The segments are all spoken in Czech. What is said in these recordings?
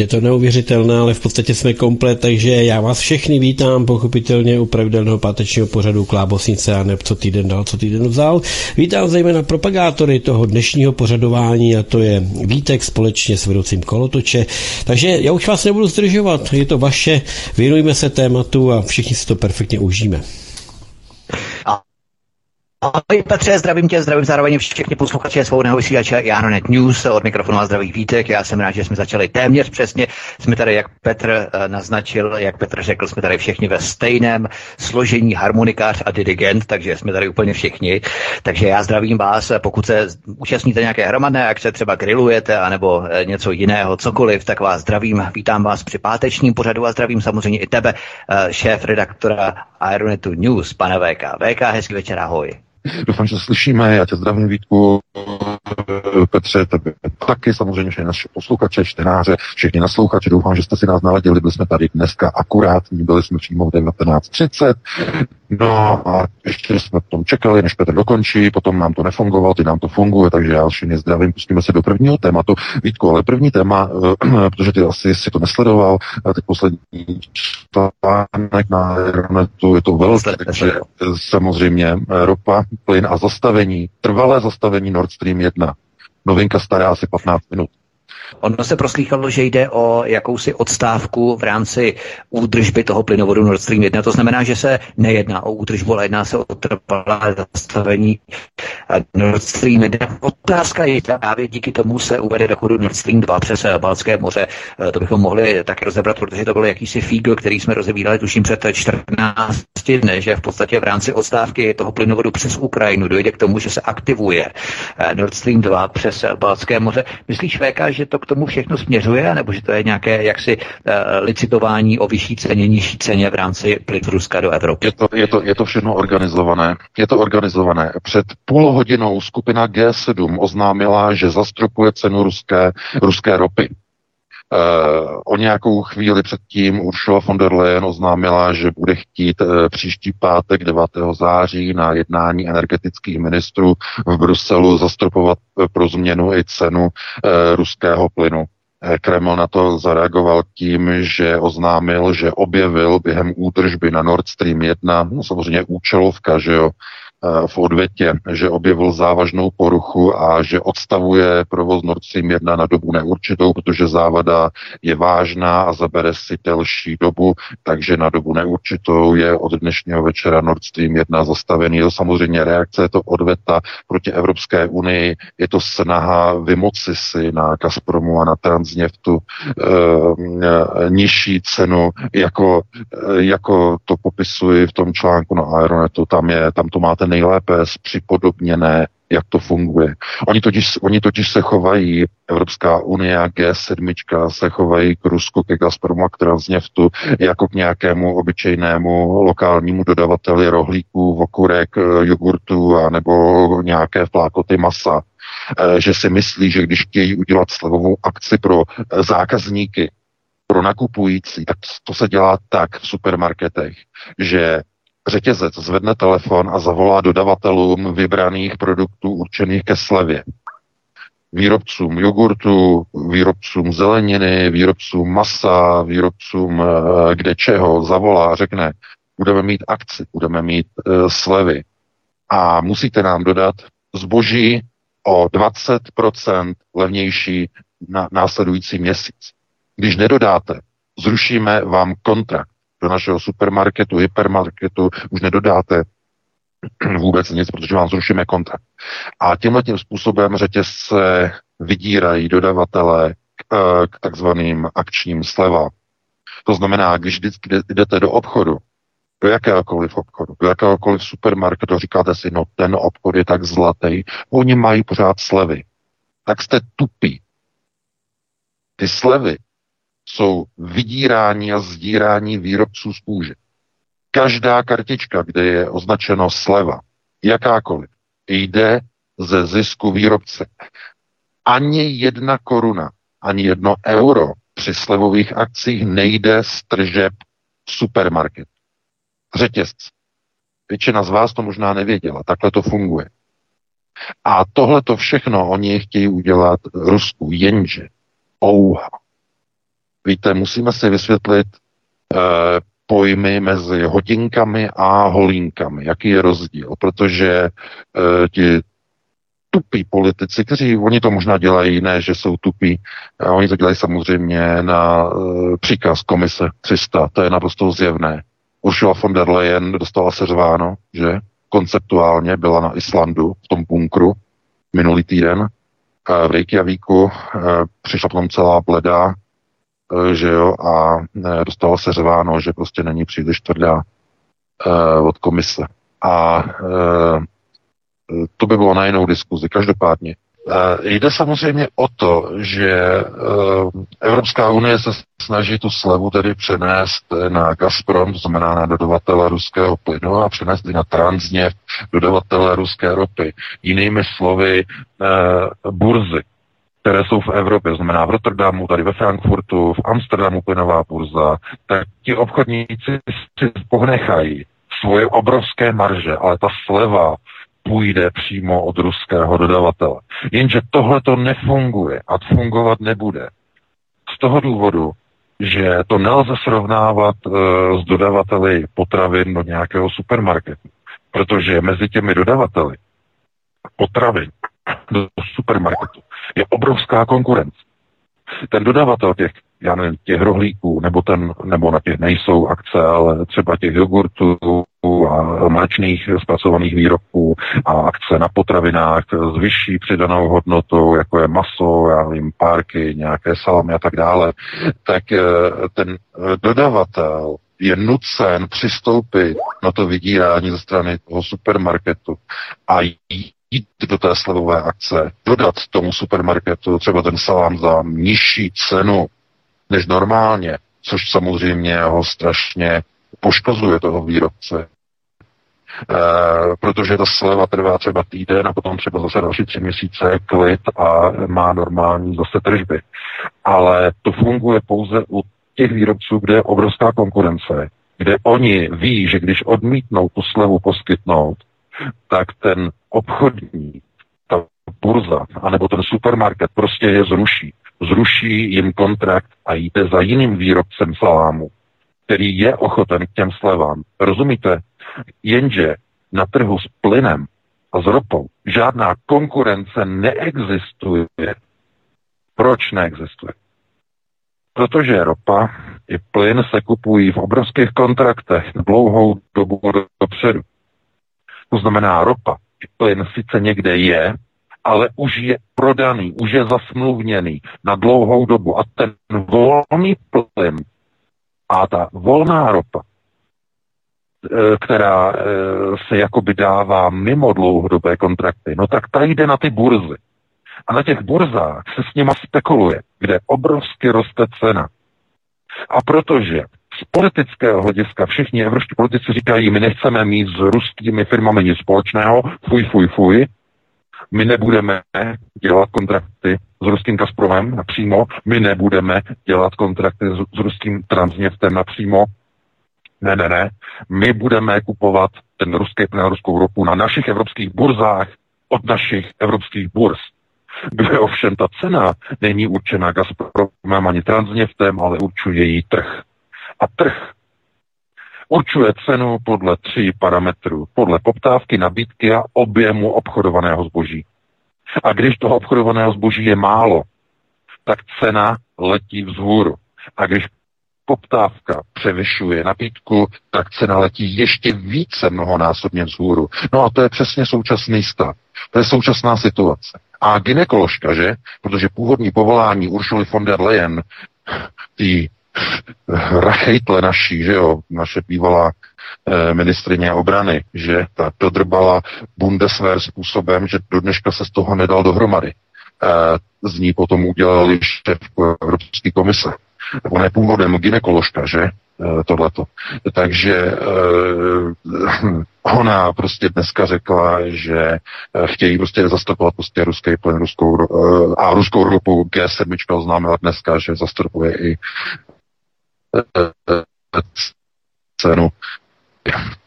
Je to neuvěřitelné, ale v podstatě jsme komplet, takže já vás všechny vítám pochopitelně u pravidelného pátečního pořadu Klábosnice a neb co týden dal, co týden vzal. Vítám zejména propagátory toho dnešního pořadování a to je Vítek společně s vedoucím kolotoče. Takže já už vás nebudu zdržovat, je to vaše, věnujme se tématu a všichni si to perfektně užijeme. Ahoj Petře, zdravím tě, zdravím zároveň všechny posluchače svobodného vysílače Janonet News od mikrofonu a zdravých vítek. Já jsem rád, že jsme začali téměř přesně. Jsme tady, jak Petr eh, naznačil, jak Petr řekl, jsme tady všichni ve stejném složení harmonikář a dirigent, takže jsme tady úplně všichni. Takže já zdravím vás, pokud se účastníte nějaké hromadné akce, třeba grillujete, anebo eh, něco jiného, cokoliv, tak vás zdravím, vítám vás při pátečním pořadu a zdravím samozřejmě i tebe, eh, šéf redaktora Aeronetu News, pane VK. VK, hezký večer, ahoj. Doufám, že se slyšíme. Já tě zdravím, Vítku, Petře, tebe taky, samozřejmě všechny naše posluchače, čtenáře, všichni naslouchači. Doufám, že jste si nás naladili. Byli jsme tady dneska akurátní, byli jsme přímo v 19.30. No a ještě jsme tom čekali, než Petr dokončí, potom nám to nefungovalo, ty nám to funguje, takže já všichni zdravím, pustíme se do prvního tématu. Vítku, ale první téma, eh, protože ty asi si to nesledoval, teď poslední článek na internetu, je to velké, takže samozřejmě ropa, plyn a zastavení, trvalé zastavení Nord Stream 1. Novinka stará asi 15 minut. Ono se proslýchalo, že jde o jakousi odstávku v rámci údržby toho plynovodu Nord Stream 1. To znamená, že se nejedná o údržbu, ale jedná se o trvalé zastavení Nord Stream 1. Otázka je, právě díky tomu se uvede do chodu Nord Stream 2 přes Balské moře. To bychom mohli taky rozebrat, protože to byl jakýsi fígl, který jsme rozebírali tuším před 14 dny, že v podstatě v rámci odstávky toho plynovodu přes Ukrajinu dojde k tomu, že se aktivuje Nord Stream 2 přes Balské moře. Myslíš, VK, že to k tomu všechno směřuje, nebo že to je nějaké jaksi uh, licitování o vyšší ceně, nižší ceně v rámci plynu Ruska do Evropy? Je to, je, to, je to všechno organizované. Je to organizované. Před půl hodinou skupina G7 oznámila, že zastropuje cenu ruské, ruské ropy. Uh, o nějakou chvíli předtím Ursula von der Leyen oznámila, že bude chtít uh, příští pátek 9. září na jednání energetických ministrů v Bruselu zastropovat uh, pro změnu i cenu ruského plynu. Kreml na to zareagoval tím, že oznámil, že objevil během údržby na Nord Stream 1, no samozřejmě účelovka, že jo, v odvětě, že objevil závažnou poruchu a že odstavuje provoz Nord Stream 1 na dobu neurčitou, protože závada je vážná a zabere si delší dobu, takže na dobu neurčitou je od dnešního večera Nord Stream 1 zastavený. Je to samozřejmě reakce, to odveta proti Evropské unii, je to snaha vymoci si na Gazpromu a na Transneftu e, nižší cenu, jako, e, jako to popisuji v tom článku na Aeronetu, tam, je, tam to máte nejlépe připodobněné, jak to funguje. Oni totiž, oni totiž se chovají, Evropská unie a G7 se chovají k Rusku, ke Gazpromu a k Transneftu jako k nějakému obyčejnému lokálnímu dodavateli rohlíků, vokurek, jogurtu a nebo nějaké flákoty masa. E, že si myslí, že když chtějí udělat slevovou akci pro zákazníky, pro nakupující, tak to se dělá tak v supermarketech, že řetězec zvedne telefon a zavolá dodavatelům vybraných produktů určených ke slevě. Výrobcům jogurtu, výrobcům zeleniny, výrobcům masa, výrobcům eh, kde čeho zavolá a řekne, budeme mít akci, budeme mít uh, slevy a musíte nám dodat zboží o 20% levnější na následující měsíc. Když nedodáte, zrušíme vám kontrakt do našeho supermarketu, hypermarketu už nedodáte vůbec nic, protože vám zrušíme kontrakt. A tímhle tím způsobem řetězce vydírají dodavatele k, eh, k takzvaným akčním slevám. To znamená, když jdete do obchodu, do jakéhokoliv obchodu, do jakéhokoliv supermarketu, říkáte si, no ten obchod je tak zlatý, oni mají pořád slevy. Tak jste tupí. Ty slevy jsou vydírání a zdírání výrobců z kůže. Každá kartička, kde je označeno sleva, jakákoliv, jde ze zisku výrobce. Ani jedna koruna, ani jedno euro při slevových akcích nejde z tržeb supermarket. Řetězc. Většina z vás to možná nevěděla. Takhle to funguje. A tohle to všechno oni chtějí udělat Rusku, jenže ouha. Víte, musíme si vysvětlit eh, pojmy mezi hodinkami a holínkami. Jaký je rozdíl? Protože eh, ti tupí politici, kteří, oni to možná dělají, ne, že jsou tupí, a oni to dělají samozřejmě na uh, příkaz komise 300, to je naprosto zjevné. Ursula von der Leyen dostala řváno, že konceptuálně byla na Islandu v tom bunkru minulý týden v Reykjavíku, přišla potom celá bledá, že jo, a dostala řváno, že prostě není příliš tvrdá od komise. A to by bylo na jinou diskuzi. Každopádně Eh, jde samozřejmě o to, že eh, Evropská unie se snaží tu slevu tedy přenést na Gazprom, to znamená na dodavatele ruského plynu a přenést i na Transneft, dodavatele ruské ropy. Jinými slovy, eh, burzy, které jsou v Evropě, znamená v Rotterdamu, tady ve Frankfurtu, v Amsterdamu plynová burza, tak ti obchodníci si ponechají svoje obrovské marže, ale ta sleva půjde přímo od ruského dodavatele. Jenže tohle to nefunguje a fungovat nebude. Z toho důvodu, že to nelze srovnávat e, s dodavateli potravin do nějakého supermarketu. Protože mezi těmi dodavateli potravin do supermarketu je obrovská konkurence. Ten dodavatel těch já nevím, těch rohlíků, nebo, ten, nebo na těch nejsou akce, ale třeba těch jogurtů a mléčných zpracovaných výrobků a akce na potravinách s vyšší přidanou hodnotou, jako je maso, já nevím, párky, nějaké salamy a tak dále, tak eh, ten dodavatel je nucen přistoupit na to vydírání ze strany toho supermarketu a jít do té slevové akce, dodat tomu supermarketu třeba ten salám za nižší cenu, než normálně, což samozřejmě ho strašně poškozuje toho výrobce. E, protože ta sleva trvá třeba týden a potom třeba zase další tři měsíce klid a má normální zase tržby. Ale to funguje pouze u těch výrobců, kde je obrovská konkurence, kde oni ví, že když odmítnou tu slevu poskytnout, tak ten obchodní, ta burza, anebo ten supermarket prostě je zruší zruší jim kontrakt a jde za jiným výrobcem salámu, který je ochoten k těm slevám. Rozumíte? Jenže na trhu s plynem a s ropou žádná konkurence neexistuje. Proč neexistuje? Protože ropa i plyn se kupují v obrovských kontraktech dlouhou dobu dopředu. To znamená, ropa i plyn sice někde je, ale už je prodaný, už je zasmluvněný na dlouhou dobu. A ten volný plyn a ta volná ropa, e, která e, se jakoby dává mimo dlouhodobé kontrakty, no tak ta jde na ty burzy. A na těch burzách se s nima spekuluje, kde obrovsky roste cena. A protože z politického hlediska všichni evropští politici říkají, my nechceme mít s ruskými firmami nic společného, fuj, fuj, fuj, my nebudeme dělat kontrakty s ruským Gazpromem napřímo, my nebudeme dělat kontrakty s, s ruským Transneftem napřímo, ne, ne, ne. My budeme kupovat ten ruský plyn ruskou ropu na našich evropských burzách od našich evropských burz. Kde ovšem ta cena není určena Gazpromem ani Transneftem, ale určuje její trh. A trh určuje cenu podle tří parametrů. Podle poptávky, nabídky a objemu obchodovaného zboží. A když toho obchodovaného zboží je málo, tak cena letí vzhůru. A když poptávka převyšuje nabídku, tak cena letí ještě více mnohonásobně vzhůru. No a to je přesně současný stav. To je současná situace. A ginekoložka, že? Protože původní povolání Uršuly von der Leyen, ty Rachejtle naší, že jo, naše bývalá eh, ministrině obrany, že ta dodrbala Bundeswehr způsobem, že do dneška se z toho nedal dohromady. Eh, z ní potom udělali šéf Evropské komise. Ona je původem ginekoložka, že? Eh, tohleto. Takže Ona prostě dneska řekla, že chtějí prostě zastupovat prostě ruský plyn, ruskou, a ruskou ropu G7 oznámila dneska, že zastupuje i cenu.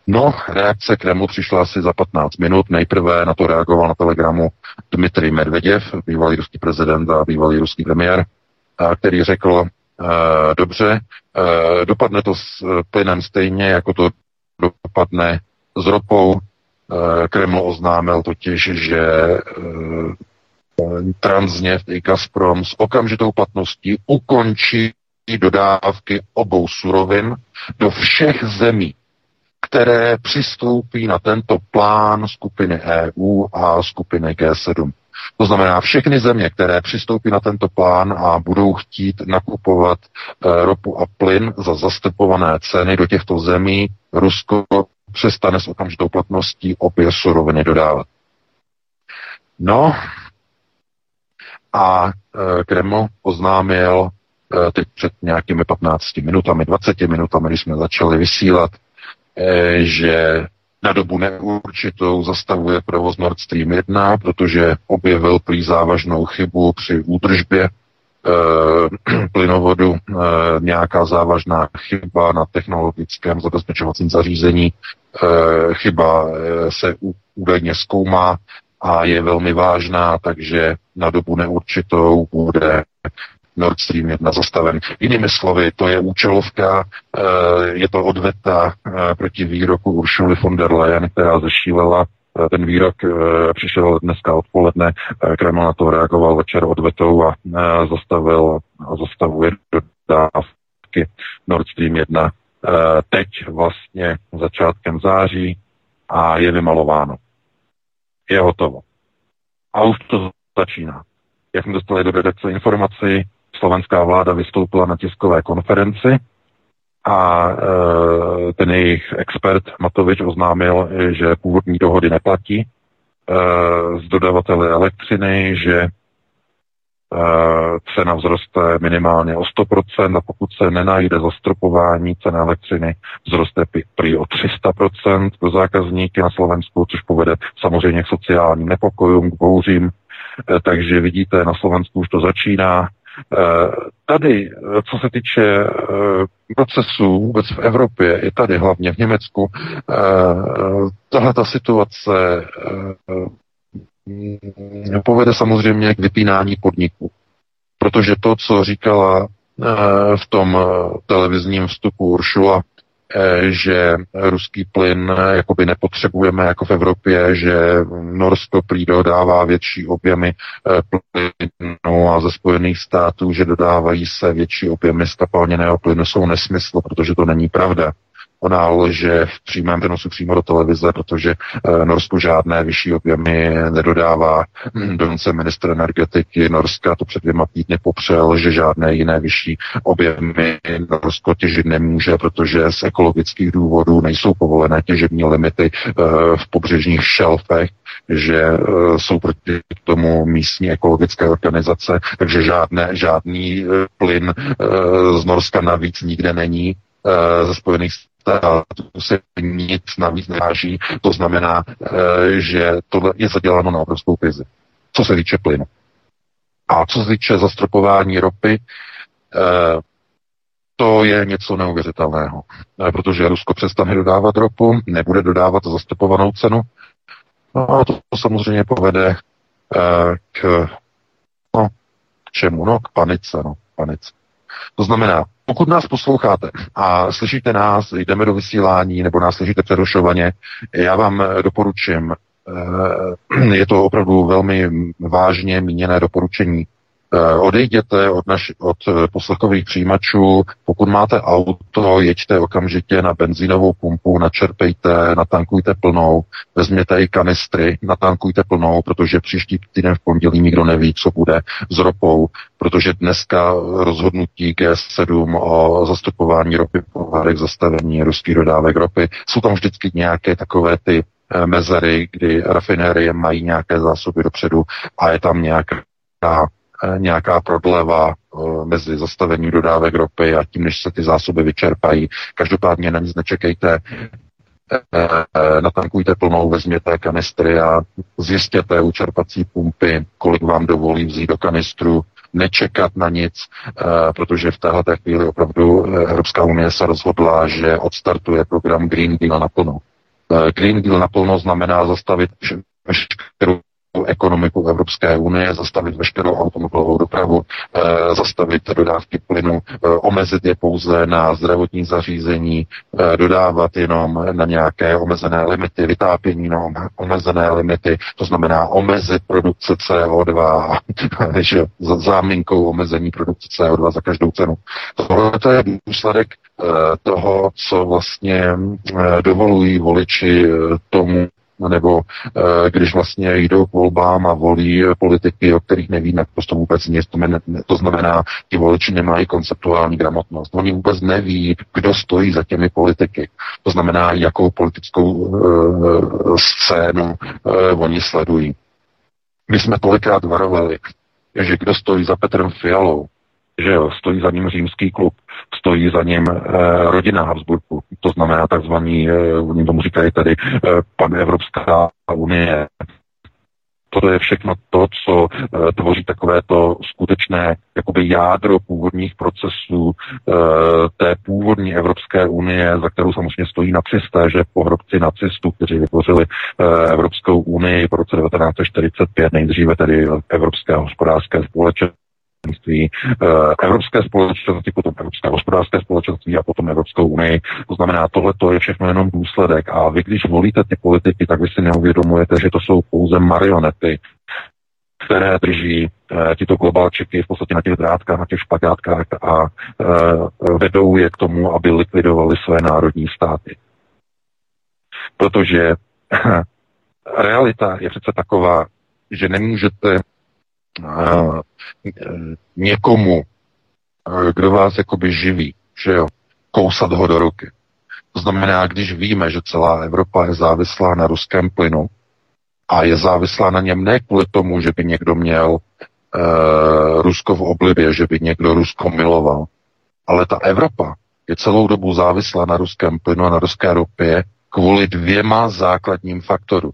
No, reakce Kremlu přišla asi za 15 minut. Nejprve na to reagoval na telegramu Dmitrij Medveděv, bývalý ruský prezident a bývalý ruský premiér, který řekl, dobře, dopadne to s plynem stejně, jako to dopadne s ropou. Eh, Kreml oznámil totiž, že eh, Transneft i Gazprom s okamžitou platností ukončí dodávky obou surovin do všech zemí, které přistoupí na tento plán skupiny EU a skupiny G7. To znamená, všechny země, které přistoupí na tento plán a budou chtít nakupovat e, ropu a plyn za zastupované ceny do těchto zemí, Rusko přestane s okamžitou platností opět suroviny dodávat. No a e, Kreml oznámil teď před nějakými 15 minutami, 20 minutami, když jsme začali vysílat, e, že na dobu neurčitou zastavuje provoz Nord Stream 1, protože objevil prý závažnou chybu při údržbě e, plynovodu, nějaká závažná chyba na technologickém zabezpečovacím zařízení. Chyba se údajně zkoumá a je velmi vážná, takže na dobu neurčitou bude Nord Stream 1 zastaven. Jinými slovy, to je účelovka, eh, je to odveta eh, proti výroku Uršuly von der Leyen, která zešílela eh, ten výrok přišel dneska odpoledne, Kreml na to reagoval večer odvetou a zastavil a zastavuje dodávky Nord Stream 1 teď vlastně začátkem září a je vymalováno. Je hotovo. A už to začíná. Jak jsme dostali do redakce informaci, slovenská vláda vystoupila na tiskové konferenci a e, ten jejich expert Matovič oznámil, že původní dohody neplatí z dodavateli elektřiny, že e, cena vzroste minimálně o 100% a pokud se nenajde zastropování ceny elektřiny, vzroste prý o 300% pro zákazníky na Slovensku, což povede samozřejmě k sociálním nepokojům, k bouřím. Takže vidíte, na Slovensku už to začíná. Eh, tady, eh, co se týče eh, procesů vůbec v Evropě, i tady hlavně v Německu, tahle ta situace povede samozřejmě k vypínání podniků. Protože to, co říkala v tom televizním vstupu Uršula, že ruský plyn eh, jakoby nepotřebujeme jako v Evropě, že Norsko prý dodává větší objemy eh, plynu a ze Spojených států, že dodávají se větší objemy skapalněného plynu, jsou nesmysl, protože to není pravda. Ona lže v přímém přenosu přímo do televize, protože e, Norsko žádné vyšší objemy nedodává. Dokonce ministr energetiky Norska to před dvěma týdny popřel, že žádné jiné vyšší objemy Norsko těžit nemůže, protože z ekologických důvodů nejsou povolené těžební limity e, v pobřežních šelfech že e, jsou proti tomu místní ekologické organizace, takže žádné, žádný plyn z Norska navíc nikde není ze Spojených státu se nic navíc neváží. To znamená, eh, že tohle je zaděláno na obrovskou krizi. Co se týče plynu. A co se týče zastropování ropy, eh, to je něco neuvěřitelného. Eh, protože Rusko přestane dodávat ropu, nebude dodávat zastropovanou cenu. No a to, to samozřejmě povede k, no, k čemu? No, k panice. No, panice. To znamená, pokud nás posloucháte a slyšíte nás, jdeme do vysílání nebo nás slyšíte přerušovaně, já vám doporučím, eh, je to opravdu velmi vážně míněné doporučení, Eh, odejděte od, naš, od eh, poslechových přijímačů, pokud máte auto, jeďte okamžitě na benzínovou pumpu, načerpejte, natankujte plnou, vezměte i kanistry, natankujte plnou, protože příští týden v pondělí nikdo neví, co bude s ropou, protože dneska rozhodnutí G7 o zastupování ropy po zastavení ruských dodávek ropy, jsou tam vždycky nějaké takové ty eh, mezery, kdy rafinérie mají nějaké zásoby dopředu a je tam nějaká Eh, nějaká prodleva eh, mezi zastavením dodávek ropy a tím, než se ty zásoby vyčerpají. Každopádně na nic nečekejte. eh, natankujte plnou, vezměte kanistry a zjistěte u čerpací pumpy, kolik vám dovolí vzít do kanistru, nečekat na nic, protože v této chvíli opravdu Evropská unie se rozhodla, že odstartuje program Green Deal naplno. Green Deal naplno znamená zastavit veškerou ekonomiku Evropské unie, zastavit veškerou automobilovou dopravu, e, zastavit dodávky plynu, e, omezit je pouze na zdravotní zařízení, e, dodávat jenom na nějaké omezené limity, vytápění na omezené limity, to znamená omezit produkce CO2, že za záminkou omezení produkce CO2 za každou cenu. Tohle to je důsledek toho, co vlastně dovolují voliči tomu, nebo e, když vlastně jdou k volbám a volí politiky, o kterých nevíme prostě vůbec nic, to, ne, to znamená, ti voliči nemají konceptuální gramotnost. Oni vůbec neví, kdo stojí za těmi politiky. To znamená, jakou politickou e, scénu e, oni sledují. My jsme tolikrát varovali, že kdo stojí za Petrem Fialou, že jo, stojí za ním římský klub, stojí za ním e, rodina Habsburku, to znamená takzvaný, e, oni tomu říkají tady, e, pan Evropská unie. To je všechno to, co tvoří takové to skutečné jakoby jádro původních procesů té původní Evropské unie, za kterou samozřejmě stojí nacisté, že pohrobci nacistů, kteří vytvořili Evropskou unii po roce 1945, nejdříve tedy Evropské hospodářské společenství, společenství, eh, Evropské společenství, potom Evropské hospodářské společenství a potom Evropskou unii. To znamená, tohle to je všechno jenom důsledek. A vy, když volíte ty politiky, tak vy si neuvědomujete, že to jsou pouze marionety, které drží uh, tito globalčiky v podstatě na těch drátkách, na těch špagátkách a uh, vedou je k tomu, aby likvidovali své národní státy. Protože realita je přece taková, že nemůžete někomu, kdo vás jakoby živí, že jo, kousat ho do ruky. To znamená, když víme, že celá Evropa je závislá na ruském plynu a je závislá na něm ne kvůli tomu, že by někdo měl uh, Rusko v oblibě, že by někdo Rusko miloval, ale ta Evropa je celou dobu závislá na ruském plynu a na ruské ropě kvůli dvěma základním faktorům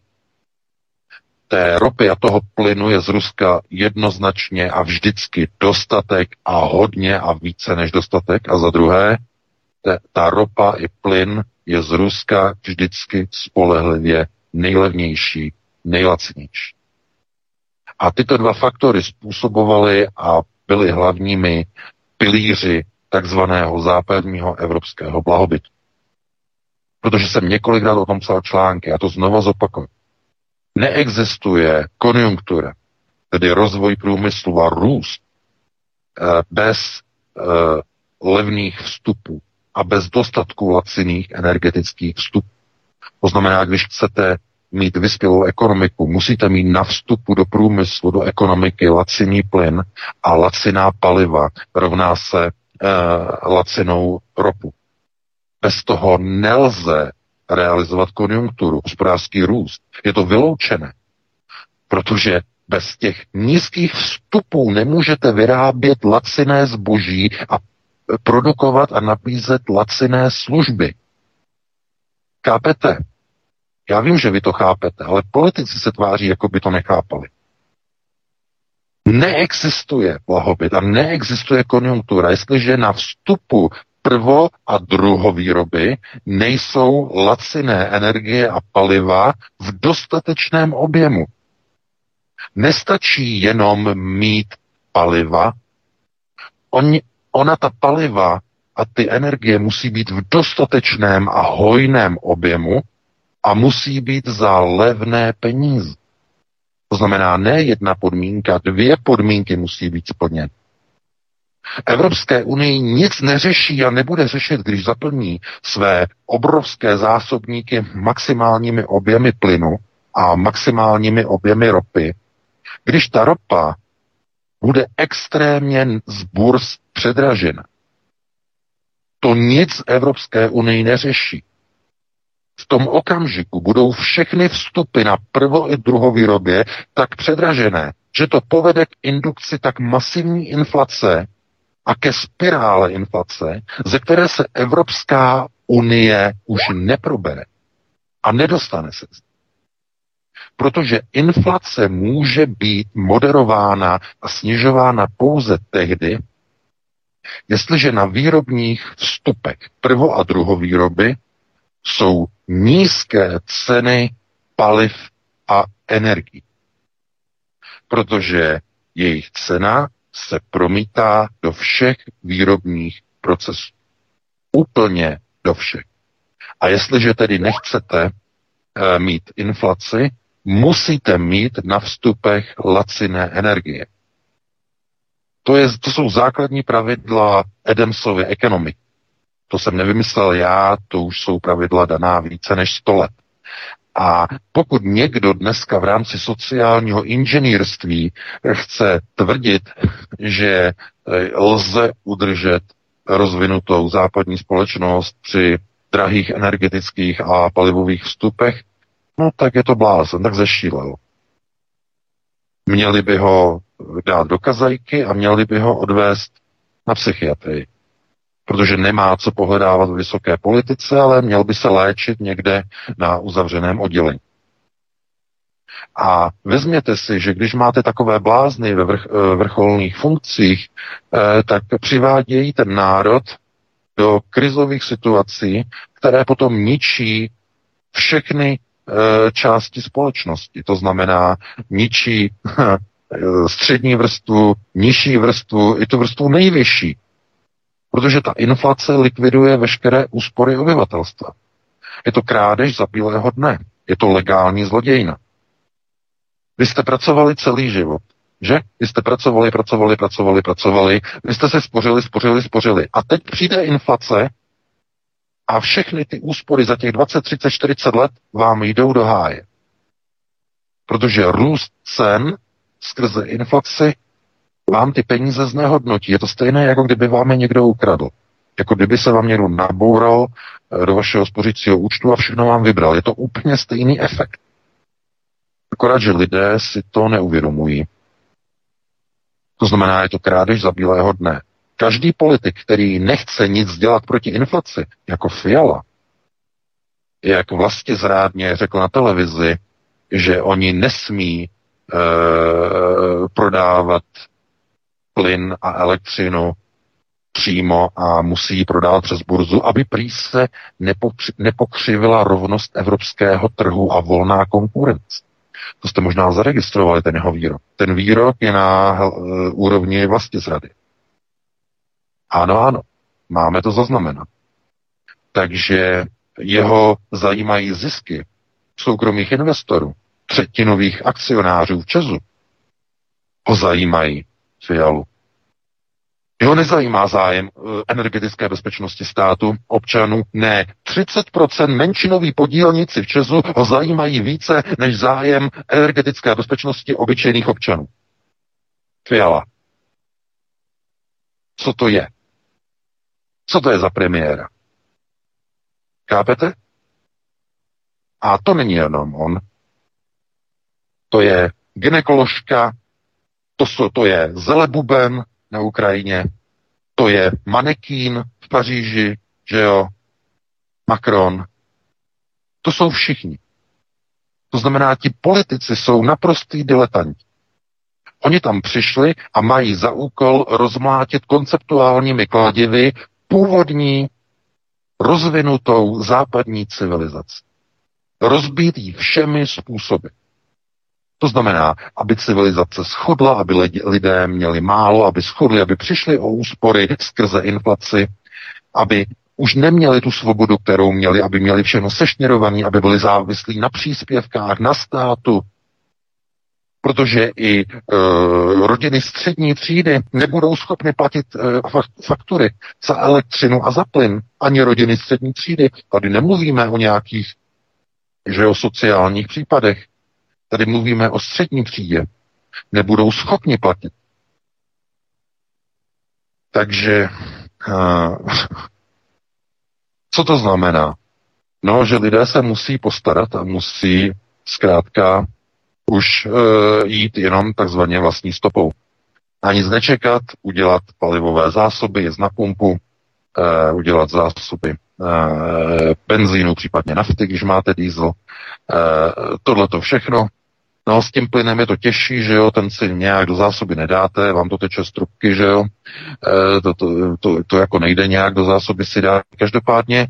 té ropy a toho plynu je z Ruska jednoznačně a vždycky dostatek a hodně a více než dostatek. A za druhé, te, ta ropa i plyn je z Ruska vždycky spolehlivě nejlevnější, nejlacinější. A tyto dva faktory způsobovaly a byly hlavními pilíři takzvaného západního evropského blahobytu. Protože jsem několikrát o tom psal články, a to znovu zopakuju. Neexistuje konjunktura, tedy rozvoj průmyslu a růst, eh, bez eh, levných vstupů a bez dostatku laciných energetických vstupů. To znamená, když chcete mít vyspělou ekonomiku, musíte mít na vstupu do průmyslu, do ekonomiky laciný plyn a laciná paliva rovná se e, lacinou ropu. Bez toho nelze realizovat konjunkturu, hospodářský růst. Je to vyloučené, protože bez těch nízkých vstupů nemůžete vyrábět laciné zboží a produkovat a nabízet laciné služby. Chápete? Já vím, že vy to chápete, ale politici se tváří, jako by to nechápali. Neexistuje blahobyt a neexistuje konjunktura, jestliže na vstupu prvo a druhovýroby nejsou laciné energie a paliva v dostatečném objemu. Nestačí jenom mít paliva, on, ona ta paliva a ty energie musí být v dostatečném a hojném objemu a musí být za levné peníze. To znamená ne jedna podmínka, dvě podmínky musí být splněny. Evropské unii nic neřeší a nebude řešit, když zaplní své obrovské zásobníky maximálními objemy plynu a maximálními objemy ropy, když ta ropa bude extrémně z burz předražena. To nic Evropské unii neřeší. V tom okamžiku budou všechny vstupy na prvo i druhovýrobě tak předražené, že to povede k indukci tak masivní inflace, a ke spirále inflace, ze které se Evropská unie už neprobere. A nedostane se z Protože inflace může být moderována a snižována pouze tehdy, jestliže na výrobních vstupech prvo- a druhovýroby jsou nízké ceny paliv a energií. Protože jejich cena se promítá do všech výrobních procesů. Úplně do všech. A jestliže tedy nechcete e, mít inflaci, musíte mít na vstupech laciné energie. To, je, to jsou základní pravidla Edemsovy ekonomiky. To jsem nevymyslel já, to už jsou pravidla daná více než 100 let. A pokud někdo dneska v rámci sociálního inženýrství chce tvrdit, že eh, lze udržet rozvinutou západní společnost při drahých energetických a palivových vstupech, no tak je to blázen, tak zešílel. Měli by ho dát do kazajky a měli by ho odvést na psychiatrii. Protože nemá co pohledávat v vysoké politice, ale měl by se léčit někde na uzavřeném oddělení. A vezměte si, že když máte takové blázny ve vrch, eh, vrcholných funkcích, eh, tak přivádějí ten národ do krizových situací, které potom ničí všechny eh, části společnosti. To znamená, ničí střední vrstvu, nižší vrstvu, i tu vrstvu nejvyšší. Protože ta inflace likviduje veškeré úspory obyvatelstva. Je to krádež za bílého dne. Je to legální zlodějna. Vy jste pracovali celý život, že? Vy jste pracovali, pracovali, pracovali, pracovali, vy jste se spořili, spořili, spořili. A teď přijde inflace a všechny ty úspory za těch 20, 30, 40 let vám jdou do háje. Protože růst cen skrze inflaci vám ty peníze znehodnotí. Je to stejné, jako kdyby vám je někdo ukradl. Jako kdyby se vám někdo naboural eh, do vašeho spořícího účtu a všechno vám vybral. Je to úplně stejný efekt. Akorát, že lidé si to neuvědomují. To znamená, je to krádež za bílého dne. Každý politik, který nechce nic dělat proti inflaci, jako Fiala, jak vlastně zrádně řekl na televizi, že oni nesmí e, prodávat plyn a elektřinu přímo a musí ji prodávat přes burzu, aby prý se nepokřivila rovnost evropského trhu a volná konkurence. To jste možná zaregistrovali, ten jeho výrok. Ten výrok je na uh, úrovni vlastně zrady. Ano, ano, máme to zaznamenat. Takže jeho zajímají zisky soukromých investorů, třetinových akcionářů v Česu. Ho zajímají Fialu. Jeho nezajímá zájem eh, energetické bezpečnosti státu, občanů. Ne, 30% menšinový podílníci v Česu ho zajímají více než zájem energetické bezpečnosti obyčejných občanů. Fiala. Co to je? Co to je za premiéra? Kápete? A to není jenom on. To je ginekoložka, to, to je Zelebuben na Ukrajině, to je manekín v Paříži, že jo, Macron. To jsou všichni. To znamená, ti politici jsou naprostý diletanti. Oni tam přišli a mají za úkol rozmlátit konceptuálními kladivy původní rozvinutou západní civilizaci. Rozbít ji všemi způsoby. To znamená, aby civilizace schodla, aby lidé měli málo, aby schodli, aby přišli o úspory skrze inflaci, aby už neměli tu svobodu, kterou měli, aby měli všechno sešněrované, aby byli závislí na příspěvkách, na státu, protože i e, rodiny střední třídy nebudou schopny platit e, faktury za elektřinu a za plyn, ani rodiny střední třídy. Tady nemluvíme o nějakých že o sociálních případech. Tady mluvíme o střední třídě. Nebudou schopni platit. Takže uh, co to znamená? No, že lidé se musí postarat a musí zkrátka už uh, jít jenom takzvaně vlastní stopou. A nic nečekat, udělat palivové zásoby, jít na pumpu, uh, udělat zásoby benzínu, případně nafty, když máte diesel. Tohle to všechno. No s tím plynem je to těžší, že jo, ten si nějak do zásoby nedáte, vám to teče z trubky, že jo, to, to, to, to jako nejde nějak do zásoby si dát. Každopádně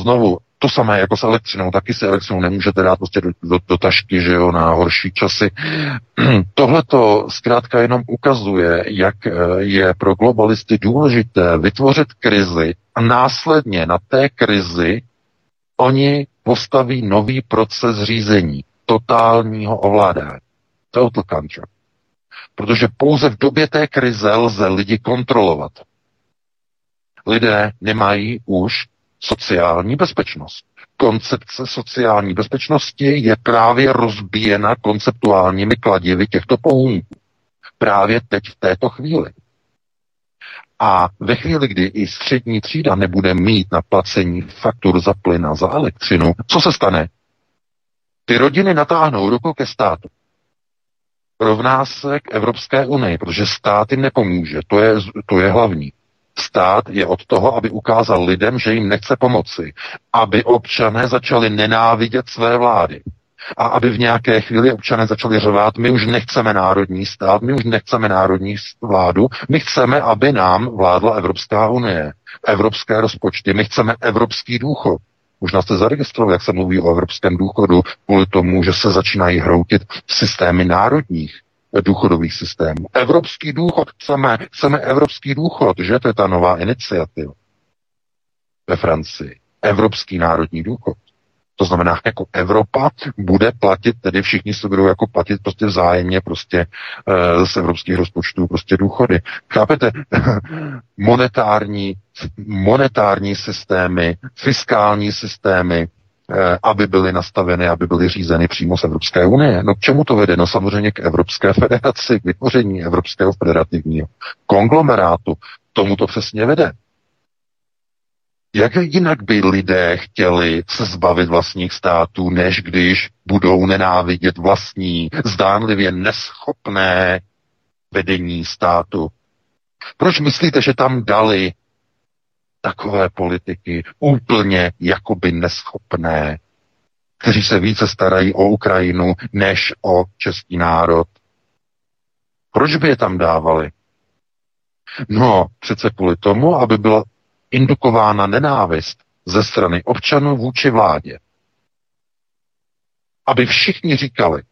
znovu, to samé jako s elektřinou, taky si elektřinou nemůžete dát prostě do, do, do tašky, že jo, na horší časy. Tohle to zkrátka jenom ukazuje, jak eh, je pro globalisty důležité vytvořit krizi a následně na té krizi oni postaví nový proces řízení, totálního ovládání. Total control. Protože pouze v době té krize lze lidi kontrolovat. Lidé nemají už sociální bezpečnost. Koncepce sociální bezpečnosti je právě rozbíjena konceptuálními kladivy těchto pohůnků. Právě teď v této chvíli. A ve chvíli, kdy i střední třída nebude mít na placení faktur za plyn a za elektřinu, co se stane? Ty rodiny natáhnou ruku ke státu. Rovná se k Evropské unii, protože stát jim nepomůže. To je, to je hlavní. Stát je od toho, aby ukázal lidem, že jim nechce pomoci. Aby občané začali nenávidět své vlády. A aby v nějaké chvíli občané začali řvát, my už nechceme národní stát, my už nechceme národní vládu, my chceme, aby nám vládla Evropská unie, evropské rozpočty, my chceme evropský důchod. Možná jste zaregistrovali, jak se mluví o evropském důchodu, kvůli tomu, že se začínají hroutit systémy národních důchodových systémů. Evropský důchod chceme, chceme evropský důchod, že to je ta nová iniciativa ve Francii. Evropský národní důchod. To znamená, jako Evropa bude platit, tedy všichni se budou jako platit prostě vzájemně prostě e, z evropských rozpočtů prostě důchody. Chápete? monetární, monetární systémy, fiskální systémy, Eh, aby byly nastaveny, aby byly řízeny přímo z Evropské unie. No k čemu to vede? No samozřejmě k Evropské federaci, k vytvoření Evropského federativního konglomerátu. Tomu to přesně vede. Jak jinak by lidé chtěli se zbavit vlastních států, než když budou nenávidět vlastní, zdánlivě neschopné vedení státu? Proč myslíte, že tam dali takové politiky úplně jakoby neschopné, kteří se více starají o Ukrajinu než o český národ. Proč by je tam dávali? No, přece kvůli tomu, aby byla indukována nenávist ze strany občanů vůči vládě. Aby všichni říkali,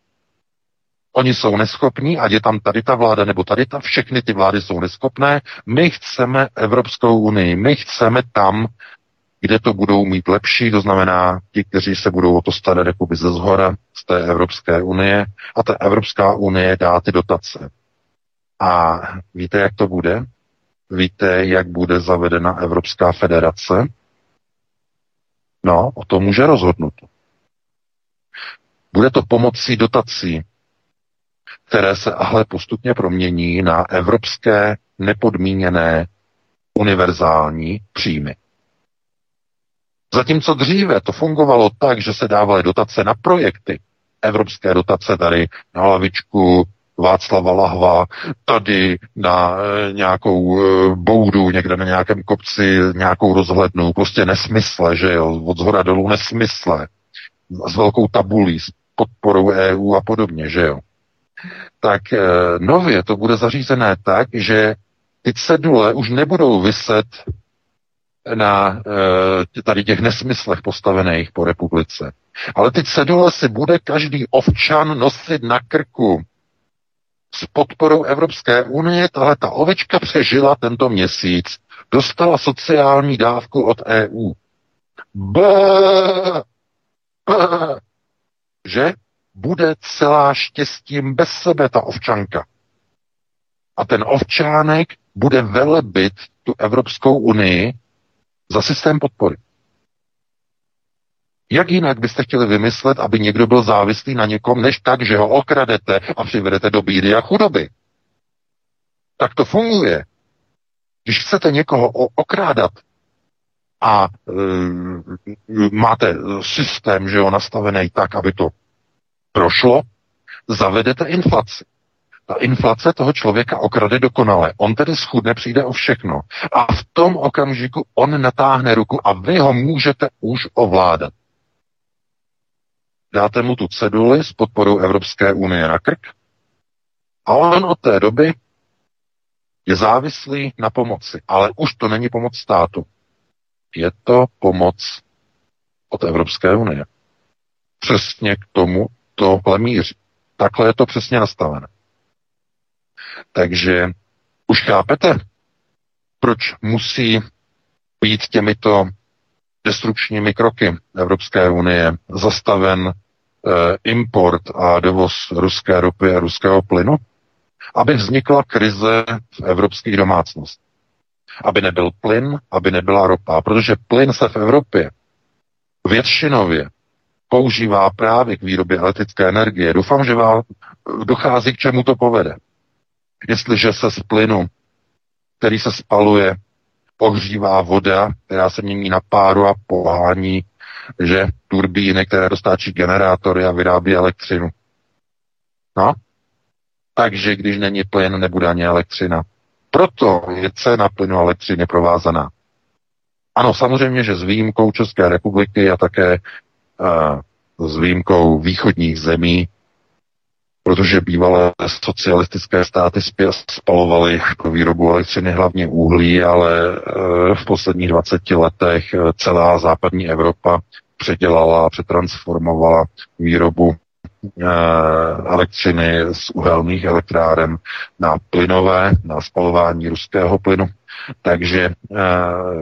Oni jsou neschopní, ať je tam tady ta vláda nebo tady ta, všechny ty vlády jsou neschopné. My chceme Evropskou unii, my chceme tam, kde to budou mít lepší, to znamená ti, kteří se budou o to starat jakoby ze zhora z té Evropské unie a ta Evropská unie dá ty dotace. A víte, jak to bude? Víte, jak bude zavedena Evropská federace? No, o tom může rozhodnout. Bude to pomocí dotací které se ale postupně promění na evropské nepodmíněné univerzální příjmy. Zatímco dříve to fungovalo tak, že se dávaly dotace na projekty, evropské dotace tady na lavičku Václava Lahva, tady na e, nějakou e, boudu, někde na nějakém kopci, nějakou rozhlednu, prostě nesmysle, že jo, od zhora dolů nesmysle, s velkou tabulí, s podporou EU a podobně, že jo tak eh, nově to bude zařízené tak, že ty cedule už nebudou vyset na eh, tady těch nesmyslech postavených po republice. Ale ty cedule si bude každý ovčan nosit na krku. S podporou Evropské unie tahle ta ovečka přežila tento měsíc. Dostala sociální dávku od EU. B, že? bude celá štěstím bez sebe ta ovčanka. A ten ovčánek bude velebit tu Evropskou unii za systém podpory. Jak jinak byste chtěli vymyslet, aby někdo byl závislý na někom, než tak, že ho okradete a přivedete do bídy a chudoby? Tak to funguje. Když chcete někoho okrádat a e, máte systém, že jo, nastavený tak, aby to prošlo, zavedete inflaci. ta inflace toho člověka okrade dokonale. On tedy schudne, přijde o všechno. A v tom okamžiku on natáhne ruku a vy ho můžete už ovládat. Dáte mu tu ceduli s podporou Evropské unie na krk a on od té doby je závislý na pomoci. Ale už to není pomoc státu. Je to pomoc od Evropské unie. Přesně k tomu to míří. Takhle je to přesně nastavené. Takže už chápete, proč musí být těmito destrukčními kroky Evropské unie zastaven import a dovoz ruské ropy a ruského plynu? Aby vznikla krize v evropských domácnostech. Aby nebyl plyn, aby nebyla ropa. Protože plyn se v Evropě většinově používá právě k výrobě elektrické energie. Doufám, že vám dochází, k čemu to povede. Jestliže se z plynu, který se spaluje, ohřívá voda, která se mění na páru a pohání, že turbíny, které dostáčí generátory a vyrábí elektřinu. No, takže když není plyn, nebude ani elektřina. Proto je cena plynu a elektřiny provázaná. Ano, samozřejmě, že s výjimkou České republiky a také uh, s výjimkou východních zemí, protože bývalé socialistické státy spalovaly pro výrobu elektřiny hlavně uhlí, ale uh, v posledních 20 letech uh, celá západní Evropa předělala přetransformovala výrobu elektřiny z uhelných elektráren na plynové, na spalování ruského plynu. Takže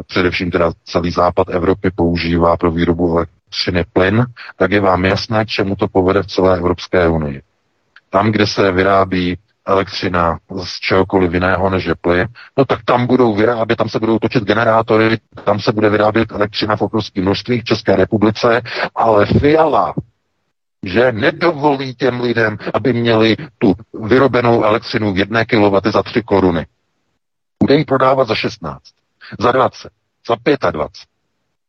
především teda celý západ Evropy používá pro výrobu elektřiny plyn, tak je vám jasné, k čemu to povede v celé Evropské unii. Tam, kde se vyrábí elektřina z čehokoliv jiného než je plyn, no tak tam budou vyrábět, tam se budou točit generátory, tam se bude vyrábět elektřina v obrovských množství v České republice, ale Fiala že nedovolí těm lidem, aby měli tu vyrobenou elektřinu v jedné kilowaty za 3 koruny. Bude ji prodávat za 16, za 20, za 25.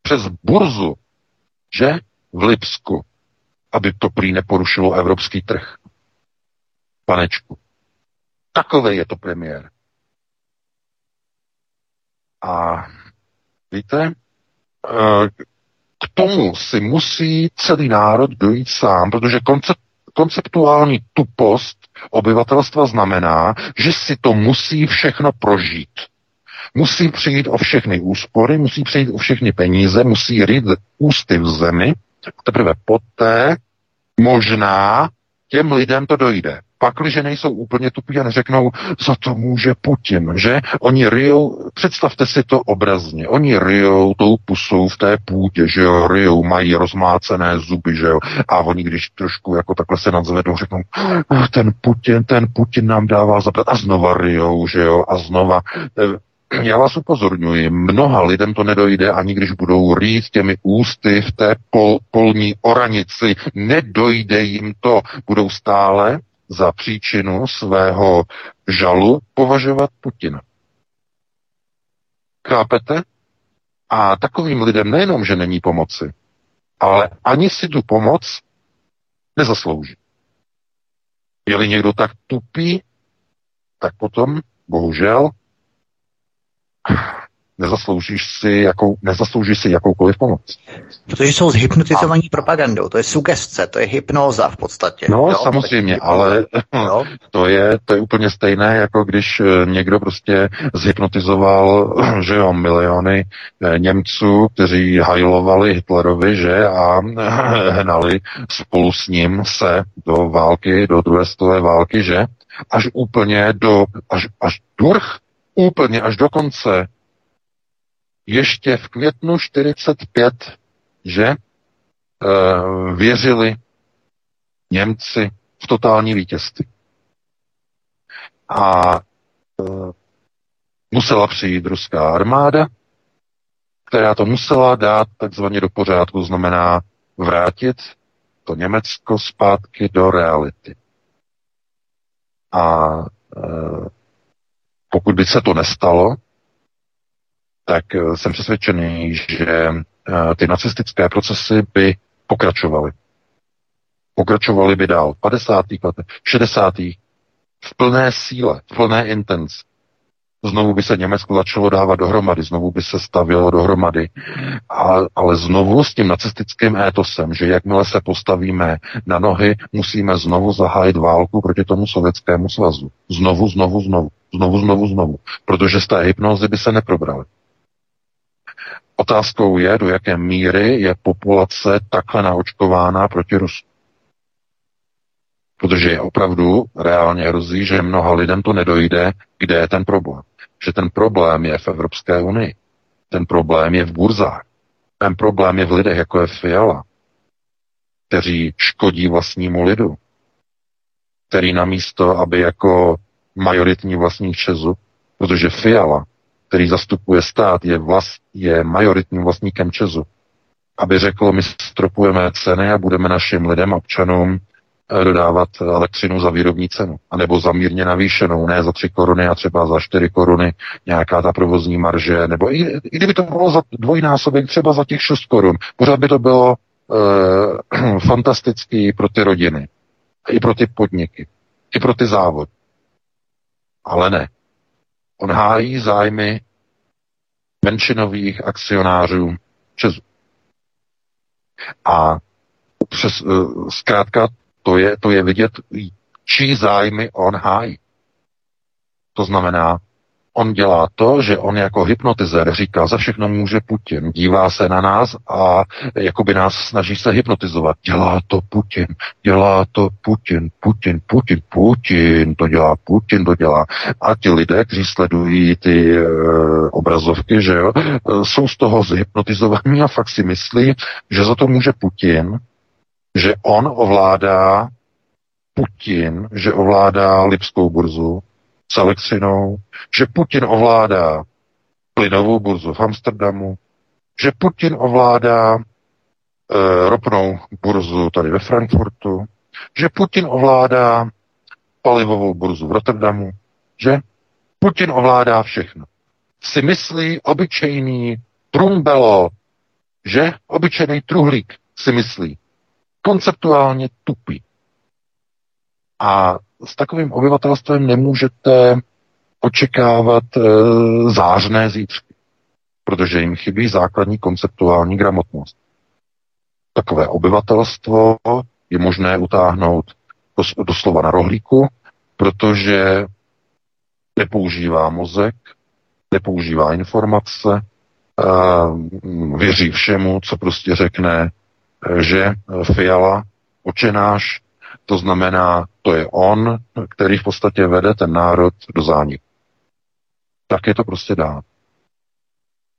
Přes burzu, že? V Lipsku, aby to prý neporušilo evropský trh. Panečku. Takový je to premiér. A víte, eh, k tomu si musí celý národ dojít sám, protože koncept, konceptuální tupost obyvatelstva znamená, že si to musí všechno prožít. Musí přijít o všechny úspory, musí přijít o všechny peníze, musí rýt ústy v zemi, teprve poté možná těm lidem to dojde pakliže nejsou úplně tupí a neřeknou, za to může Putin, že? Oni ryjou, představte si to obrazně, oni ryjou tou pusou v té půdě, že jo, ryjou, mají rozmácené zuby, že jo, a oni když trošku jako takhle se nadzvedou, řeknou, ah, ten Putin, ten Putin nám dává zabrat a znova ryjou, že jo, a znova já vás upozorňuji, mnoha lidem to nedojde, ani když budou rýt těmi ústy v té pol, polní oranici, nedojde jim to. Budou stále za příčinu svého žalu považovat Putina. Chápete? A takovým lidem nejenom, že není pomoci, ale ani si tu pomoc nezaslouží. Je-li někdo tak tupý, tak potom, bohužel, nezasloužíš si, jakou, nezasloužíš si jakoukoliv pomoc. Protože jsou zhypnotizovaní a... propagandou, to je sugestce, to je hypnóza v podstatě. No jo? samozřejmě, ale jo? to, je, to je úplně stejné, jako když eh, někdo prostě zhypnotizoval, že jo, miliony eh, Němců, kteří hajlovali Hitlerovi, že, a hnali spolu s ním se do války, do druhé světové války, že, až úplně do, až, až durch, úplně až do konce ještě v květnu 45, že e, věřili Němci v totální vítězství. A e, musela přijít ruská armáda, která to musela dát takzvaně do pořádku, znamená vrátit to Německo zpátky do reality. A e, pokud by se to nestalo, tak eh, jsem přesvědčený, že eh, ty nacistické procesy by pokračovaly. Pokračovaly by dál v 50. letech, 60. v plné síle, v plné intenci. Znovu by se Německo začalo dávat dohromady, znovu by se stavilo dohromady, a, ale znovu s tím nacistickým étosem, že jakmile se postavíme na nohy, musíme znovu zahájit válku proti tomu sovětskému svazu. Znovu, znovu, znovu, znovu, znovu, znovu, protože z té hypnozy by se neprobrali. Otázkou je, do jaké míry je populace takhle naočkována proti Rusku. Protože je opravdu reálně hrozí, že mnoha lidem to nedojde, kde je ten problém. Že ten problém je v Evropské unii. Ten problém je v burzách. Ten problém je v lidech, jako je Fiala, kteří škodí vlastnímu lidu, který namísto, aby jako majoritní vlastník Česu, protože Fiala, který zastupuje stát, je, vlast, je majoritním vlastníkem Česu, aby řekl, my stropujeme ceny a budeme našim lidem, občanům Eh, dodávat elektřinu za výrobní cenu, anebo za mírně navýšenou, ne za 3 koruny a třeba za 4 koruny nějaká ta provozní marže, nebo i, i kdyby to bylo za dvojnásobek, třeba za těch 6 korun, pořád by to bylo e, fantastický pro ty rodiny, i pro ty podniky, i pro ty závody. Ale ne. On hájí zájmy menšinových akcionářů Česu. A přes, eh, zkrátka to je, to je vidět, čí zájmy on hájí. To znamená, on dělá to, že on jako hypnotizer říká, za všechno může Putin. Dívá se na nás a jakoby nás snaží se hypnotizovat. Dělá to Putin, dělá to Putin, Putin, Putin, Putin, to dělá Putin, to dělá. A ti lidé, kteří sledují ty e, obrazovky, že jo, jsou z toho zhypnotizovaní a fakt si myslí, že za to může Putin, že on ovládá Putin, že ovládá Lipskou burzu s elektřinou, že Putin ovládá plynovou burzu v Amsterdamu, že Putin ovládá e, ropnou burzu tady ve Frankfurtu, že Putin ovládá palivovou burzu v Rotterdamu, že Putin ovládá všechno. Si myslí obyčejný trumbelo, že obyčejný truhlík si myslí, konceptuálně tupý. A s takovým obyvatelstvem nemůžete očekávat e, zářné zítřky, protože jim chybí základní konceptuální gramotnost. Takové obyvatelstvo je možné utáhnout doslova na rohlíku, protože nepoužívá mozek, nepoužívá informace, věří všemu, co prostě řekne že Fiala, očenáš, to znamená, to je on, který v podstatě vede ten národ do zániku. Tak je to prostě dá.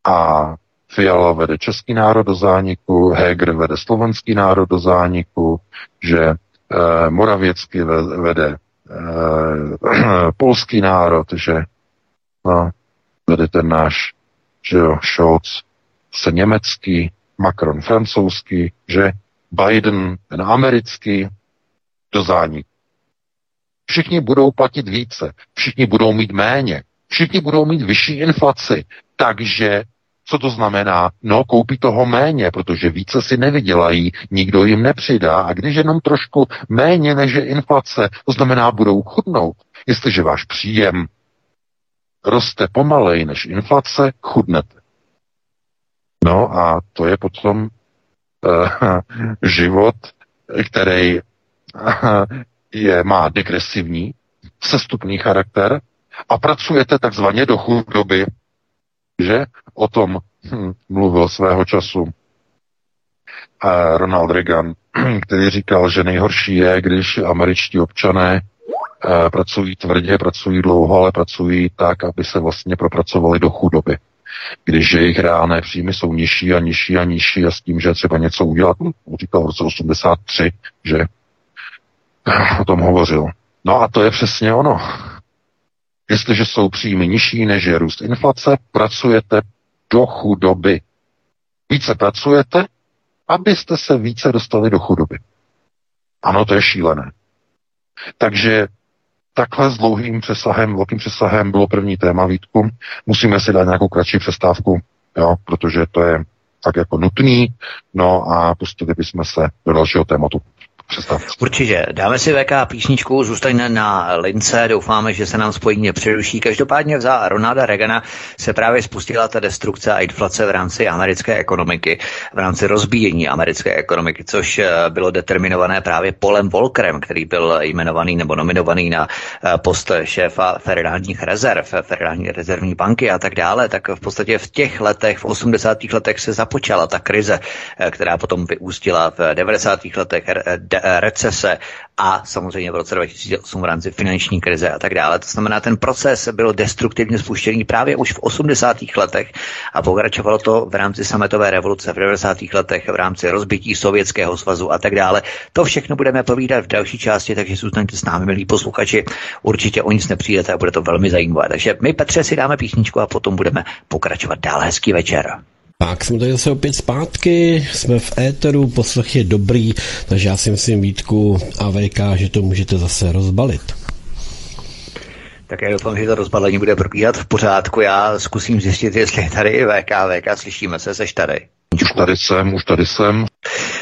A Fiala vede český národ do zániku, Heger vede slovenský národ do zániku, že e, Moravěcky vede e, polský národ, že no, vede ten náš, že jo, Scholz se německý, Macron francouzský, že Biden ten americký do zániku. Všichni budou platit více, všichni budou mít méně, všichni budou mít vyšší inflaci. Takže co to znamená? No, koupí toho méně, protože více si nevydělají, nikdo jim nepřidá. A když jenom trošku méně než je inflace, to znamená, budou chudnout. Jestliže váš příjem roste pomalej než inflace, chudnete. No a to je potom uh, život, který je, má degresivní, sestupný charakter a pracujete takzvaně do chudoby, že? O tom hm, mluvil svého času uh, Ronald Reagan, který říkal, že nejhorší je, když američtí občané uh, pracují tvrdě, pracují dlouho, ale pracují tak, aby se vlastně propracovali do chudoby. Když jejich reálné příjmy jsou nižší a nižší a nižší a s tím, že třeba něco udělat, no, říkal v roce 83, že o tom hovořil. No a to je přesně ono. Jestliže jsou příjmy nižší než je růst inflace, pracujete do chudoby. Více pracujete, abyste se více dostali do chudoby. Ano, to je šílené. Takže takhle s dlouhým přesahem, velkým přesahem bylo první téma Vítku. Musíme si dát nějakou kratší přestávku, jo, protože to je tak jako nutný. No a pustili bychom se do dalšího tématu. Přestávce. Určitě. Dáme si VK písničku, zůstaňme na lince, doufáme, že se nám spojení nepřeruší. Každopádně za Ronalda Reagana se právě spustila ta destrukce a inflace v rámci americké ekonomiky, v rámci rozbíjení americké ekonomiky, což eh, bylo determinované právě Polem Volkerem, který byl jmenovaný nebo nominovaný na eh, post šéfa federálních rezerv, federální rezervní banky a tak dále, tak v podstatě v těch letech, v 80. letech se započala ta krize, eh, která potom vyústila v 90. letech recese a samozřejmě v roce 2008 v rámci finanční krize a tak dále. To znamená, ten proces byl destruktivně spuštěný právě už v 80. letech a pokračovalo to v rámci sametové revoluce v 90. letech, v rámci rozbití Sovětského svazu a tak dále. To všechno budeme povídat v další části, takže zůstaňte s námi, milí posluchači. Určitě o nic nepřijdete a bude to velmi zajímavé. Takže my, Petře, si dáme písničku a potom budeme pokračovat dál. Hezký večer. Tak jsme tady zase opět zpátky, jsme v éteru, poslech je dobrý, takže já si myslím Vítku a VK, že to můžete zase rozbalit. Tak já doufám, že to rozbalení bude probíhat v pořádku. Já zkusím zjistit, jestli je tady VK, VK, slyšíme se, seš tady. Už tady jsem, už tady jsem.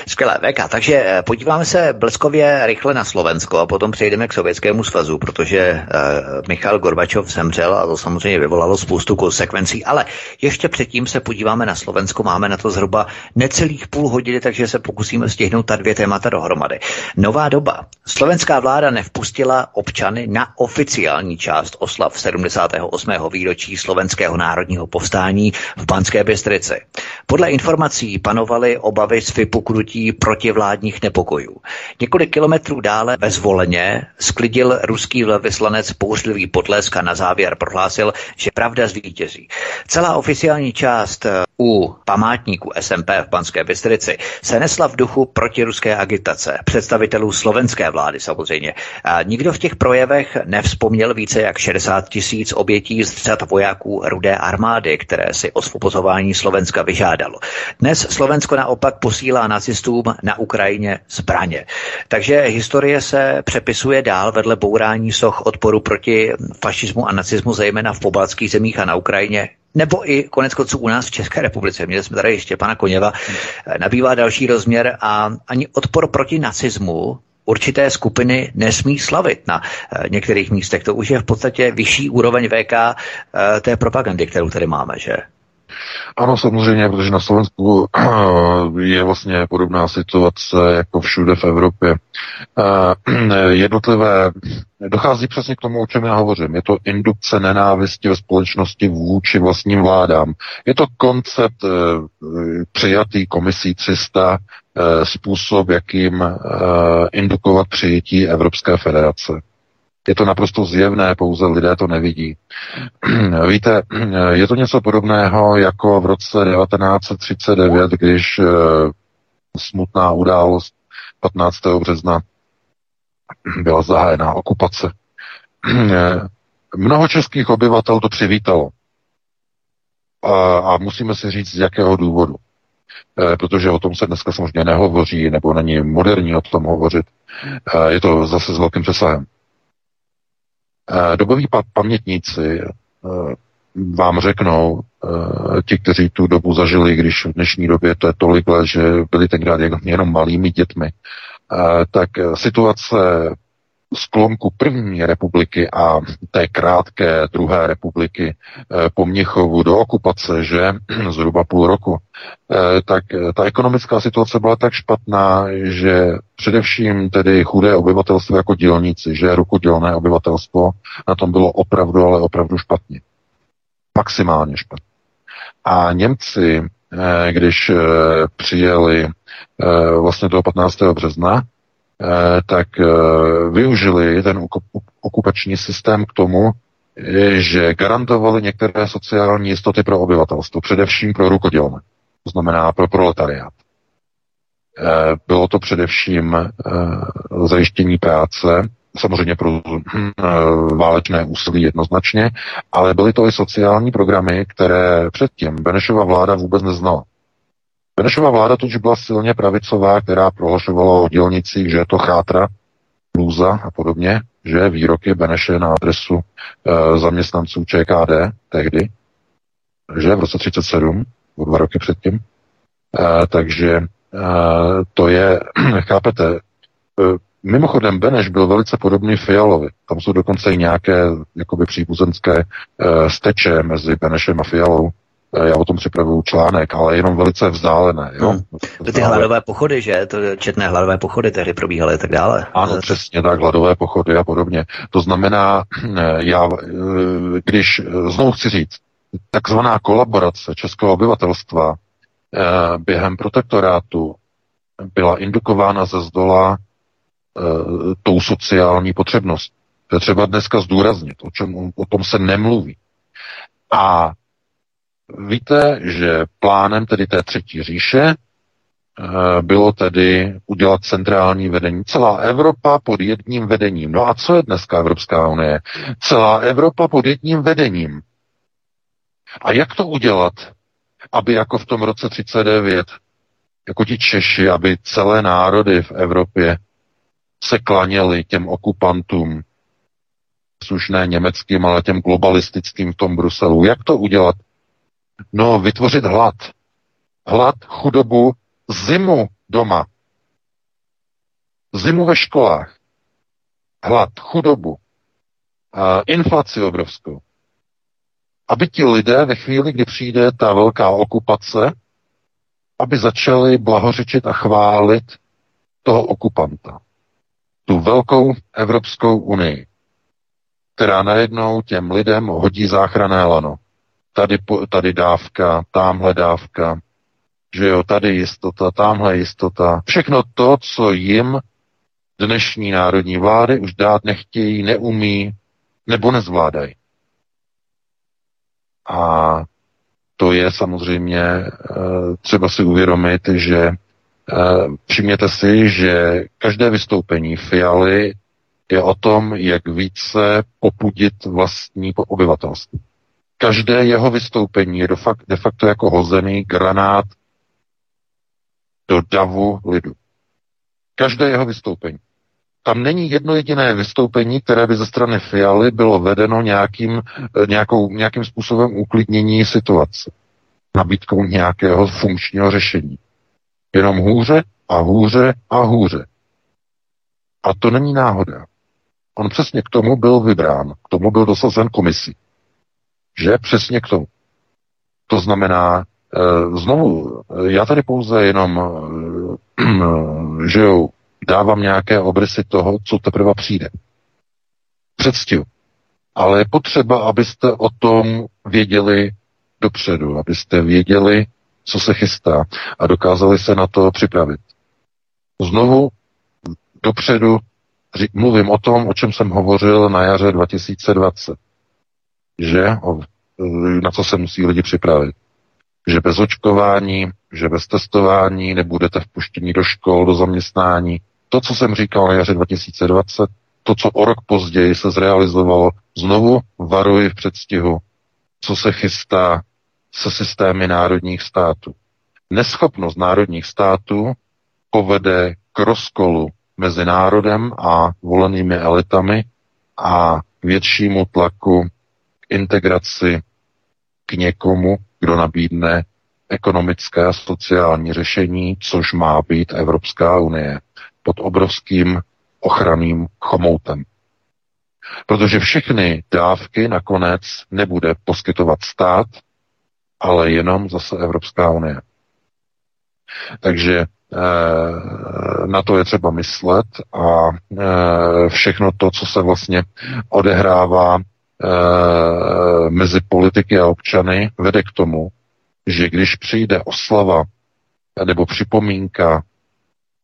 Skvělé, VK. Takže eh, podíváme se bleskově rychle na Slovensko a potom přejdeme k Sovětskému svazu, protože uh, Michal Gorbačov zemřel a to samozřejmě vyvolalo spoustu konsekvencí. Ale ještě předtím se podíváme na Slovensko. Máme na to zhruba necelých půl hodiny, takže se pokusíme stihnout ta dvě témata dohromady. Nová doba. Slovenská vláda nevpustila občany na oficiální část oslav 78. výročí slovenského národního povstání v Banské Bystrici. Podle informací panovaly obavy z vypuknutí protivládních nepokojů. Několik kilometrů dále bezvoleně sklidil ruský velvyslanec pouřlivý potlesk a na závěr prohlásil, že pravda zvítězí. Celá oficiální část eh, u památníku SMP v Panské Bystrici se nesla v duchu protiruské agitace představitelů slovenské vlády samozřejmě. A nikdo v těch projevech nevzpomněl více jak 60 tisíc obětí z řad vojáků Rudé armády, které si osvobozování Slovenska vyžádalo. Dnes Slovensko naopak posílá nacistům na Ukrajině zbraně. Takže historie se přepisuje dál vedle bourání soch odporu proti fašismu a nacismu, zejména v pobaltských zemích a na Ukrajině nebo i konec konců u nás v České republice. Měli jsme tady pana Koněva, nabývá další rozměr a ani odpor proti nacismu určité skupiny nesmí slavit na eh, některých místech. To už je v podstatě vyšší úroveň VK eh, té propagandy, kterou tady máme, že? Ano, samozřejmě, protože na Slovensku je vlastně podobná situace jako všude v Evropě. Jednotlivé, dochází přesně k tomu, o čem já hovořím. Je to indukce nenávisti ve společnosti vůči vlastním vládám. Je to koncept eh, přijatý komisí 300, eh, způsob, jakým eh, indukovat přijetí Evropské federace. Je to naprosto zjevné, pouze lidé to nevidí. Víte, je to něco podobného jako v roce 1939, když eh, smutná událost 15. března byla zahájená okupace. Mnoho českých obyvatel to přivítalo. A, musíme si říct, z jakého důvodu. E, protože o tom se dneska samozřejmě nehovoří, nebo není moderní o tom hovořit. E, je to zase s velkým přesahem. Eh, doboví pamětníci eh, vám řeknou, eh, ti, kteří tu dobu zažili, když v dnešní době to je tolik let, že byli tenkrát jenom malými dětmi, tak situace sklonku první republiky a té krátké druhé republiky eh, po Mnichovu do okupace, že zhruba půl roku, eh, tak eh, ta ekonomická situace byla tak špatná, že především tedy chudé obyvatelstvo jako dělníci, že rukodělné obyvatelstvo, na tom bylo opravdu, ale opravdu špatně. Maximálně špatně. A Němci, když přijeli vlastně toho 15. března, tak eh, využili ten okupační systém k tomu, eh, že garantovali některé sociální jistoty pro obyvatelstvo, především pro rukodělné, to znamená pro proletariát. Bylo to především zajištění práce, samozřejmě pro válečné úsilí jednoznačně, ale byly to i sociální programy, které předtím Benešova vláda vůbec neznala. Benešova vláda totiž byla silně pravicová, která prohlašovala o dělnicích, že je to chátra, lůza a podobně, že výroky Beneše na adresu e, zaměstnanců ČKD tehdy, že v roce 37, o dva roky předtím. E, takže e, to je, chápete, Mimochodem, Beneš byl velice podobný Fialovi. Tam jsou dokonce i nějaké jakoby příbuzenské steče mezi Benešem a Fialou. Já o tom připravuju článek, ale jenom velice vzdálené. Jo? Hmm. Vzdále. Ty hladové pochody, že? To četné hladové pochody tehdy probíhaly a tak dále. Ano, přesně tak, hladové pochody a podobně. To znamená, já, když znovu chci říct, takzvaná kolaborace českého obyvatelstva během protektorátu byla indukována ze zdola tou sociální potřebnost. To je třeba dneska zdůraznit, o, čem, o tom se nemluví. A víte, že plánem tedy té třetí říše uh, bylo tedy udělat centrální vedení. Celá Evropa pod jedním vedením. No a co je dneska Evropská unie? Celá Evropa pod jedním vedením. A jak to udělat, aby jako v tom roce 39 jako ti Češi, aby celé národy v Evropě se klaněly těm okupantům, ne německým, ale těm globalistickým v tom Bruselu. Jak to udělat? No, vytvořit hlad. Hlad, chudobu, zimu doma. Zimu ve školách. Hlad, chudobu. A inflaci obrovskou. Aby ti lidé ve chvíli, kdy přijde ta velká okupace, aby začali blahořečit a chválit toho okupanta. Tu velkou Evropskou unii, která najednou těm lidem hodí záchrané lano. Tady, tady dávka, tamhle dávka, že jo, tady jistota, tamhle jistota. Všechno to, co jim dnešní národní vlády už dát nechtějí, neumí nebo nezvládají. A to je samozřejmě eh, třeba si uvědomit, že eh, všimněte si, že každé vystoupení Fialy je o tom, jak více popudit vlastní obyvatelstvo. Každé jeho vystoupení je de facto, jako hozený granát do davu lidu. Každé jeho vystoupení. Tam není jedno jediné vystoupení, které by ze strany Fialy bylo vedeno nějakým, eh, nějakou, nějakým způsobem uklidnění situace. Nabídkou nějakého funkčního řešení. Jenom hůře a hůře a hůře. A to není náhoda. On přesně k tomu byl vybrán, k tomu byl dosazen komisí. Že přesně k tomu. To znamená, e, znovu, já tady pouze jenom, e, že jo, dávám nějaké obrysy toho, co teprve přijde. Předstihu. Ale je potřeba, abyste o tom věděli dopředu, abyste věděli, co se chystá a dokázali se na to připravit. Znovu dopředu mluvím o tom, o čem jsem hovořil na jaře 2020. Že na co se musí lidi připravit. Že bez očkování, že bez testování nebudete vpuštěni do škol, do zaměstnání, to, co jsem říkal na jaře 2020, to, co o rok později se zrealizovalo, znovu varuji v předstihu, co se chystá se systémy národních států. Neschopnost národních států povede k rozkolu mezi národem a volenými elitami a většímu tlaku integraci k někomu, kdo nabídne ekonomické a sociální řešení, což má být Evropská unie pod obrovským ochranným chomoutem. Protože všechny dávky nakonec nebude poskytovat stát, ale jenom zase Evropská unie. Takže e, na to je třeba myslet a e, všechno to, co se vlastně odehrává e, mezi politiky a občany, vede k tomu, že když přijde oslava nebo připomínka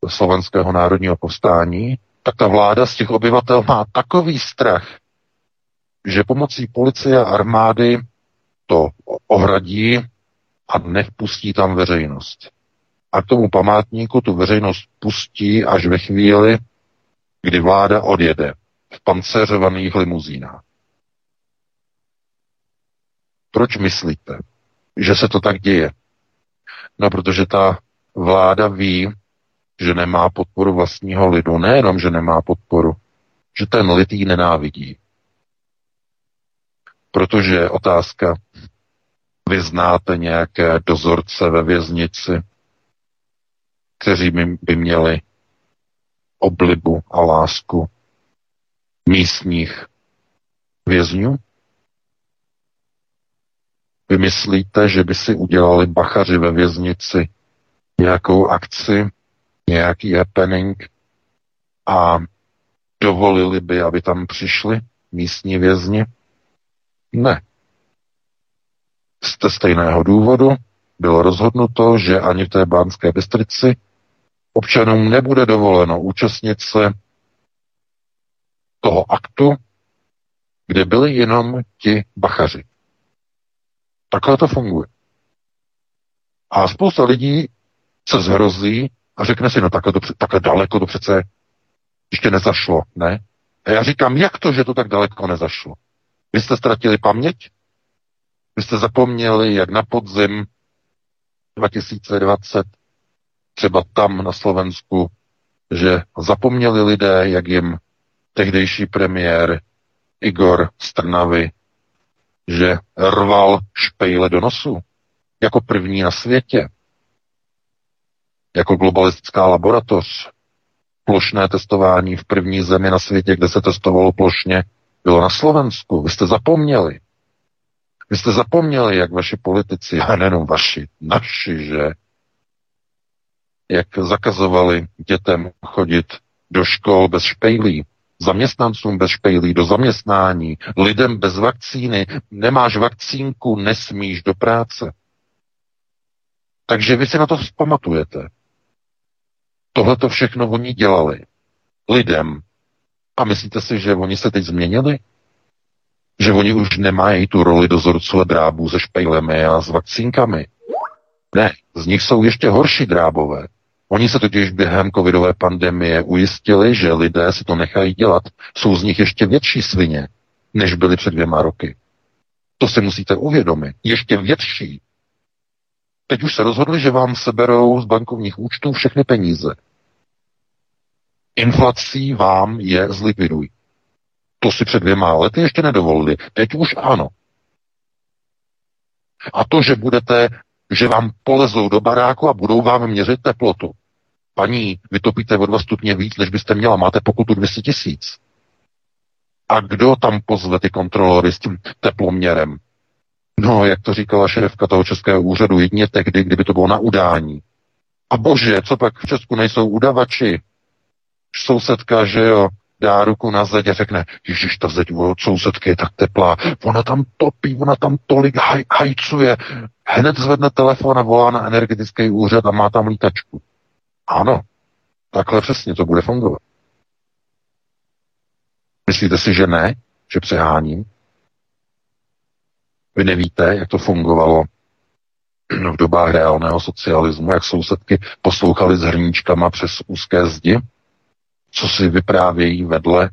slovenského národního povstání, tak ta vláda z těch obyvatel má takový strach, že pomocí policie a armády to ohradí a nevpustí tam veřejnost. A k tomu památníku tu veřejnost pustí až ve chvíli, kdy vláda odjede v pancéřovaných limuzínách. Proč myslíte, že se to tak děje? No, protože ta vláda ví, že nemá podporu vlastního lidu. Nejenom, že nemá podporu, že ten lid ji nenávidí. Protože otázka, vy znáte nějaké dozorce ve věznici, kteří by, by měli oblibu a lásku místních vězňů? Vymyslíte, že by si udělali bachaři ve věznici nějakou akci, nějaký happening a dovolili by, aby tam přišli místní vězni? Ne. Z stejného důvodu bylo rozhodnuto, že ani v té bánské Bystrici občanům nebude dovoleno účastnit se toho aktu, kde byli jenom ti bachaři. Takhle to funguje. A spousta lidí se zhrozí a řekne si, no takhle, to, takhle daleko to přece ještě nezašlo, ne? A já říkám, jak to, že to tak daleko nezašlo? Vy jste ztratili paměť? Vy jste zapomněli, jak na podzim 2020, třeba tam na Slovensku, že zapomněli lidé, jak jim tehdejší premiér Igor Strnavy, že rval špejle do nosu jako první na světě, jako globalistická laboratoř, plošné testování v první zemi na světě, kde se testovalo plošně, bylo na Slovensku. Vy jste zapomněli. Vy jste zapomněli, jak vaši politici, a nejenom vaši, naši, že jak zakazovali dětem chodit do škol bez špejlí, zaměstnancům bez špejlí do zaměstnání, lidem bez vakcíny, nemáš vakcínku, nesmíš do práce. Takže vy si na to vzpamatujete. Tohle to všechno oni dělali lidem. A myslíte si, že oni se teď změnili? Že oni už nemají tu roli dozorců a drábů se špejlemi a s vakcínkami? Ne, z nich jsou ještě horší drábové. Oni se totiž během covidové pandemie ujistili, že lidé si to nechají dělat. Jsou z nich ještě větší svině, než byly před dvěma roky. To si musíte uvědomit. Ještě větší. Teď už se rozhodli, že vám seberou z bankovních účtů všechny peníze. Inflací vám je zlikvidují. To si před dvěma lety ještě nedovolili. Teď už ano. A to, že budete, že vám polezou do baráku a budou vám měřit teplotu. Paní, vytopíte o dva stupně víc, než byste měla, máte pokutu 200 tisíc. A kdo tam pozve ty kontrolory s tím teploměrem? No, jak to říkala šéfka toho českého úřadu, jedině tehdy, kdyby to bylo na udání. A bože, co pak v Česku nejsou udavači? Sousedka, že jo, dá ruku na zeď a řekne, ježiš, ta zeď od sousedky je tak teplá, ona tam topí, ona tam tolik haj, hajcuje. Hned zvedne telefon a volá na energetický úřad a má tam lítačku. Ano, takhle přesně to bude fungovat. Myslíte si, že ne? Že přeháním? Vy nevíte, jak to fungovalo v dobách reálného socialismu, jak sousedky poslouchali s hrníčkama přes úzké zdi, co si vyprávějí vedle,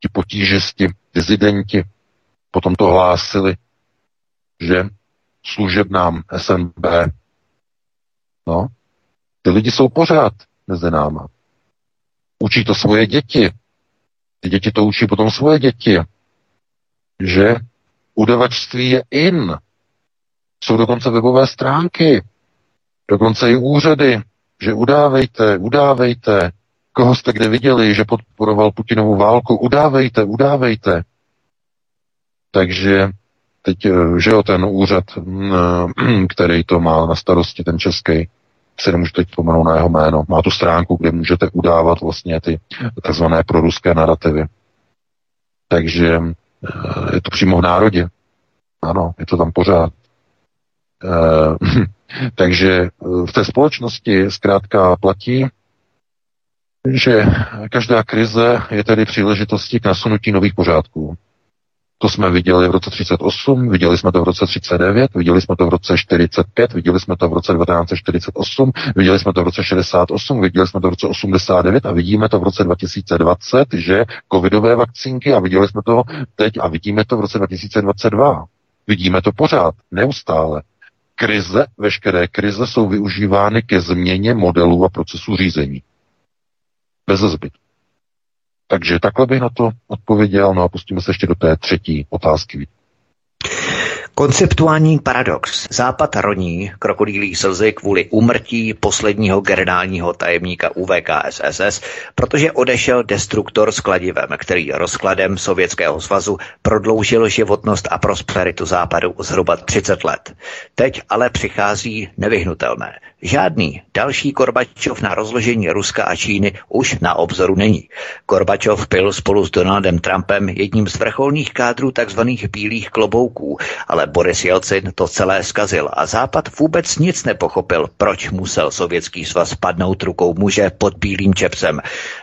ti potížisti, dizidenti, potom to hlásili, že služebnám SNB, no, ty lidi jsou pořád mezi náma. Učí to svoje děti. Ty děti to učí potom svoje děti. Že udavačství je in. Jsou dokonce webové stránky, dokonce i úřady, že udávejte, udávejte. Koho jste kde viděli, že podporoval Putinovou válku, udávejte, udávejte. Takže teď, eh, že jo, ten úřad, mm, který to má na starosti, ten český, si nemůžu teď vzpomenout na jeho jméno. Má tu stránku, kde můžete udávat vlastně ty takzvané proruské narrativy. Takže eh, je to přímo v národě. Ano, je to tam pořád. Takže eh, v té společnosti zkrátka platí, že každá krize je tedy příležitostí k nasunutí nových pořádků. To jsme viděli v roce 38, viděli jsme to v roce 39, viděli jsme to v roce 45, viděli jsme to v roce 1948, viděli jsme to v roce 68, viděli jsme to v roce 89 a vidíme to v roce 2020, že covidové vakcínky a viděli jsme to teď a vidíme to v roce 2022. Vidíme to pořád, neustále. Krize, veškeré krize jsou využívány ke změně modelů a procesu řízení. Bez zbytku. Takže takhle bych na to odpověděl, no a pustíme se ještě do té třetí otázky. Konceptuální paradox. Západ roní krokodýlí slzy kvůli úmrtí posledního generálního tajemníka UVKSSS, protože odešel destruktor s kladivem, který rozkladem Sovětského svazu prodloužil životnost a prosperitu západu zhruba 30 let. Teď ale přichází nevyhnutelné. Žádný další Korbačov na rozložení Ruska a Číny už na obzoru není. Korbačov byl spolu s Donaldem Trumpem jedním z vrcholných kádrů tzv. bílých klobouků, ale Boris Jelcin to celé skazil a Západ vůbec nic nepochopil, proč musel Sovětský svaz padnout rukou muže pod bílým čepsem.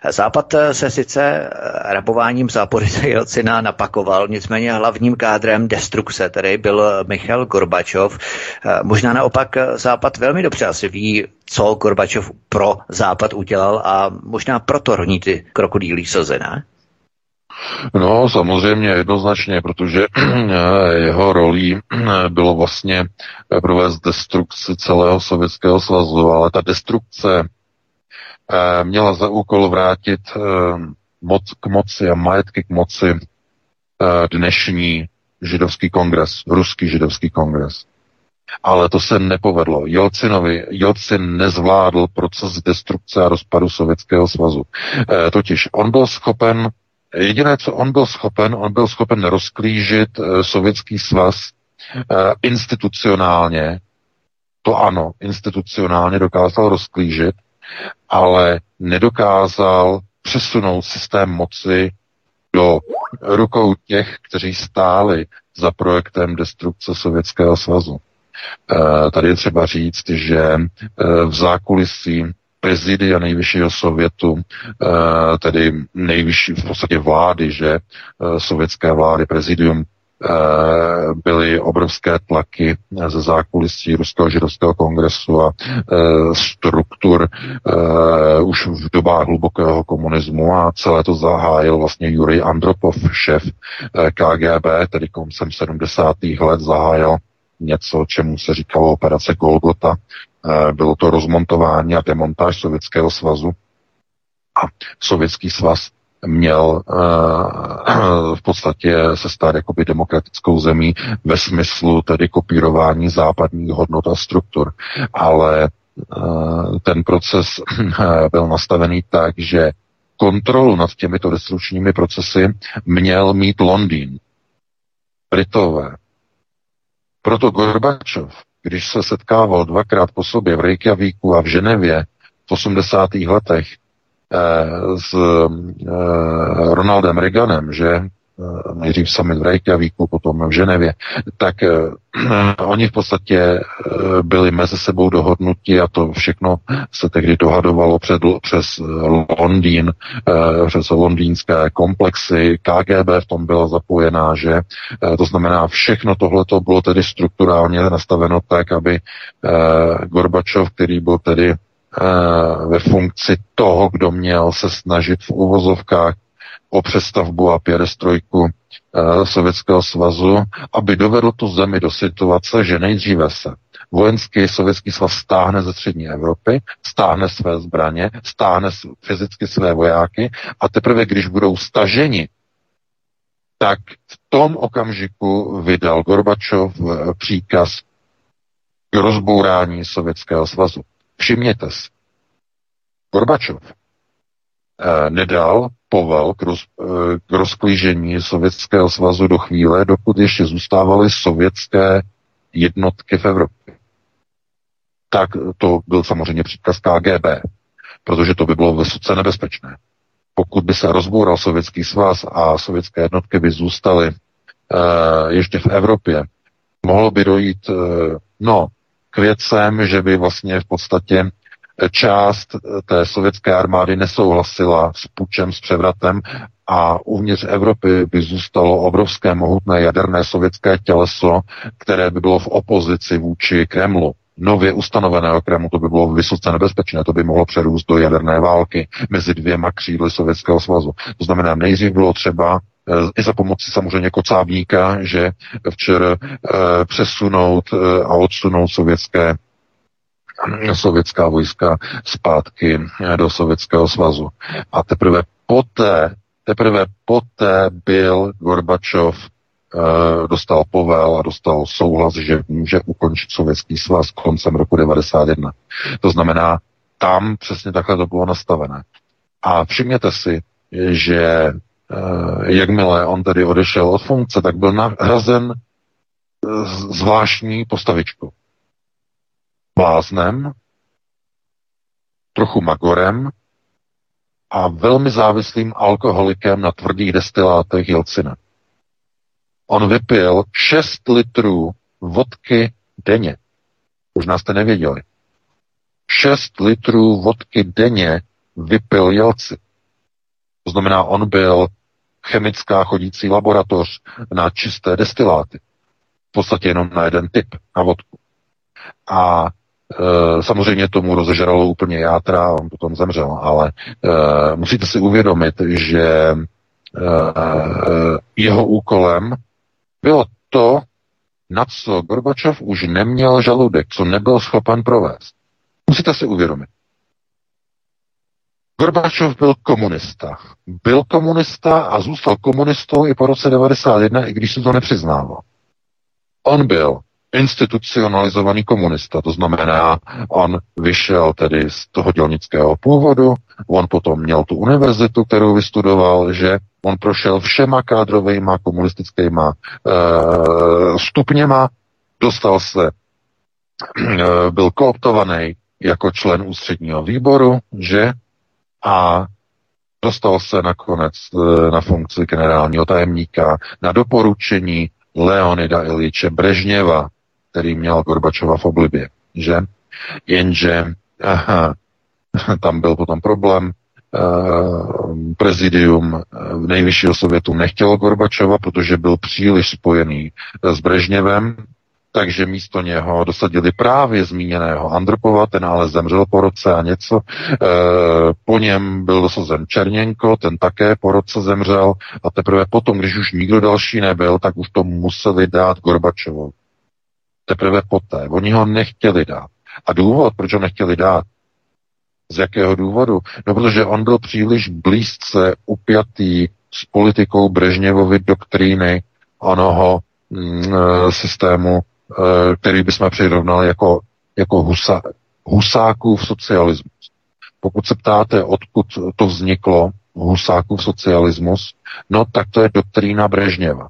Západ se sice rabováním za Borise Jelcina napakoval, nicméně hlavním kádrem destrukce tedy byl Michal Gorbačov. Možná naopak Západ velmi dobře asi ví, co Gorbačov pro Západ udělal a možná proto roní ty krokodýlí slzy, ne? No, samozřejmě jednoznačně, protože jeho rolí bylo vlastně provést destrukci celého Sovětského svazu, ale ta destrukce eh, měla za úkol vrátit eh, moc k moci a majetky k moci eh, dnešní židovský kongres, ruský židovský kongres. Ale to se nepovedlo. Jelcinovi, Jelcin nezvládl proces destrukce a rozpadu Sovětského svazu. E, totiž on byl schopen, jediné, co on byl schopen, on byl schopen rozklížit e, Sovětský svaz e, institucionálně, to ano, institucionálně dokázal rozklížit, ale nedokázal přesunout systém moci do rukou těch, kteří stáli za projektem destrukce Sovětského svazu. Eh, tady je třeba říct, že eh, v zákulisí prezidia nejvyššího sovětu, eh, tedy nejvyšší v podstatě vlády, že sovětské vlády, prezidium, byly obrovské tlaky ze zákulisí Ruského židovského kongresu a struktur už v dobách hlubokého komunismu a celé to zahájil vlastně Jurij Andropov, šéf KGB, tedy koncem 70. let zahájil něco, čemu se říkalo operace Golgota. Eh, bylo to rozmontování a demontáž Sovětského svazu. A Sovětský svaz měl uh, v podstatě se stát jakoby demokratickou zemí ve smyslu tedy kopírování západních hodnot a struktur. Ale uh, ten proces byl nastavený tak, že kontrolu nad těmito destrukčními procesy měl mít Londýn. Britové, proto Gorbačov, když se setkával dvakrát po sobě v Reykjavíku a v Ženevě v 80. letech eh, s eh, Ronaldem Reaganem, že nejdřív summit v Reykjavíku, potom v Ženevě, tak eh, oni v podstatě eh, byli mezi sebou dohodnuti a to všechno se tehdy dohadovalo před, přes Londýn, přes londýnské komplexy, KGB v tom byla zapojená, že to znamená všechno tohle to bylo tedy strukturálně nastaveno tak, aby Gorbačov, který byl tedy ve funkci toho, kdo měl se snažit v uvozovkách o přestavbu a pěrestrojku e, Sovětského svazu, aby dovedl tu zemi do situace, že nejdříve se vojenský sovětský svaz stáhne ze střední Evropy, stáhne své zbraně, stáhne fyzicky své vojáky a teprve, když budou staženi, tak v tom okamžiku vydal Gorbačov eh, příkaz k rozbourání Sovětského svazu. Všimněte si, Gorbačov eh, nedal povel k, roz, eh, k rozklížení Sovětského svazu do chvíle, dokud ještě zůstávaly sovětské jednotky v Evropě. Tak to byl samozřejmě příkaz KGB, protože to by bylo vysoce nebezpečné. Pokud by se rozboural Sovětský svaz a sovětské jednotky by zůstaly uh, ještě v Evropě, mohlo by dojít uh, no, k věcem, že by vlastně v podstatě část té sovětské armády nesouhlasila s pučem, s převratem a uvnitř Evropy by zůstalo obrovské mohutné jaderné sovětské těleso, které by bylo v opozici vůči Kremlu nově ustanoveného Kremlu, to by bylo vysoce nebezpečné, to by mohlo přerůst do jaderné války mezi dvěma křídly Sovětského svazu. To znamená, nejdřív bylo třeba eh, i za pomoci samozřejmě kocávníka, že včera e, přesunout a odsunout sovětské sovětská vojska zpátky do Sovětského svazu. A teprve poté, teprve poté byl Gorbačov dostal povel a dostal souhlas, že může ukončit sovětský svaz koncem roku 91. To znamená, tam přesně takhle to bylo nastavené. A všimněte si, že e, jakmile on tedy odešel od funkce, tak byl nahrazen zvláštní postavičkou. Bláznem, trochu magorem a velmi závislým alkoholikem na tvrdých destilátech Jelcina. On vypil 6 litrů vodky denně. Možná jste nevěděli. 6 litrů vodky denně vypil Jelci. To znamená, on byl chemická chodící laboratoř na čisté destiláty. V podstatě jenom na jeden typ, na vodku. A e, samozřejmě tomu rozežralo úplně játra, on potom zemřel, ale e, musíte si uvědomit, že e, jeho úkolem bylo to, na co Gorbačov už neměl žaludek, co nebyl schopen provést. Musíte si uvědomit. Gorbačov byl komunista. Byl komunista a zůstal komunistou i po roce 91, i když se to nepřiznával. On byl institucionalizovaný komunista, to znamená, on vyšel tedy z toho dělnického původu, on potom měl tu univerzitu, kterou vystudoval, že on prošel všema kádrovejma komunistickýma e, stupněma, dostal se, e, byl kooptovaný jako člen ústředního výboru, že a dostal se nakonec e, na funkci generálního tajemníka na doporučení Leonida Iliče Brežněva, který měl Gorbačova v oblibě, že? Jenže aha, tam byl potom problém, Uh, prezidium uh, nejvyššího sovětu nechtělo Gorbačova, protože byl příliš spojený s Brežněvem, takže místo něho dosadili právě zmíněného Andropova, ten ale zemřel po roce a něco. Po něm byl dosazen Černěnko, ten také po roce zemřel a teprve potom, když už nikdo další nebyl, tak už to museli dát Gorbačovu. Teprve poté. Oni ho nechtěli dát. A důvod, proč ho nechtěli dát, z jakého důvodu? No, protože on byl příliš blízce upjatý s politikou Brežněvovy doktríny onoho mm, e, systému Eh, který bychom přirovnali jako, jako husa, husákův socialismus. Pokud se ptáte, odkud to vzniklo, husákův socialismus, no tak to je doktrína Brežněva.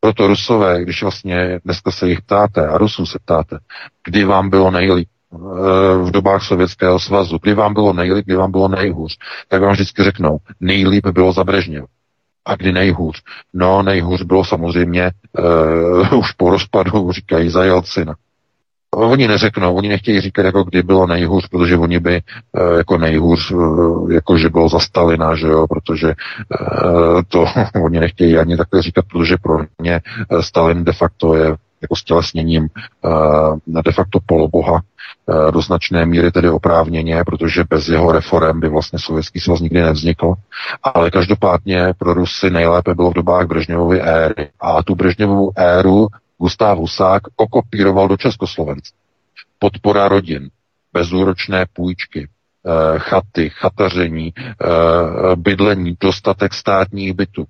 Proto Rusové, když vlastně dneska se jich ptáte a Rusů se ptáte, kdy vám bylo nejlíp eh, v dobách Sovětského svazu, kdy vám bylo nejlíp, kdy vám bylo nejhůř, tak vám vždycky řeknou, nejlíp bylo za Brežněva. A kdy nejhůř? No, nejhůř bylo samozřejmě uh, už po rozpadu, říkají za Jelcina. Oni neřeknou, oni nechtějí říkat, jako kdy bylo nejhůř, protože oni by uh, jako nejhůř, uh, jako že bylo za Stalina, že jo, protože uh, to oni nechtějí ani takhle říkat, protože pro ně Stalin de facto je jako stělesněním de facto poloboha, do značné míry tedy oprávněně, protože bez jeho reform by vlastně Sovětský svaz nikdy nevznikl. Ale každopádně pro Rusy nejlépe bylo v dobách Brežněvovy éry. A tu Brežněvou éru Gustav Husák okopíroval do Československa. Podpora rodin, bezúročné půjčky, eh, chaty, chataření, bydlení, dostatek státních bytů.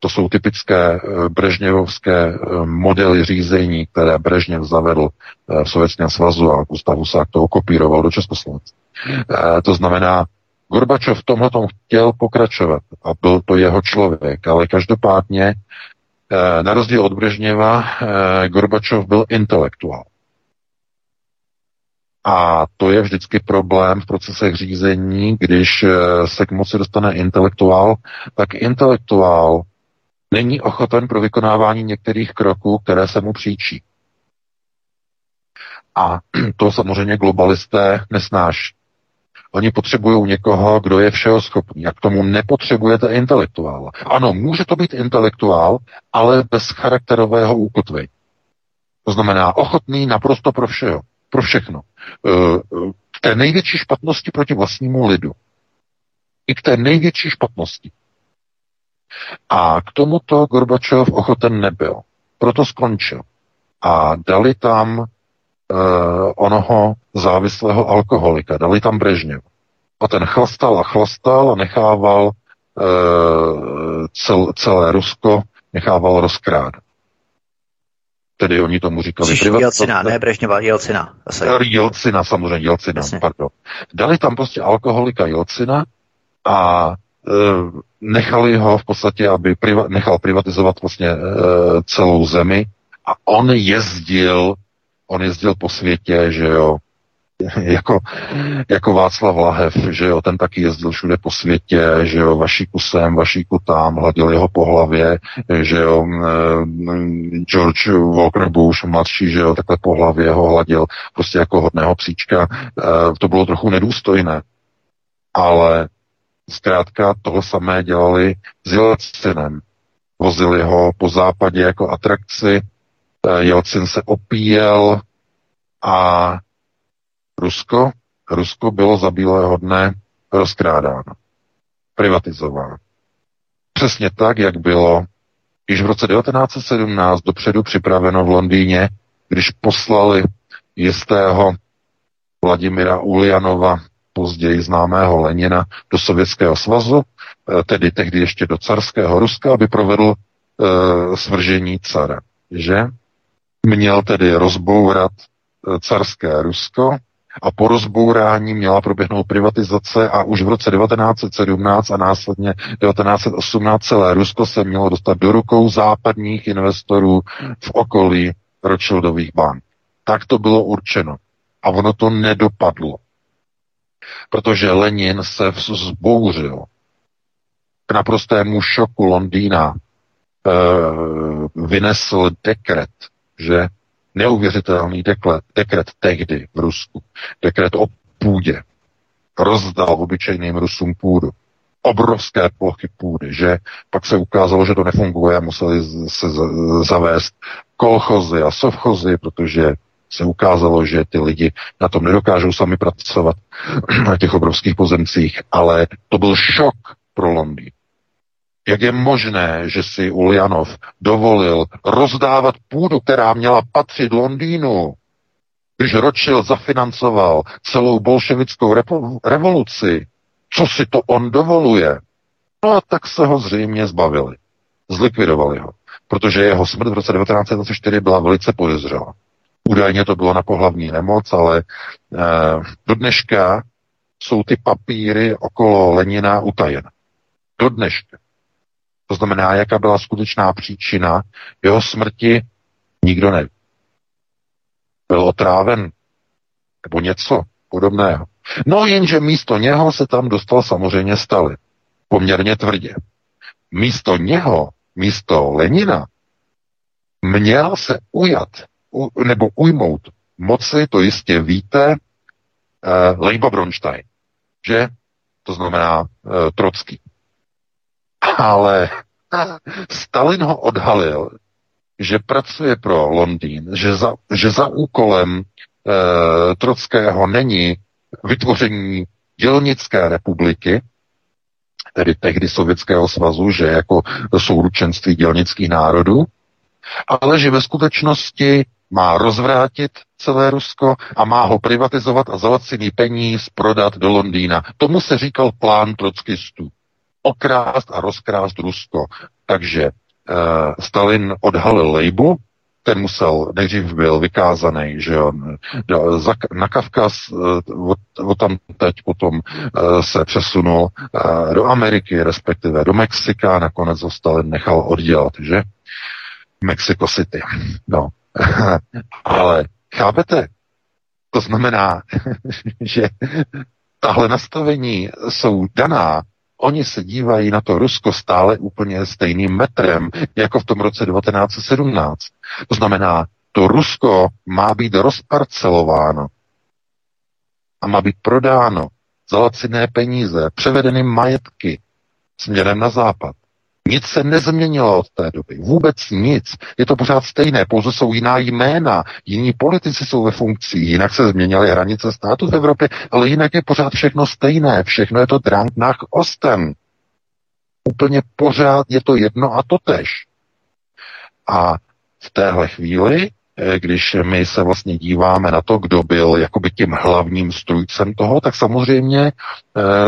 To jsou typické eh, brežněvovské eh, modely řízení, které Brežněv zavedl eh, v Sovětském svazu a Gustav Husák to okopíroval do Československa. To znamená, Gorbačov v tomhle chtěl pokračovat a byl to jeho člověk, ale každopádně na rozdíl od Brežněva Gorbačov byl intelektuál. A to je vždycky problém v procesech řízení, když se k moci dostane intelektuál, tak intelektuál není ochoten pro vykonávání některých kroků, které se mu příčí. A to samozřejmě globalisté nesnáší. Oni potřebují někoho, kdo je všeho schopný. A k tomu nepotřebujete intelektuála. Ano, může to být intelektuál, ale bez charakterového úkotvy. To znamená ochotný naprosto pro všeho, pro všechno. E, k té největší špatnosti proti vlastnímu lidu. I k té největší špatnosti. A k tomuto Gorbačov ochoten nebyl. Proto skončil. A dali tam uh, onoho závislého alkoholika, dali tam Brežněv. A ten chlastal a chlastal a nechával uh, cel, celé Rusko nechával rozkrádat. Tedy oni tomu říkali privatizace. Jelcina, ne Brežněva, Jelcina. Jelcina, samozřejmě, Jelcina, Jasně. pardon. Dali tam prostě alkoholika Jelcina a e, nechali ho v podstatě, aby priva, nechal privatizovat vlastně e, celou zemi a on jezdil, on jezdil po světě, že jo, jako, jako Václav Lahev, že jo, ten taky jezdil všude po světě, že jo, vaší kusem, vaší tam, hladil jeho po hlavě, že jo, George Walker Bush mladší, že jo, takhle po hlavě ho hladil, prostě jako hodného příčka. To bylo trochu nedůstojné, ale zkrátka toho samé dělali s Jelcinem. Vozili ho po západě jako atrakci, Jelcin se opíjel a Rusko, Rusko bylo za bílého dne rozkrádáno, privatizováno. Přesně tak, jak bylo již v roce 1917 dopředu připraveno v Londýně, když poslali jistého Vladimira Uljanova, později známého Lenina, do Sovětského svazu, eh, tedy tehdy ještě do carského Ruska, aby provedl e, svržení cara. Že? Měl tedy rozbourat eh, carské Rusko a po rozbourání měla proběhnout privatizace a už v roce 1917 a následně 1918 celé Rusko se mělo dostat do rukou západních investorů v okolí Rothschildových bank. Tak to bylo určeno. A ono to nedopadlo. Protože Lenin se vzbouřil k naprostému šoku Londýna, e, vynesl dekret, že neuvěřitelný dekret, dekret tehdy v Rusku, dekret o půdě, rozdal obyčejným Rusům půdu. Obrovské plochy půdy, že pak se ukázalo, že to nefunguje, museli se zavést kolchozy a sovchozy, protože se ukázalo, že ty lidi na tom nedokážou sami pracovat na těch obrovských pozemcích, ale to byl šok pro Londýn. Jak je možné, že si Uljanov dovolil rozdávat půdu, která měla patřit Londýnu, když Rothschild zafinancoval celou bolševickou revoluci? Co si to on dovoluje? No a tak se ho zřejmě zbavili. Zlikvidovali ho. Protože jeho smrt v roce 1924 byla velice podezřelá. Údajně to bylo na pohlavní nemoc, ale eh, do dneška jsou ty papíry okolo Lenina utajené. Do dneška. To znamená, jaká byla skutečná příčina jeho smrti, nikdo neví. Byl otráven nebo něco podobného. No jenže místo něho se tam dostal samozřejmě Stalin. Poměrně tvrdě. Místo něho, místo Lenina, měl se ujat, u, nebo ujmout moci, to jistě víte, uh, Leiba Bronstein, že? To znamená uh, Trocký. Ale Stalin ho odhalil, že pracuje pro Londýn, že za, že za úkolem e, Trockého není vytvoření dělnické republiky, tedy tehdy Sovětského svazu, že jako souručenství dělnických národů, ale že ve skutečnosti má rozvrátit celé Rusko a má ho privatizovat a za peníz prodat do Londýna. Tomu se říkal plán trockistů okrást a rozkrást Rusko. Takže uh, Stalin odhalil Lejbu, ten musel, nejdřív byl vykázaný, že jo, na Kavkaz, eh, od, tam teď potom uh, se přesunul do Ameriky, respektive do Mexika, nakonec ho Stalin nechal oddělat, že? Mexico City. No. Ale chápete? To znamená, že tahle nastavení jsou daná Oni se dívají na to Rusko stále úplně stejným metrem, jako v tom roce 1917. To znamená, to Rusko má být rozparcelováno a má být prodáno za laciné peníze, převedeny majetky směrem na západ. Nic se nezměnilo od té doby. Vůbec nic. Je to pořád stejné, pouze jsou jiná jména, jiní politici jsou ve funkci, jinak se změnily hranice státu v Evropě, ale jinak je pořád všechno stejné. Všechno je to drang nach Osten. Úplně pořád je to jedno a to tež. A v téhle chvíli když my se vlastně díváme na to, kdo byl jakoby tím hlavním strujcem toho, tak samozřejmě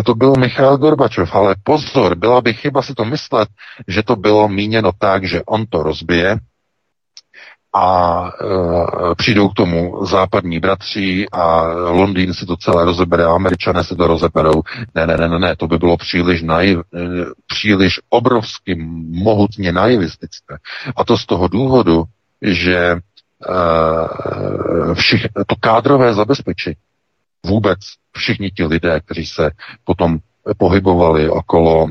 to byl Michal Gorbačov. Ale pozor, byla by chyba si to myslet, že to bylo míněno tak, že on to rozbije, a e, přijdou k tomu západní bratři a Londýn si to celé rozebere a američané si to rozeberou. Ne, ne, ne, ne, to by bylo příliš, naiv, e, příliš obrovsky mohutně naivistické. A to z toho důvodu, že všich, to kádrové zabezpečení vůbec všichni ti lidé, kteří se potom pohybovali okolo,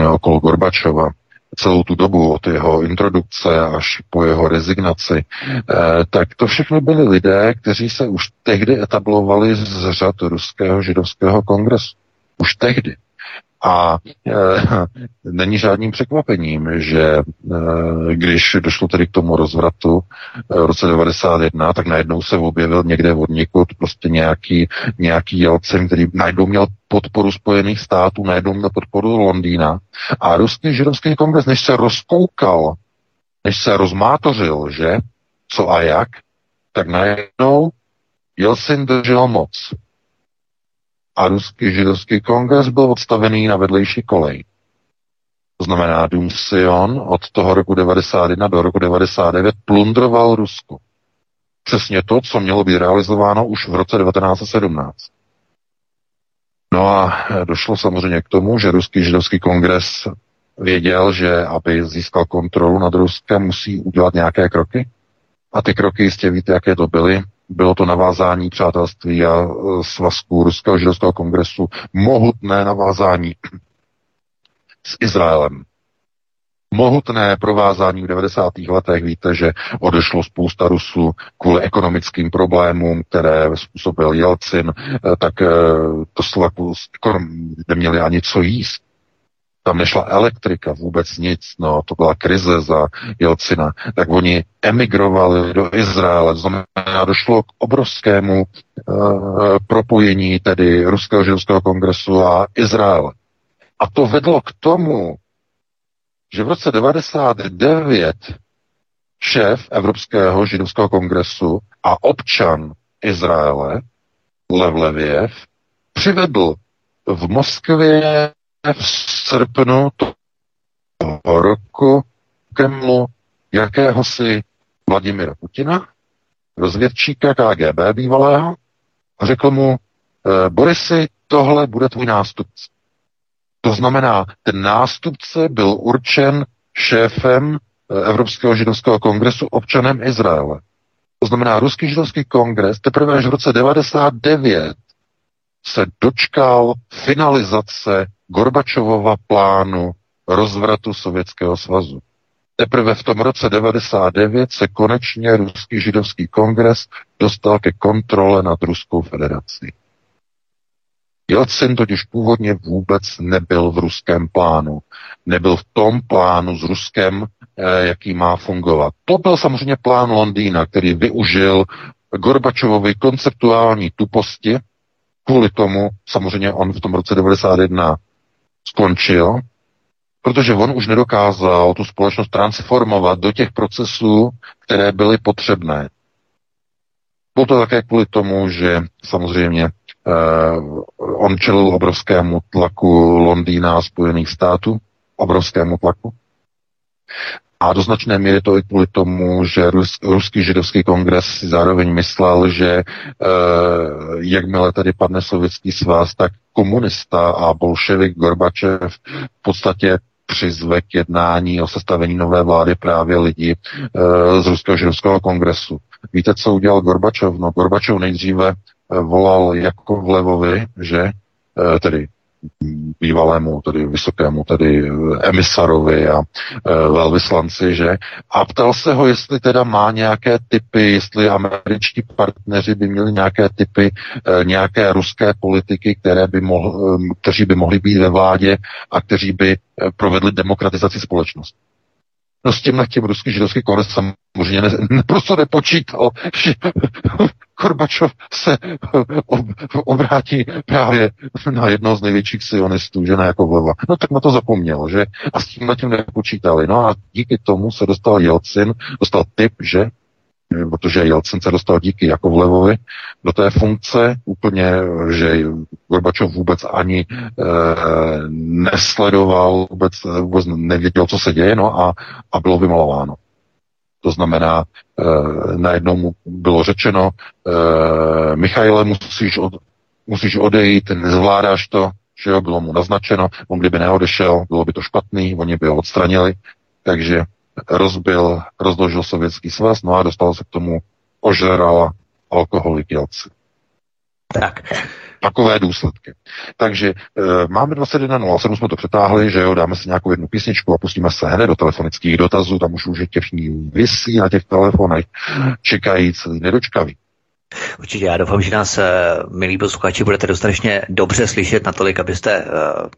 e, okolo Gorbačova, celou tu dobu od jeho introdukce až po jeho rezignaci, eh, tak to všechno byli lidé, kteří se už tehdy etablovali z řad ruského židovského kongresu. Už tehdy. A e, není žádným překvapením, že e, když došlo tedy k tomu rozvratu e, v roce 91, tak najednou se objevil někde od někud prostě nějaký, nějaký jelcem, který najednou měl podporu Spojených států, najednou měl podporu Londýna. A ruský židovský kongres, než se rozkoukal, než se rozmátořil, že, co a jak, tak najednou Jelcin držel moc a ruský židovský kongres byl odstavený na vedlejší kolej. To znamená, Dům Sion od toho roku 91 do roku 99 plundroval Rusko. Přesně to, co mělo být realizováno už v roce 1917. No a došlo samozřejmě k tomu, že Ruský židovský kongres věděl, že aby získal kontrolu nad Ruskem, musí udělat nějaké kroky. A ty kroky jistě víte, jaké to byly. Bylo to navázání přátelství a e, svazku Ruského židovského kongresu, mohutné navázání s Izraelem. Mohutné provázání v 90. letech. Víte, že odešlo spousta Rusů kvůli ekonomickým problémům, které způsobil Jelcin, e, tak e, to slaku, neměli ani co jíst. Tam nešla elektrika, vůbec nic, no, to byla krize za Jelcina, tak oni emigrovali do Izraele, znamená, došlo k obrovskému uh, propojení tedy Ruského židovského kongresu a Izraele. A to vedlo k tomu, že v roce 99 šéf Evropského židovského kongresu a občan Izraele, Lev Leviev, přivedl v Moskvě v srpnu toho roku Kremlu jakéhosi Vladimira Putina, rozvědčíka KGB bývalého, a řekl mu, e, Borisy, tohle bude tvůj nástupce. To znamená, ten nástupce byl určen šéfem eh, Evropského židovského kongresu občanem Izraele. To znamená, Ruský židovský kongres teprve až v roce 99 se dočkal finalizace Gorbačovova plánu rozvratu Sovětského svazu. Teprve v tom roce 99 se konečně Ruský židovský kongres dostal ke kontrole nad Ruskou federací. Jelcin totiž původně vůbec nebyl v ruském plánu. Nebyl v tom plánu s Ruskem, eh, jaký má fungovat. To byl samozřejmě plán Londýna, který využil Gorbačovovi konceptuální tuposti. Kvůli tomu samozřejmě on v tom roce 91 skončil, protože on už nedokázal tu společnost transformovat do těch procesů, které byly potřebné. Bylo to také kvůli tomu, že samozřejmě eh, on čelil obrovskému tlaku Londýna a Spojených států, obrovskému tlaku. A do značné míry to i kvůli tomu, že Rus, Ruský židovský kongres si zároveň myslel, že e, jakmile tady padne sovětský svaz, tak komunista a bolševik Gorbačev v podstatě přizve k jednání o sestavení nové vlády právě lidi e, z Ruského židovského kongresu. Víte, co udělal Gorbačov? No, Gorbačov nejdříve e, volal jako Levovi, že e, tedy bývalému, tedy vysokému, tedy emisarovi a e, velvyslanci, že? A ptal se ho, jestli teda má nějaké typy, jestli američtí partneři by měli nějaké typy, e, nějaké ruské politiky, které by mohl, kteří by mohli být ve vládě a kteří by provedli demokratizaci společnosti. No s tím na tím ruský židovský konec samozřejmě ne, prostě nepočítal, že Korbačov se obrátí právě na jednoho z největších sionistů, že ne jako vleva. No tak na to zapomněl, že? A s tím na tím nepočítali. No a díky tomu se dostal Jelcin, dostal tip, že protože Jelcin se dostal díky jako vlevovi do té funkce úplně, že Gorbačov vůbec ani e, nesledoval, vůbec, vůbec nevěděl, co se děje, no a, a bylo vymalováno. To znamená, e, najednou mu bylo řečeno, e, Michaile, musíš, od, musíš odejít, nezvládáš to, že jo, bylo mu naznačeno, on kdyby neodešel, bylo by to špatný, oni by ho odstranili, takže rozbil, rozložil sovětský svaz, no a dostal se k tomu ožeral alkoholik Jelci. Tak. Takové důsledky. Takže e, máme 21.07, jsme to přetáhli, že jo, dáme si nějakou jednu písničku a pustíme se hned do telefonických dotazů, tam už už je všichni vysí na těch telefonech, čekají celý nedočkavý. Určitě já doufám, že nás, eh, milí posluchači, budete dostatečně dobře slyšet natolik, abyste eh,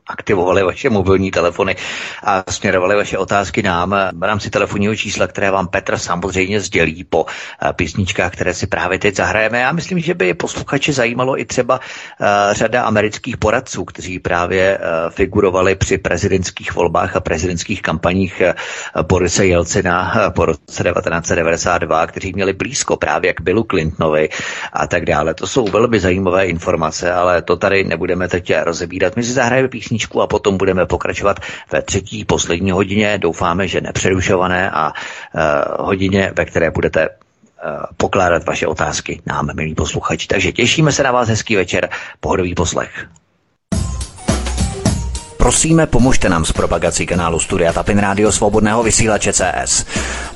aktivovali vaše mobilní telefony a směrovali vaše otázky nám v rámci telefonního čísla, které vám Petr samozřejmě sdělí po eh, písničkách, které si právě teď zahrajeme. Já myslím, že by posluchači zajímalo i třeba řada amerických poradců, kteří právě figurovali při prezidentských volbách a prezidentských kampaních Borise Jelcina po roce 1992, kteří měli blízko právě k Billu Clintonovi a tak dále. To jsou velmi zajímavé informace, ale to tady nebudeme teď rozebírat. My si zahrajeme písničku a potom budeme pokračovat ve třetí poslední hodině. Doufáme, že nepřerušované a uh, hodině, ve které budete uh, pokládat vaše otázky nám, milí posluchači. Takže těšíme se na vás, hezký večer, pohodový poslech. Prosíme, pomožte nám s propagací kanálu Studia Tapin Rádio Svobodného vysílače CS.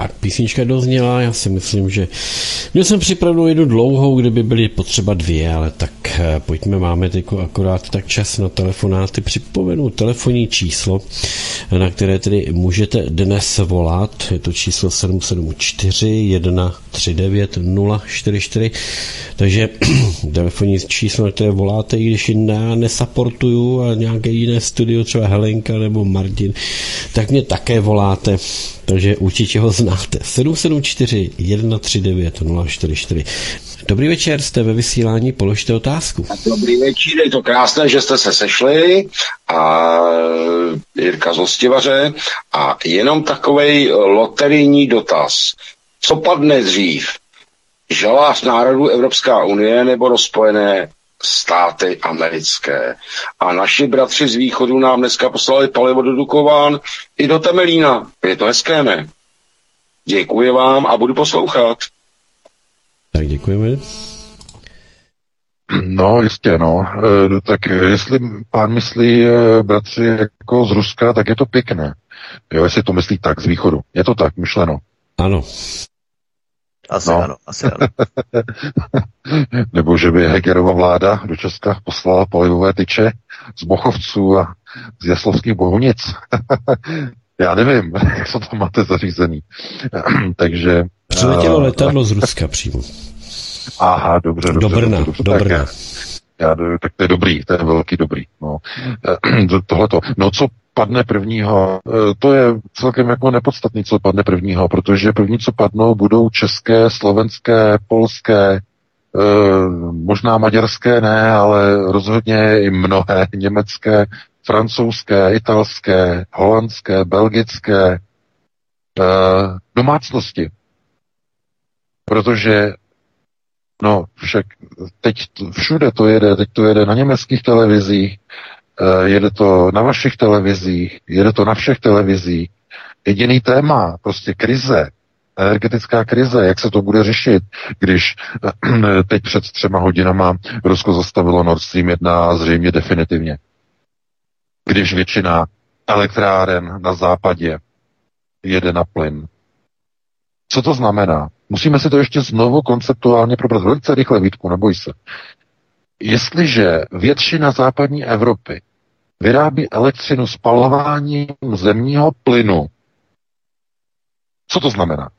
Tak, písnička dozněla, já si myslím, že měl jsem připravenou jednu dlouhou, kdyby byly potřeba dvě, ale tak eh, pojďme, máme teď akorát tak čas na telefonáty. Připomenu telefonní číslo, na které tedy můžete dnes volat, je to číslo 774 139 044, takže telefonní číslo, na které voláte, i když já nesaportuju a nějaké jiné studio, třeba Helenka nebo Martin, tak mě také voláte takže určitě ho znáte. 774 139 044. Dobrý večer, jste ve vysílání, položte otázku. Dobrý večer, je to krásné, že jste se sešli a Jirka Zostivaře a jenom takový loterijní dotaz. Co padne dřív? Žalář národů Evropská unie nebo rozpojené státy americké. A naši bratři z východu nám dneska poslali palivo do Dukován i do Temelína. Je to hezké, ne? Děkuji vám a budu poslouchat. Tak děkujeme. No, jistě, no. E, tak jestli pán myslí e, bratři jako z Ruska, tak je to pěkné. Jo, jestli to myslí tak z východu. Je to tak myšleno. Ano. Asi no. ano, asi ano. Nebo že by Hegerova vláda do Česka poslala palivové tyče z Bochovců a z Jaslovských Bohunic. Já nevím, jak se tam máte zařízený. Takže... Přiletělo uh, letadlo z Ruska přímo. Aha, dobře, dobře. Do Brna, dobře, dobře, do Brna. Tak, já, tak to je dobrý, to je velký dobrý. No. Tohleto. No co padne prvního, e, to je celkem jako nepodstatný, co padne prvního, protože první, co padnou, budou české, slovenské, polské, e, možná maďarské ne, ale rozhodně i mnohé německé, francouzské, italské, holandské, belgické e, domácnosti. Protože No, však teď všude to jede, teď to jede na německých televizích, jede to na vašich televizích, jede to na všech televizích. Jediný téma, prostě krize, energetická krize, jak se to bude řešit, když eh, teď před třema hodinama Rusko zastavilo Nord Stream 1 a zřejmě definitivně. Když většina elektráren na západě jede na plyn. Co to znamená? Musíme si to ještě znovu konceptuálně probrat. Velice rychle, Vítku, neboj se. Jestliže většina západní Evropy vyrábí elektřinu spalováním zemního plynu, Co to znamená?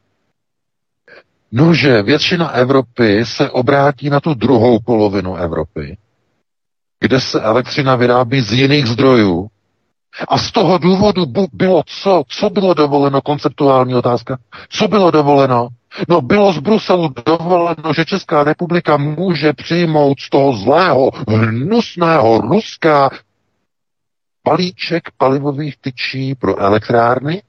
No, že většina Evropy se obrátí na tu druhou polovinu Evropy, kde se elektřina vyrábí z jiných zdrojů. A z toho důvodu bylo co? Co bylo dovoleno? Konceptuální otázka. Co bylo dovoleno? No bylo z Bruselu dovoleno, že Česká republika může přijmout z toho zlého, hnusného Ruska palíček palivových tyčí pro elektrárny,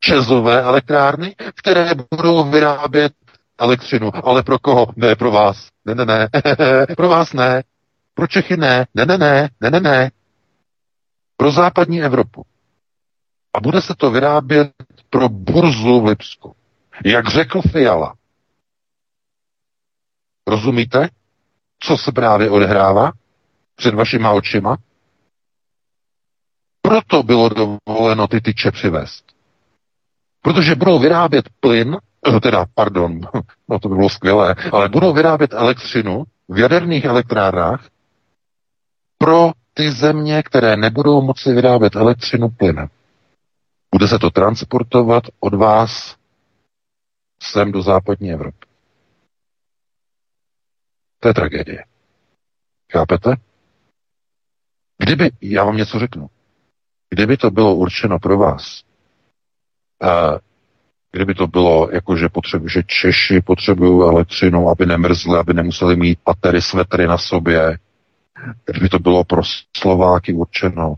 čezové elektrárny, které budou vyrábět elektřinu. Ale pro koho? Ne, pro vás. Ne, ne, ne. pro vás ne. Pro Čechy ne. Ne, ne, ne. Ne, ne, ne. Pro západní Evropu. A bude se to vyrábět pro burzu v Lipsku. Jak řekl Fiala. Rozumíte, co se právě odehrává před vašima očima? Proto bylo dovoleno ty tyče přivést. Protože budou vyrábět plyn, eh, teda, pardon, no to by bylo skvělé, ale budou vyrábět elektřinu v jaderných elektrárnách pro ty země, které nebudou moci vyrábět elektřinu plynem. Bude se to transportovat od vás sem do západní Evropy. To je tragédie. Chápete? Kdyby, já vám něco řeknu, kdyby to bylo určeno pro vás, a kdyby to bylo jako, že, potřebu, že Češi potřebují elektřinu, aby nemrzli, aby nemuseli mít patery, svetry na sobě, kdyby to bylo pro Slováky určeno,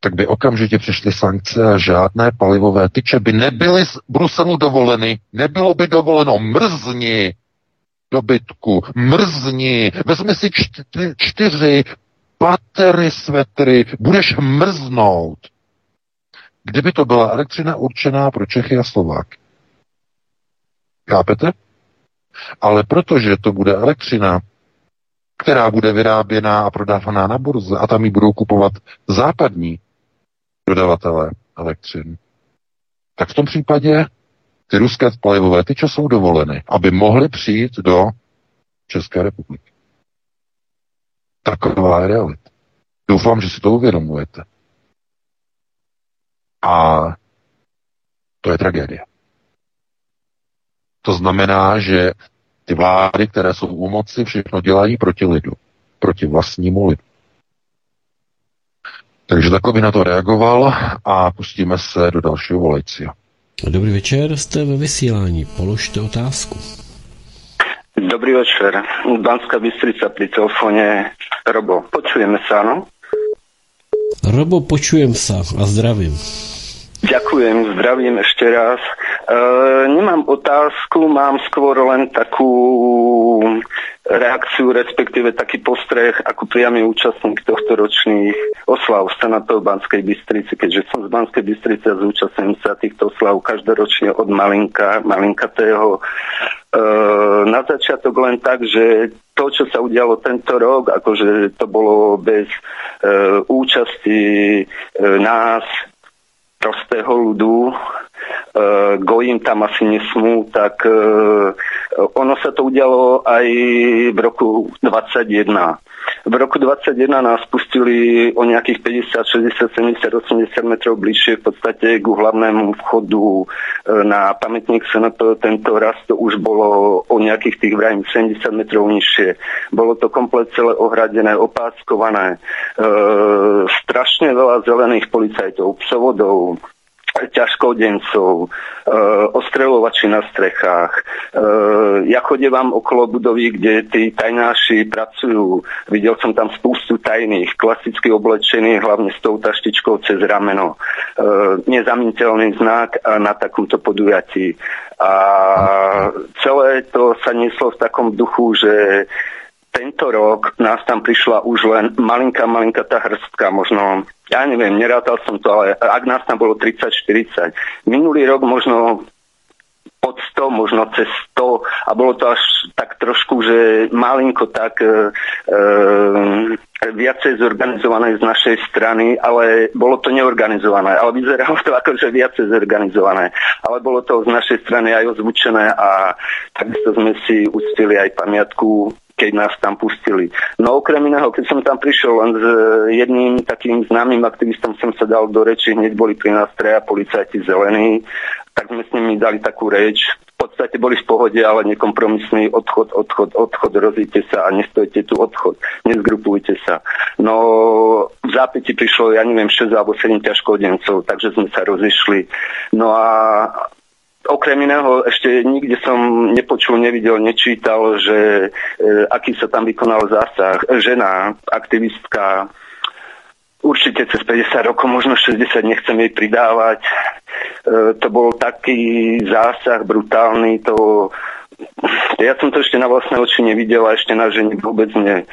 tak by okamžitě přišly sankce a žádné palivové tyče by nebyly z Bruselu dovoleny. Nebylo by dovoleno mrzni dobytku, mrzni, vezmi si čty, čtyři patery svetry, budeš mrznout. Kdyby to byla elektřina určená pro Čechy a Slováky. Chápete? Ale protože to bude elektřina, která bude vyráběná a prodávaná na burze a tam ji budou kupovat západní dodavatele elektřin, tak v tom případě ty ruské palivové tyče jsou dovoleny, aby mohly přijít do České republiky. Taková je realita. Doufám, že si to uvědomujete. A to je tragédie. To znamená, že ty vlády, které jsou u moci, všechno dělají proti lidu, proti vlastnímu lidu. Takže takhle by na to reagoval a pustíme se do dalšího volejcia. Dobrý večer, jste ve vysílání. Položte otázku. Dobrý večer. Banská Bystrica pri telefóne. Robo, počujeme se, ano? Robo, počujem se a zdravím. Ďakujem, zdravím ešte raz. E, nemám otázku, mám skôr len takú reakciu, respektíve taký postreh ako priamy účastník tohto ročných oslav Senátov Banskej Bystrici, keďže som z Banskej Bystrice a zúčastňujem sa týchto oslav každoročne od malinka, malinkatého. E, na začiatok len tak, že to, čo sa udialo tento rok, akože to bolo bez e, účasti e, nás, prostého ľudu, e, gojím tam asi nesmú, tak e, ono sa to udialo aj v roku 21. V roku 21 nás pustili o nejakých 50, 60, 70, 80 metrov bližšie v podstate k hlavnému vchodu e, na pamätník SNP. Tento raz to už bolo o nejakých tých vrajím 70 metrov nižšie. Bolo to komplet celé ohradené, opáskované. E, strašne veľa zelených policajtov, psovodov, ťažkodencov, e, ostreľovači na strechách. E, ja chodevám okolo budovy, kde tí tajnáši pracujú. Videl som tam spústu tajných, klasicky oblečených, hlavne s tou taštičkou cez rameno. E, nezamiteľný znak na takomto podujatí. A celé to sa nieslo v takom duchu, že tento rok nás tam prišla už len malinká, malinká tá hrstka, možno, ja neviem, nerátal som to, ale ak nás tam bolo 30-40. Minulý rok možno pod 100, možno cez 100 a bolo to až tak trošku, že malinko tak e, e, viacej zorganizované z našej strany, ale bolo to neorganizované. Ale vyzeralo to ako, že viacej zorganizované. Ale bolo to z našej strany aj ozvučené a takisto sme si uctili aj pamiatku keď nás tam pustili. No okrem iného, keď som tam prišiel len s jedným takým známym aktivistom som sa dal do reči, hneď boli pri nás treja policajti zelení, tak sme s nimi dali takú reč. Podstate boli v pohode, ale nekompromisný odchod, odchod, odchod, rozíte sa a nestojte tu odchod, nezgrupujte sa. No v zápäti prišlo, ja neviem, 6 alebo 7 ťažkodencov, takže sme sa rozišli. No a Okrem iného ešte nikde som nepočul, nevidel, nečítal, že e, aký sa tam vykonal zásah. Žena, aktivistka, určite cez 50 rokov, možno 60, nechcem jej pridávať. E, to bol taký zásah brutálny, to ja som to ešte na vlastné oči nevidel a ešte na žene vôbec nie. E,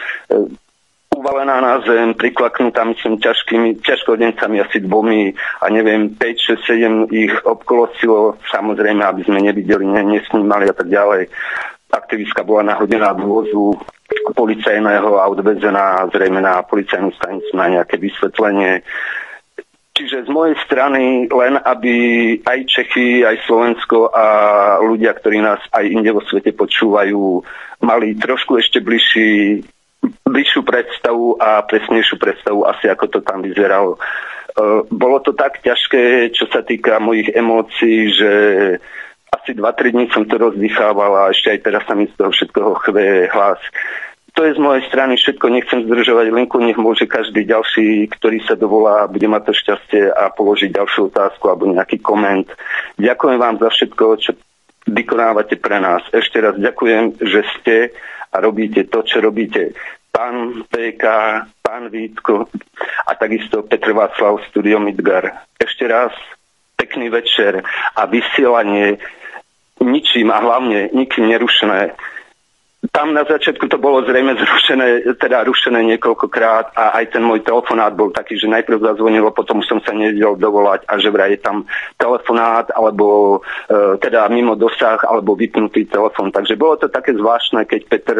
uvalená na zem, priklaknutá myslím ťažkými, ťažkodencami asi dvomi a neviem, 5, 6, 7 ich obkolosilo, samozrejme, aby sme nevideli, ne, nesnímali a tak ďalej. Aktivistka bola nahodená v vozu policajného a odvezená zrejme na policajnú stanicu na nejaké vysvetlenie. Čiže z mojej strany len, aby aj Čechy, aj Slovensko a ľudia, ktorí nás aj inde vo svete počúvajú, mali trošku ešte bližší bližšiu predstavu a presnejšiu predstavu asi ako to tam vyzeralo. E, bolo to tak ťažké, čo sa týka mojich emócií, že asi 2-3 dní som to rozdychával a ešte aj teraz sa mi z toho všetkoho chve hlas. To je z mojej strany všetko, nechcem zdržovať linku, nech môže každý ďalší, ktorý sa dovolá, bude mať to šťastie a položiť ďalšiu otázku alebo nejaký koment. Ďakujem vám za všetko, čo vykonávate pre nás. Ešte raz ďakujem, že ste a robíte to, čo robíte. Pán PK, pán Vítko a takisto Petr Václav Studio Midgar. Ešte raz pekný večer a vysielanie ničím a hlavne nikým nerušené tam na začiatku to bolo zrejme zrušené, teda rušené niekoľkokrát a aj ten môj telefonát bol taký, že najprv zazvonilo, potom som sa nevedel dovolať a že vraj je tam telefonát alebo e, teda mimo dosah alebo vypnutý telefon. Takže bolo to také zvláštne, keď Petr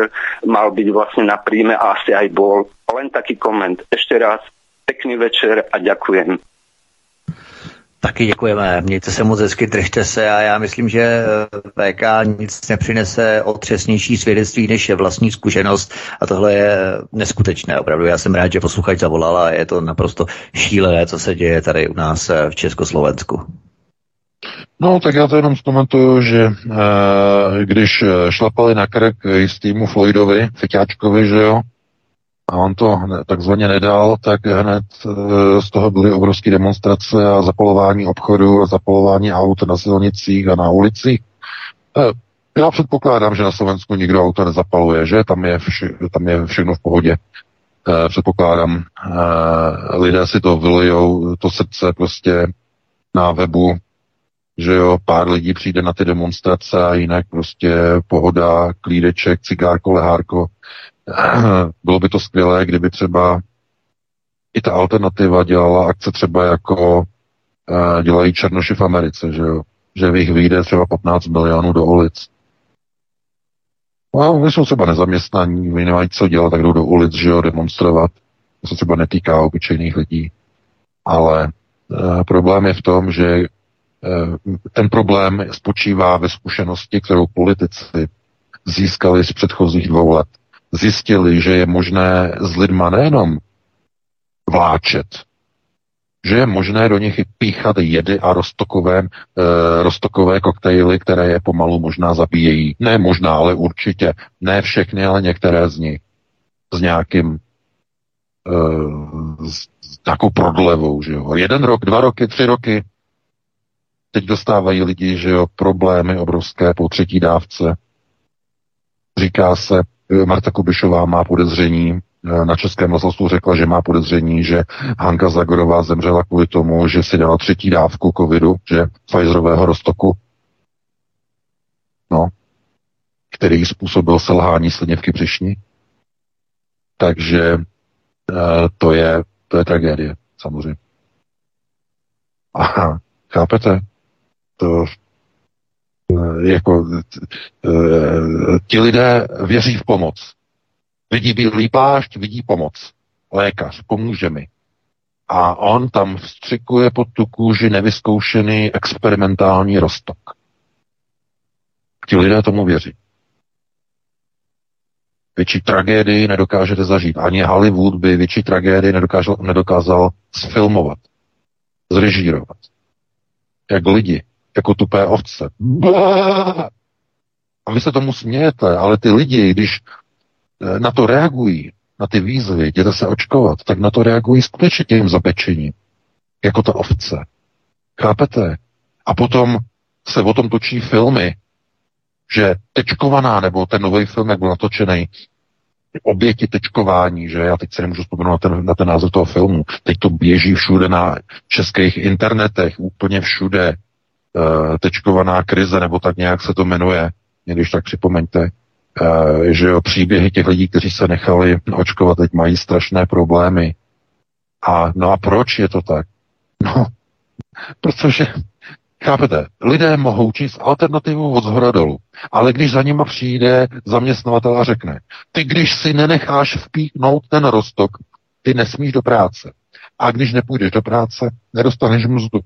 mal byť vlastne na príjme a asi aj bol. Len taký koment. Ešte raz pekný večer a ďakujem. Taky děkujeme. Mějte se moc hezky, držte se a já myslím, že eh, VK nic nepřinese otřesnější svědectví, než je vlastní zkušenost a tohle je neskutečné. Opravdu já jsem rád, že posluchač zavolal a je to naprosto šílené, co se děje tady u nás eh, v Československu. No, tak já to jenom zkomentuju, že e, když šlapali na krk jistýmu Floydovi, Feťáčkovi, že jo, a on to takzvaně nedal, tak hned e, z toho byly obrovské demonstrace a zapalování obchodu a zapalování aut na silnicích a na ulicích. E, já předpokládám, že na Slovensku nikdo auto nezapaluje, že tam je, vše, tam je všechno v pohodě. E, předpokládám, lidé si to vylejou, to srdce prostě na webu, že jo, pár lidí přijde na ty demonstrace a jinak prostě pohoda, klídeček, cigárko, lehárko, bylo by to skvělé, kdyby třeba i ta alternativa dělala akce třeba jako uh, dělají Černoši v Americe, že jo? Že v jich vyjde třeba 15 milionů do ulic. No, jsou třeba nezaměstnaní, oni nemají co dělat, tak jdou do ulic, že jo, demonstrovat. To se třeba netýká obyčejných lidí. Ale uh, problém je v tom, že uh, ten problém spočívá ve zkušenosti, kterou politici získali z předchozích dvou let zjistili, že je možné s lidma nejenom vláčet, že je možné do nich píchat jedy a rostokové, e, rostokové koktejly, které je pomalu možná zabíjejí. Ne možná, ale určitě. Ne všechny, ale některé z nich. S nějakým e, s nějakou prodlevou, že jo. Jeden rok, dva roky, tři roky. Teď dostávají lidi, že jo, problémy obrovské po třetí dávce. Říká se, Marta Kubišová má podezření, eh, na Českém rozhlasu řekla, že má podezření, že Hanka Zagorová zemřela kvůli tomu, že si dala třetí dávku covidu, že Pfizerového roztoku, no, který způsobil selhání slinivky břišní. Takže e, to je, to je tragédie, samozřejmě. Aha, chápete? To Eh, jako eh, ti lidé věří v pomoc. Vidí bílý plášť, vidí pomoc. lékař, pomůže mi. A on tam vstřikuje pod tu kůži nevyzkoušený experimentální rostok. Ti lidé tomu věří. Větší tragédii nedokážete zažít. Ani Hollywood by větší tragédii nedokázal, nedokázal sfilmovat, zrežírovat. Jak lidi, jako tupé ovce. A vy se tomu smějete, ale ty lidi, když eh, na to reagují, na ty výzvy, jděte se očkovat, tak na to reagují skutečně tím zapečením, jako ta ovce. Chápete? A potom se o tom točí filmy, že tečkovaná, nebo ten nový film, jak byl natočený, oběti tečkování, že já teď se nemůžu vzpomenout na ten, na ten název toho filmu. Teď to běží všude na českých internetech, úplně všude. E, tečkovaná krize, nebo tak nějak se to jmenuje, když tak připomeňte, e, že jo, příběhy těch lidí, kteří se nechali očkovat, teď mají strašné problémy. A no a proč je to tak? No, protože Chápete? Lidé mohou číst alternativu od zhora dolů, ale když za nima přijde zaměstnavatel a řekne, ty když si nenecháš vpíknout ten rostok, ty nesmíš do práce. A když nepůjdeš do práce, nedostaneš mzdu.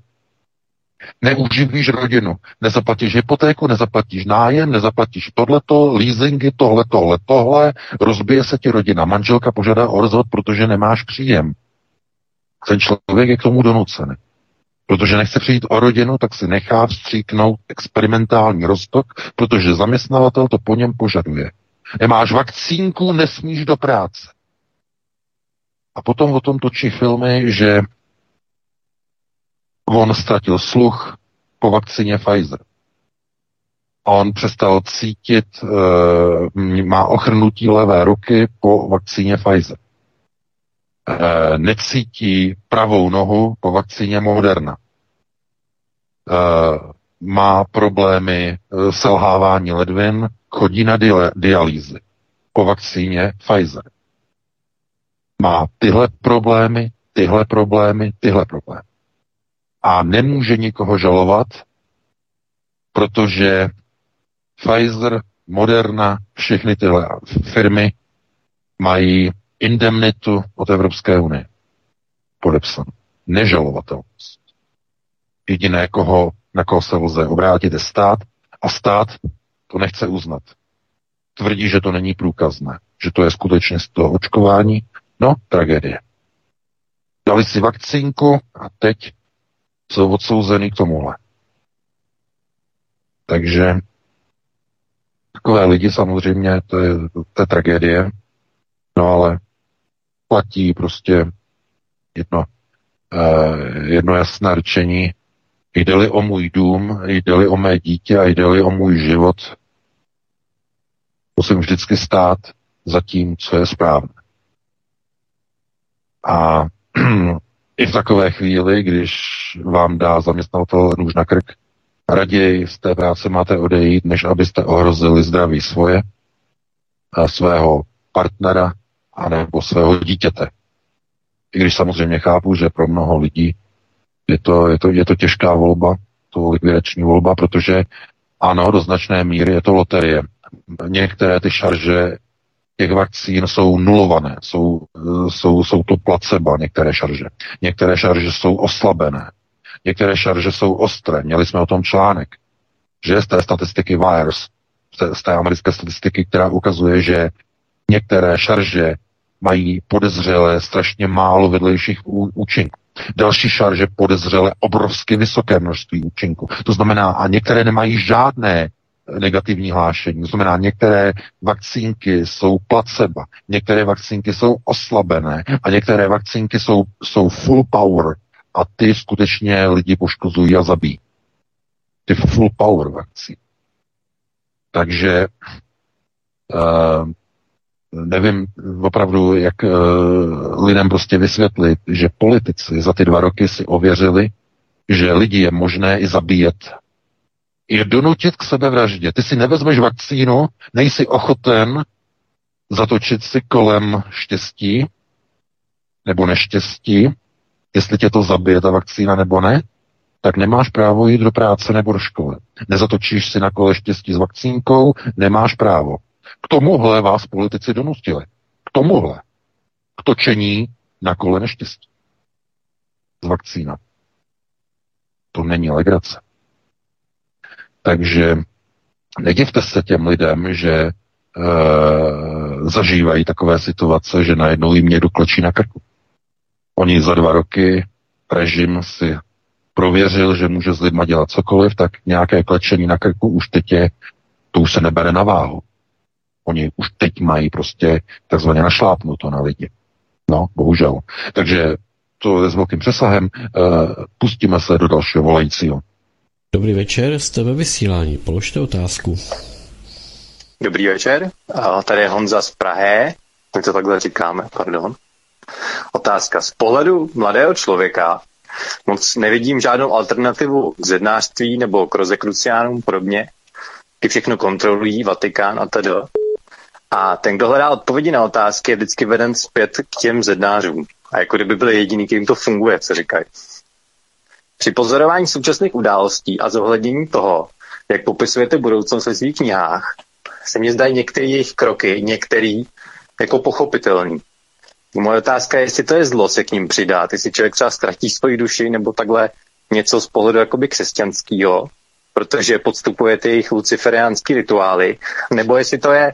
Neuživíš rodinu, nezaplatíš hypotéku, nezaplatíš nájem, nezaplatíš tohleto, leasingy, tohle, tohle, tohle, rozbije se ti rodina, manželka požádá o rozvod, protože nemáš příjem. Ten člověk je k tomu donucený. Protože nechce přijít o rodinu, tak si nechá vstříknout experimentální rostok, protože zaměstnavatel to po něm požaduje. Nemáš vakcínku, nesmíš do práce. A potom o tom točí filmy, že on ztratil sluch po vakcíně Pfizer. On přestal cítit, e, má ochrnutí levé ruky po vakcíně Pfizer. E, necítí pravou nohu po vakcíně Moderna. Eh, má problémy selhávání ledvin, chodí na dialýzy po vakcíně Pfizer. Má tyhle problémy, tyhle problémy, tyhle problémy. A nemůže nikoho žalovat, protože Pfizer, Moderna, všechny tyhle firmy mají indemnitu od Evropské unie podepsanou. Nežalovatelnost. Jediné, koho, na koho se lze obrátit, je stát a stát to nechce uznat. Tvrdí, že to není průkazné, že to je skutečně z toho očkování. No, tragédie. Dali si vakcínku a teď jsou odsouzený k tomuhle. Takže takové lidi samozřejmě, to je, to je tragédie, no ale platí prostě jedno, eh, jedno jasné řečení, Jde-li o můj dům, jde-li o mé dítě a jde-li o můj život, musím vždycky stát za tím, co je správné. A i v takové chvíli, když vám dá zaměstnavatel nůž na krk, raději z té práce máte odejít, než abyste ohrozili zdraví svoje, a svého partnera a nebo svého dítěte. I když samozřejmě chápu, že pro mnoho lidí je to, je to, je to těžká volba, to likvidační volba, protože ano, do značné míry je to loterie. Některé ty šarže těch vakcín jsou nulované, jsou, jsou, jsou to placebo, některé šarže. Některé šarže jsou oslabené, některé šarže jsou ostré. Měli jsme o tom článek, že z té statistiky VIRES, z té americké statistiky, která ukazuje, že některé šarže mají podezřelé strašně málo vedlejších účinků. Další šarže podezřele obrovsky vysoké množství účinku. To znamená, a některé nemají žádné negativní hlášení. To znamená, některé vakcínky jsou placebo, některé vakcínky jsou oslabené a některé vakcínky jsou, jsou full power a ty skutečně lidi poškozují a zabíjí. Ty full power vakcíny. Takže uh, nevím opravdu, jak uh, lidem prostě vysvětlit, že politici za ty dva roky si ověřili, že lidi je možné i zabíjet. Je donutit k sebevraždě. Ty si nevezmeš vakcínu, nejsi ochoten zatočit si kolem štěstí nebo neštěstí, jestli tě to zabije ta vakcína nebo ne, tak nemáš právo jít do práce nebo do školy. Nezatočíš si na kole štěstí s vakcínkou, nemáš právo. K tomuhle vás politici donustili. K tomuhle. K točení na kole neštěstí. Z vakcína. To není legrace. Takže nedivte se těm lidem, že e, zažívají takové situace, že najednou jim někdo kločí na krku. Oni za dva roky režim si prověřil, že může s lidma dělat cokoliv, tak nějaké klečení na krku už teď je, to už se nebere na váhu. Oni už teď mají prostě takzvaně našlápnuto na lidi. No, bohužel. Takže to je s velkým přesahem. E, pustíme se do dalšího volajícího. Dobrý večer, jste ve vysílání. Položte otázku. Dobrý večer, tady je Honza z Prahy. My to takhle říkáme, pardon. Otázka. Z pohledu mladého člověka moc nevidím žádnou alternativu k zednářství nebo k rozekruciánům podobně, kdy všechno kontrolují Vatikán a tedy. A ten, kdo hledá odpovědi na otázky, je vždycky veden zpět k těm zednářům. A jako kdyby byl jediný, kterým to funguje, co říkají. Při pozorování současných událostí a zohlednění toho, jak popisujete budoucnost ve svých knihách, se mi zdají některé jejich kroky, některý jako pochopitelný. Moje otázka je, jestli to je zlo se k ním přidat, jestli člověk třeba ztratí svoji duši nebo takhle něco z pohledu jakoby křesťanského, protože podstupujete jejich luciferiánský rituály, nebo jestli to je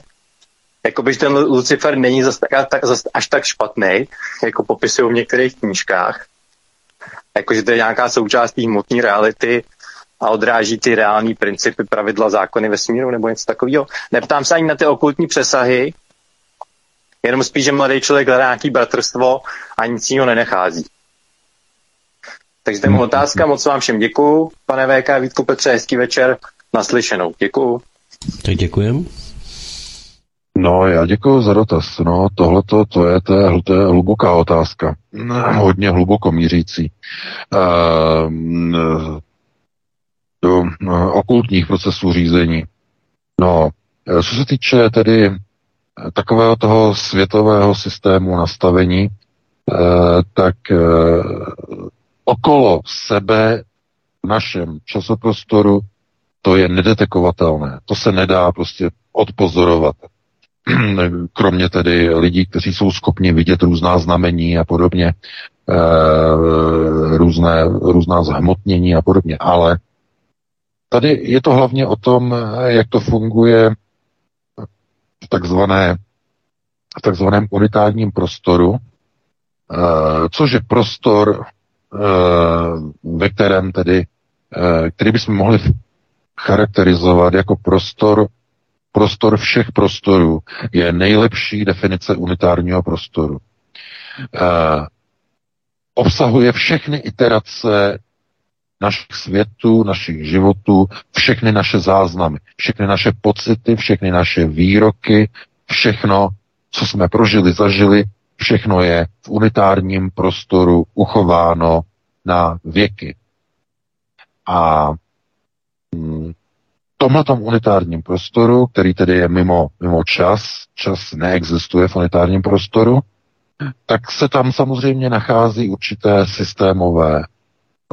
jakoby, že ten Lucifer není zas, tak, až tak špatný, jako popisují v některých knížkách, jakože to je nějaká součást té hmotné reality a odráží ty reální principy, pravidla, zákony vesmíru nebo něco takového. Neptám se ani na ty okultní přesahy, jenom spíš, že mladý člověk hledá nějaký bratrstvo a nic jiného nenechází. Takže to je otázka, moc vám všem děkuju. Pane VK, Vítku Petře, hezký večer, naslyšenou. Děkuju. Tak děkujem. No, já děkuji za dotaz. No, tohle to je, to je, to je hluboká otázka. Hodně hluboko mířící. Uh, do uh, okultních procesů řízení. No, eh, co se týče tedy eh, takového toho světového systému nastavení, uh, tak okolo sebe v našem časoprostoru to je nedetekovatelné. To se nedá prostě odpozorovat. kromě tedy lidí, kteří jsou schopni vidět různá znamení a podobně, eh, různé, různá zhmotnění a podobně. Ale tady je to hlavně o tom, jak to funguje v takzvané v takzvaném unitárním prostoru, eh, což je prostor, eh, ve kterém tedy, který bychom mohli charakterizovat jako prostor prostor všech prostorů je nejlepší definice unitárního prostoru. Uh, obsahuje všechny iterace našich světů, našich životů, všechny naše záznamy, všechny naše pocity, všechny naše výroky, všechno, co jsme prožili, zažili, všechno je v unitárním prostoru uchováno na věky. A mm, tomhle unitárním prostoru, který tedy je mimo, mimo čas, čas neexistuje v unitárním prostoru, tak se tam samozřejmě nachází určité systémové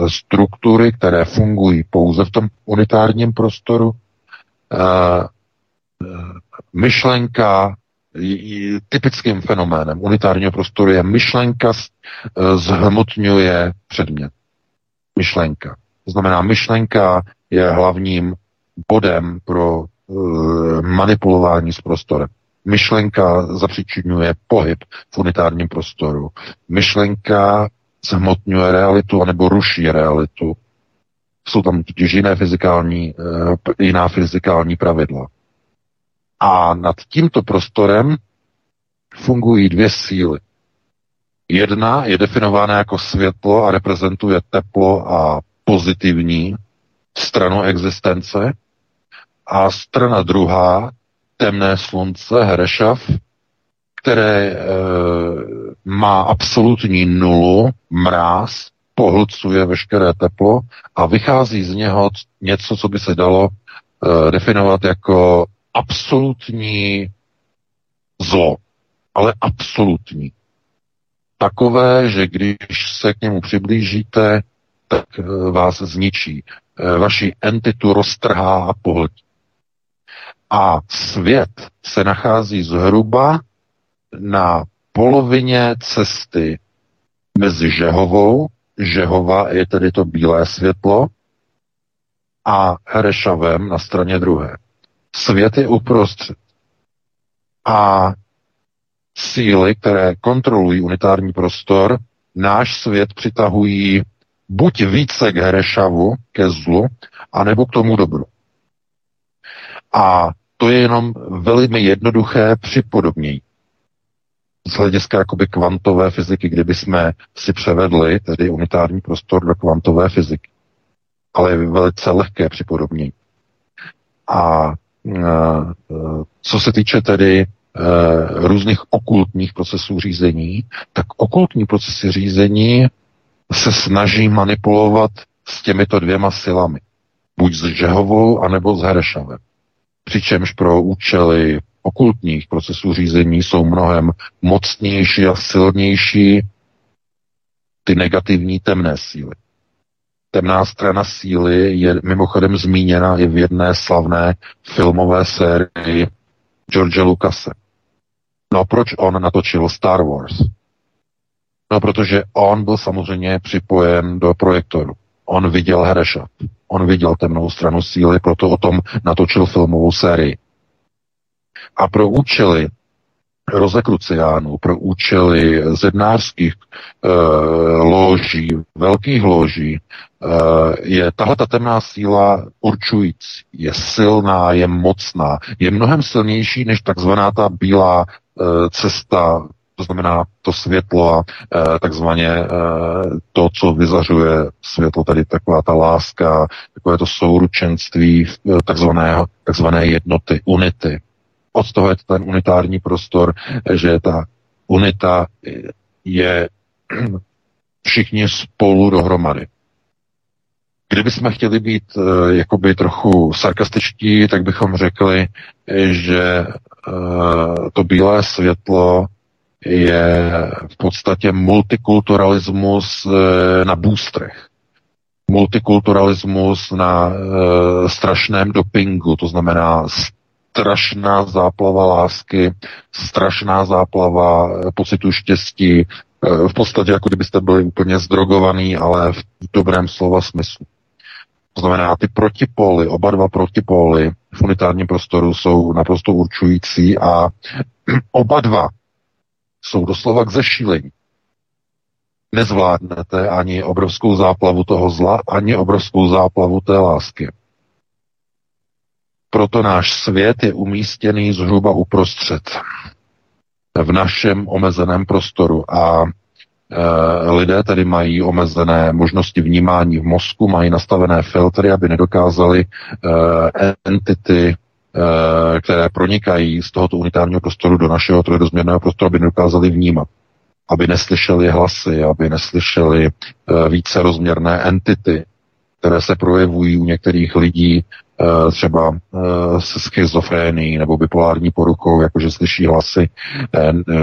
struktury, které fungují pouze v tom unitárním prostoru. E, myšlenka, typickým fenoménem unitárního prostoru je myšlenka zhmotňuje předmět. Myšlenka. To znamená, myšlenka je hlavním bodem pro uh, manipulování s prostorem. Myšlenka zapříčinuje pohyb v unitárním prostoru. Myšlenka zhmotňuje realitu anebo ruší realitu. Jsou tam totiž jiné fyzikální, uh, jiná fyzikální pravidla. A nad tímto prostorem fungují dvě síly. Jedna je definována jako světlo a reprezentuje teplo a pozitivní stranu existence a strana druhá, temné slunce, Herešav, které e, má absolutní nulu, mráz, pohlcuje veškeré teplo a vychází z něho něco, co by se dalo e, definovat jako absolutní zlo, ale absolutní. Takové, že když se k němu přiblížíte, tak e, vás zničí. E, vaši entitu roztrhá a pohltí. A svět se nachází zhruba na polovině cesty mezi Žehovou, Žehova je tedy to bílé světlo, a Herešavem na straně druhé. Svět je uprostřed. A síly, které kontrolují unitární prostor, náš svět přitahují buď více k Herešavu, ke zlu, anebo k tomu dobru. A to je jenom velmi jednoduché připodobnění. Z hlediska jakoby kvantové fyziky, kdyby jsme si převedli tedy unitární prostor do kvantové fyziky. Ale je velice lehké připodobnění. A e, co se týče tedy e, různých okultních procesů řízení, tak okultní procesy řízení se snaží manipulovat s těmito dvěma silami. Buď s Žehovou, anebo s Herešavem. Přičemž pro účely okultních procesů řízení jsou mnohem mocnější a silnější ty negativní temné síly. Temná strana síly je mimochodem zmíněna i v jedné slavné filmové sérii George Lucase. No a proč on natočil Star Wars? No, protože on byl samozřejmě připojen do projektoru. On viděl Hereša. On viděl temnou stranu síly, proto o tom natočil filmovou sérii. A pro účely rozekruciánů, pro účely zednářských e, loží, velkých loží, e, je tahle ta temná síla určující. Je silná, je mocná, je mnohem silnější než takzvaná ta bílá e, cesta to znamená to světlo a e, takzvaně e, to, co vyzařuje světlo, tady taková ta láska, takové to souručenství e, takzvaného, takzvané jednoty, unity. Od toho je ten unitární prostor, že ta unita je všichni spolu dohromady. Kdybychom chtěli být e, jakoby trochu sarkastičtí, tak bychom řekli, že e, to bílé světlo je v podstatě multikulturalismus eh, na bůstrech. Multikulturalismus na e, strašném dopingu, to znamená strašná záplava lásky, strašná záplava eh, pocitu štěstí, e, v podstatě jako kdybyste byli úplně zdrogovaný, ale v dobrém slova smyslu. To znamená, ty protipóly, oba dva protipóly v unitárním prostoru jsou naprosto určující a oba dva jsou doslova k zešílení. Nezvládnete ani obrovskou záplavu toho zla, ani obrovskou záplavu té lásky. Proto náš svět je umístěný zhruba uprostřed v našem omezeném prostoru a e, lidé tedy mají omezené možnosti vnímání v mozku, mají nastavené filtry, aby nedokázali e, entity které pronikají z tohoto unitárního prostoru do našeho trojdozměrného prostoru, aby nedokázali vnímat, aby neslyšeli hlasy, aby neslyšeli eh, více rozměrné entity, které se projevují u některých lidí eh, třeba se schizofrénií nebo bipolární poruchou, jakože slyší hlasy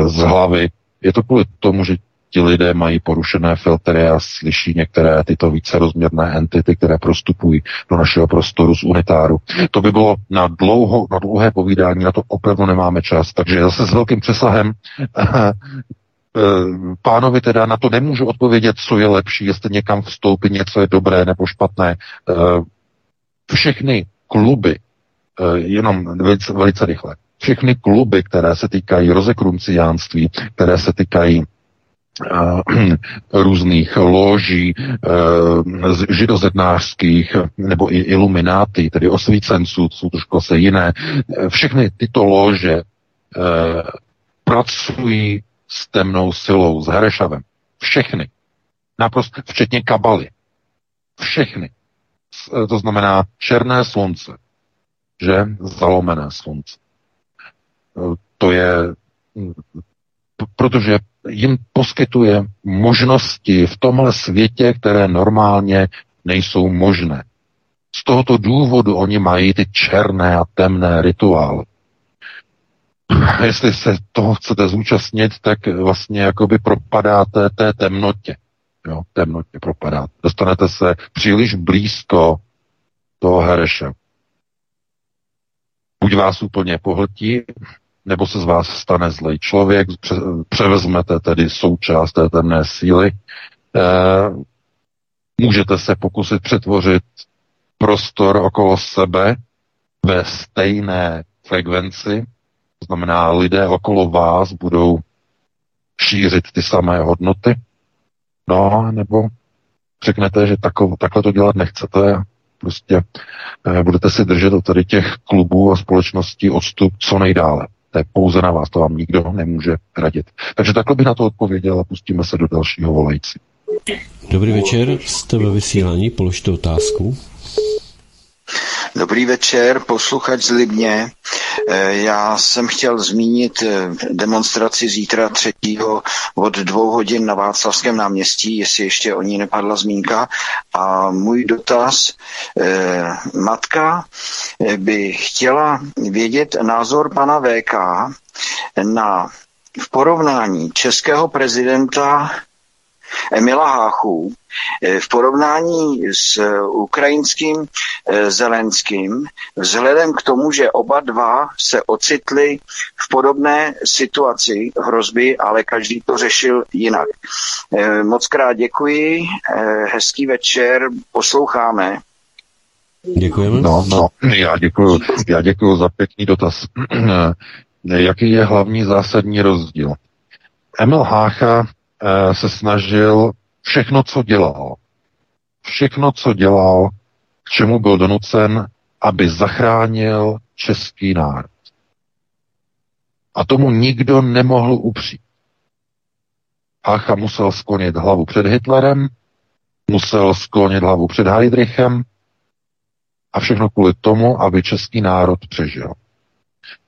z hlavy. Je to kvůli tomu, že ti lidé mají porušené filtry a slyší některé tyto více rozměrné entity, které prostupují do našeho prostoru z unitáru. To by bylo na, dlouho, na dlouhé povídání, na to opravdu nemáme čas, takže zase s velkým přesahem eh, pánovi teda na to nemůžu odpovědět, co je lepší, jestli někam vstoupit, něco je dobré nebo špatné. Eh, všechny kluby, eh, jenom velice, velice rychle, všechny kluby, které se týkají rozekrunciánství, které se týkají různých loží, židozednářských nebo i ilumináty, tedy osvícenců, jsou trošku se jiné. Všechny tyto lože pracují s temnou silou, s Herešavem. Všechny. Naprosto, včetně kabaly. Všechny. To znamená černé slunce, že zalomené slunce. To je protože jim poskytuje možnosti v tomhle světě, které normálně nejsou možné. Z tohoto důvodu oni mají ty černé a temné rituály. Jestli se toho chcete zúčastnit, tak vlastně jakoby propadáte té temnotě. Jo, temnotě propadáte. Dostanete se příliš blízko toho hereše. Buď vás úplně pohltí, nebo se z vás stane zlej člověk, převezmete tedy součást té temné síly, eh, můžete se pokusit přetvořit prostor okolo sebe ve stejné frekvenci, to znamená, lidé okolo vás budou šířit ty samé hodnoty, no, nebo řeknete, že tako, takhle to dělat nechcete a prostě eh, budete si držet od tady těch klubů a společností odstup co nejdále. To je pouze na vás, to vám nikdo nemůže radit. Takže takhle bych na to odpověděl a pustíme se do dalšího volající. Dobrý večer, jste ve vysílání, položte otázku. Dobrý večer, posluchač z Libně. Eh, já jsem chtěl zmínit eh, demonstraci zítra třetího od dvou hodin na Václavském náměstí, jestli ještě o ní nepadla zmínka. A můj dotaz, eh, matka by chtěla vědět názor pana VK na v porovnání českého prezidenta Emila Háchů eh, v porovnání s eh, ukrajinským eh, Zelenským, vzhledem k tomu, že oba dva se ocitli v podobné situaci hrozby, ale každý to řešil jinak. Moc krát děkuji, hezký večer, posloucháme. Děkujeme. No, no, já děkuji, já děkuji za pěkný dotaz. Jaký je hlavní zásadní rozdíl? Emil Hácha se snažil všechno, co dělal, všechno, co dělal, k čemu byl donucen, aby zachránil český národ. A tomu nikdo nemohl upřít. Hácha musel sklonit hlavu před Hitlerem, musel sklonit hlavu před Heidrichem a všechno kvůli tomu, aby český národ přežil.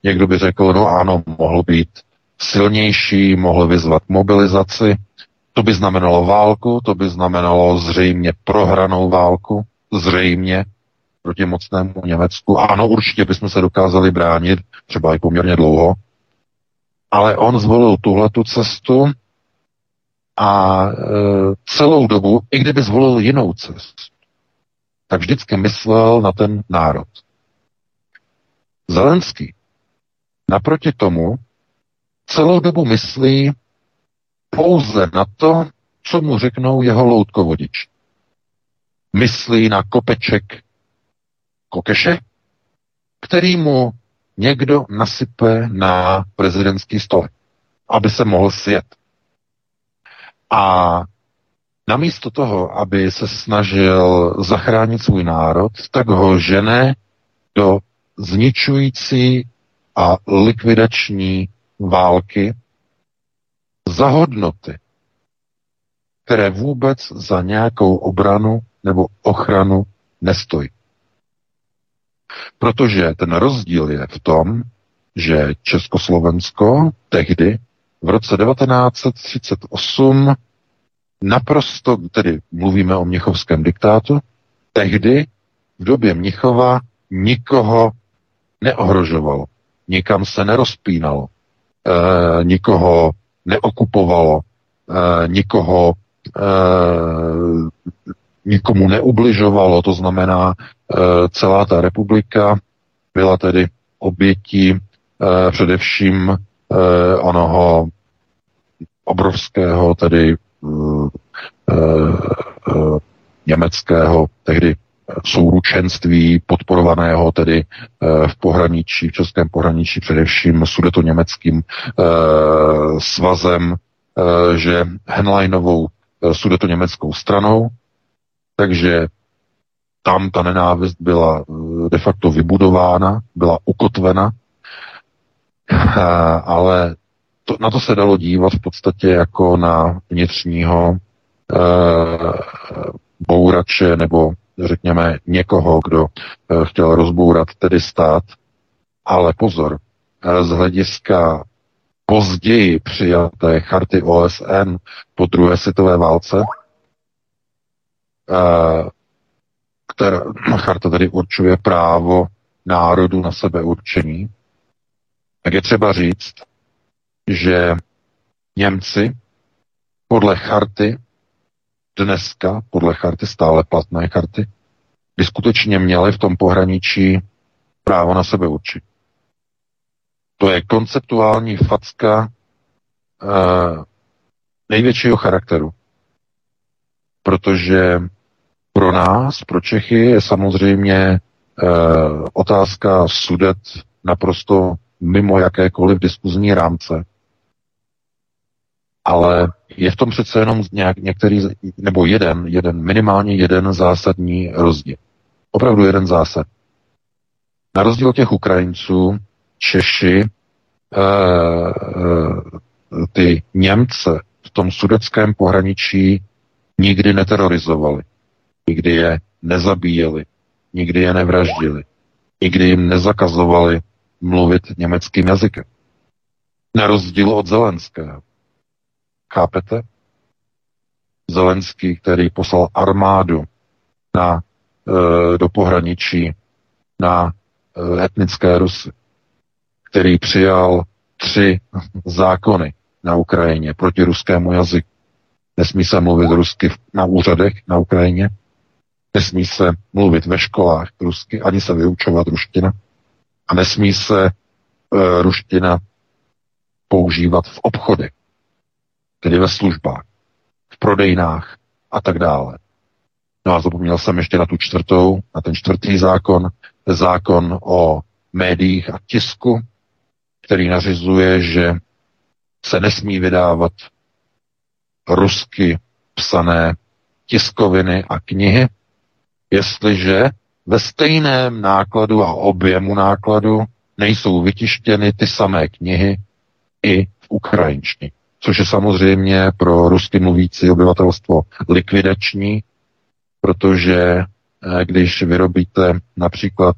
Někdo by řekl, no ano, mohl být silnější, mohl vyzvat mobilizaci. To by znamenalo válku, to by znamenalo zřejmě prohranou válku, zřejmě proti mocnému Německu. Ano, určitě bychom se dokázali bránit, třeba i poměrně dlouho. Ale on zvolil tuhletu cestu a e, celou dobu, i kdyby zvolil jinou cestu, tak vždycky myslel na ten národ. Zelenský naproti tomu celou dobu myslí pouze na to, co mu řeknou jeho loutkovodič. Myslí na kopeček kokeše, který mu někdo nasype na prezidentský stole, aby se mohl sjet. A namísto toho, aby se snažil zachránit svůj národ, tak ho žene do zničující a likvidační války za hodnoty, které vůbec za nějakou obranu nebo ochranu nestojí. Protože ten rozdíl je v tom, že Československo tehdy v roce 1938 naprosto, tedy mluvíme o Mnichovském diktátu, tehdy v době Mnichova nikoho neohrožovalo, nikam se nerozpínalo, e, nikoho neokupovalo, e, nikoho e, nikomu neubližovalo, to znamená, e, celá ta republika byla tedy obětí e, především e, onoho obrovského tedy e, e, německého tehdy souručenství podporovaného tedy eh, v pohraničí, v českém pohraničí především sudeto-německým eh, svazem, eh, že Henleinovou sudeto-německou stranou, takže tam ta nenávist byla de facto vybudována, byla ukotvena, ale to, na to se dalo dívat v podstatě jako na vnitřního e, bourače nebo řekněme, někoho, kdo eh, chtěl rozbourat tedy stát, ale pozor, eh, z hlediska později přijaté charty OSN po druhé světové válce, eh, která charta tedy určuje právo národu na sebeurčení, tak je třeba říct, že Němci podle charty dneska, podle charty, stále platné charty, by skutečně měli v tom pohraničí právo na sebe určit. To je konceptuální facka uh, největšího charakteru. Protože pro nás, pro Čechy, je samozřejmě uh, otázka sudet naprosto mimo jakékoliv diskuzní rámce. Ale je v tom přece jenom nějak, některý, nebo jeden, jeden, minimálně jeden zásadní rozdíl. Opravdu jeden zásad. Na rozdíl od těch Ukrajinců, Češi, e, e, ty Němce v tom sudeckém pohraničí nikdy neterorizovali, nikdy je nezabíjeli, nikdy je nevraždili, nikdy jim nezakazovali mluvit německým jazykem. Na rozdíl od Zelenského. Chápete? Zelenský, který poslal armádu na, e, do pohraničí na e, etnické Rusy, který přijal tři zákony na Ukrajině proti ruskému jazyku. Nesmí se mluvit rusky na úřadech na Ukrajině, nesmí se mluvit ve školách rusky, ani se vyučovat ruština a nesmí se e, ruština používat v obchodech tedy ve službách, v prodejnách a tak dále. No a zapomněl jsem ještě na tu čtvrtou, na ten čtvrtý zákon, zákon o médiích a tisku, který nařizuje, že se nesmí vydávat rusky psané tiskoviny a knihy, jestliže ve stejném nákladu a objemu nákladu nejsou vytištěny ty samé knihy i v ukrajinštině což je samozřejmě pro rusky mluvící obyvatelstvo likvidační, protože eh, když vyrobíte například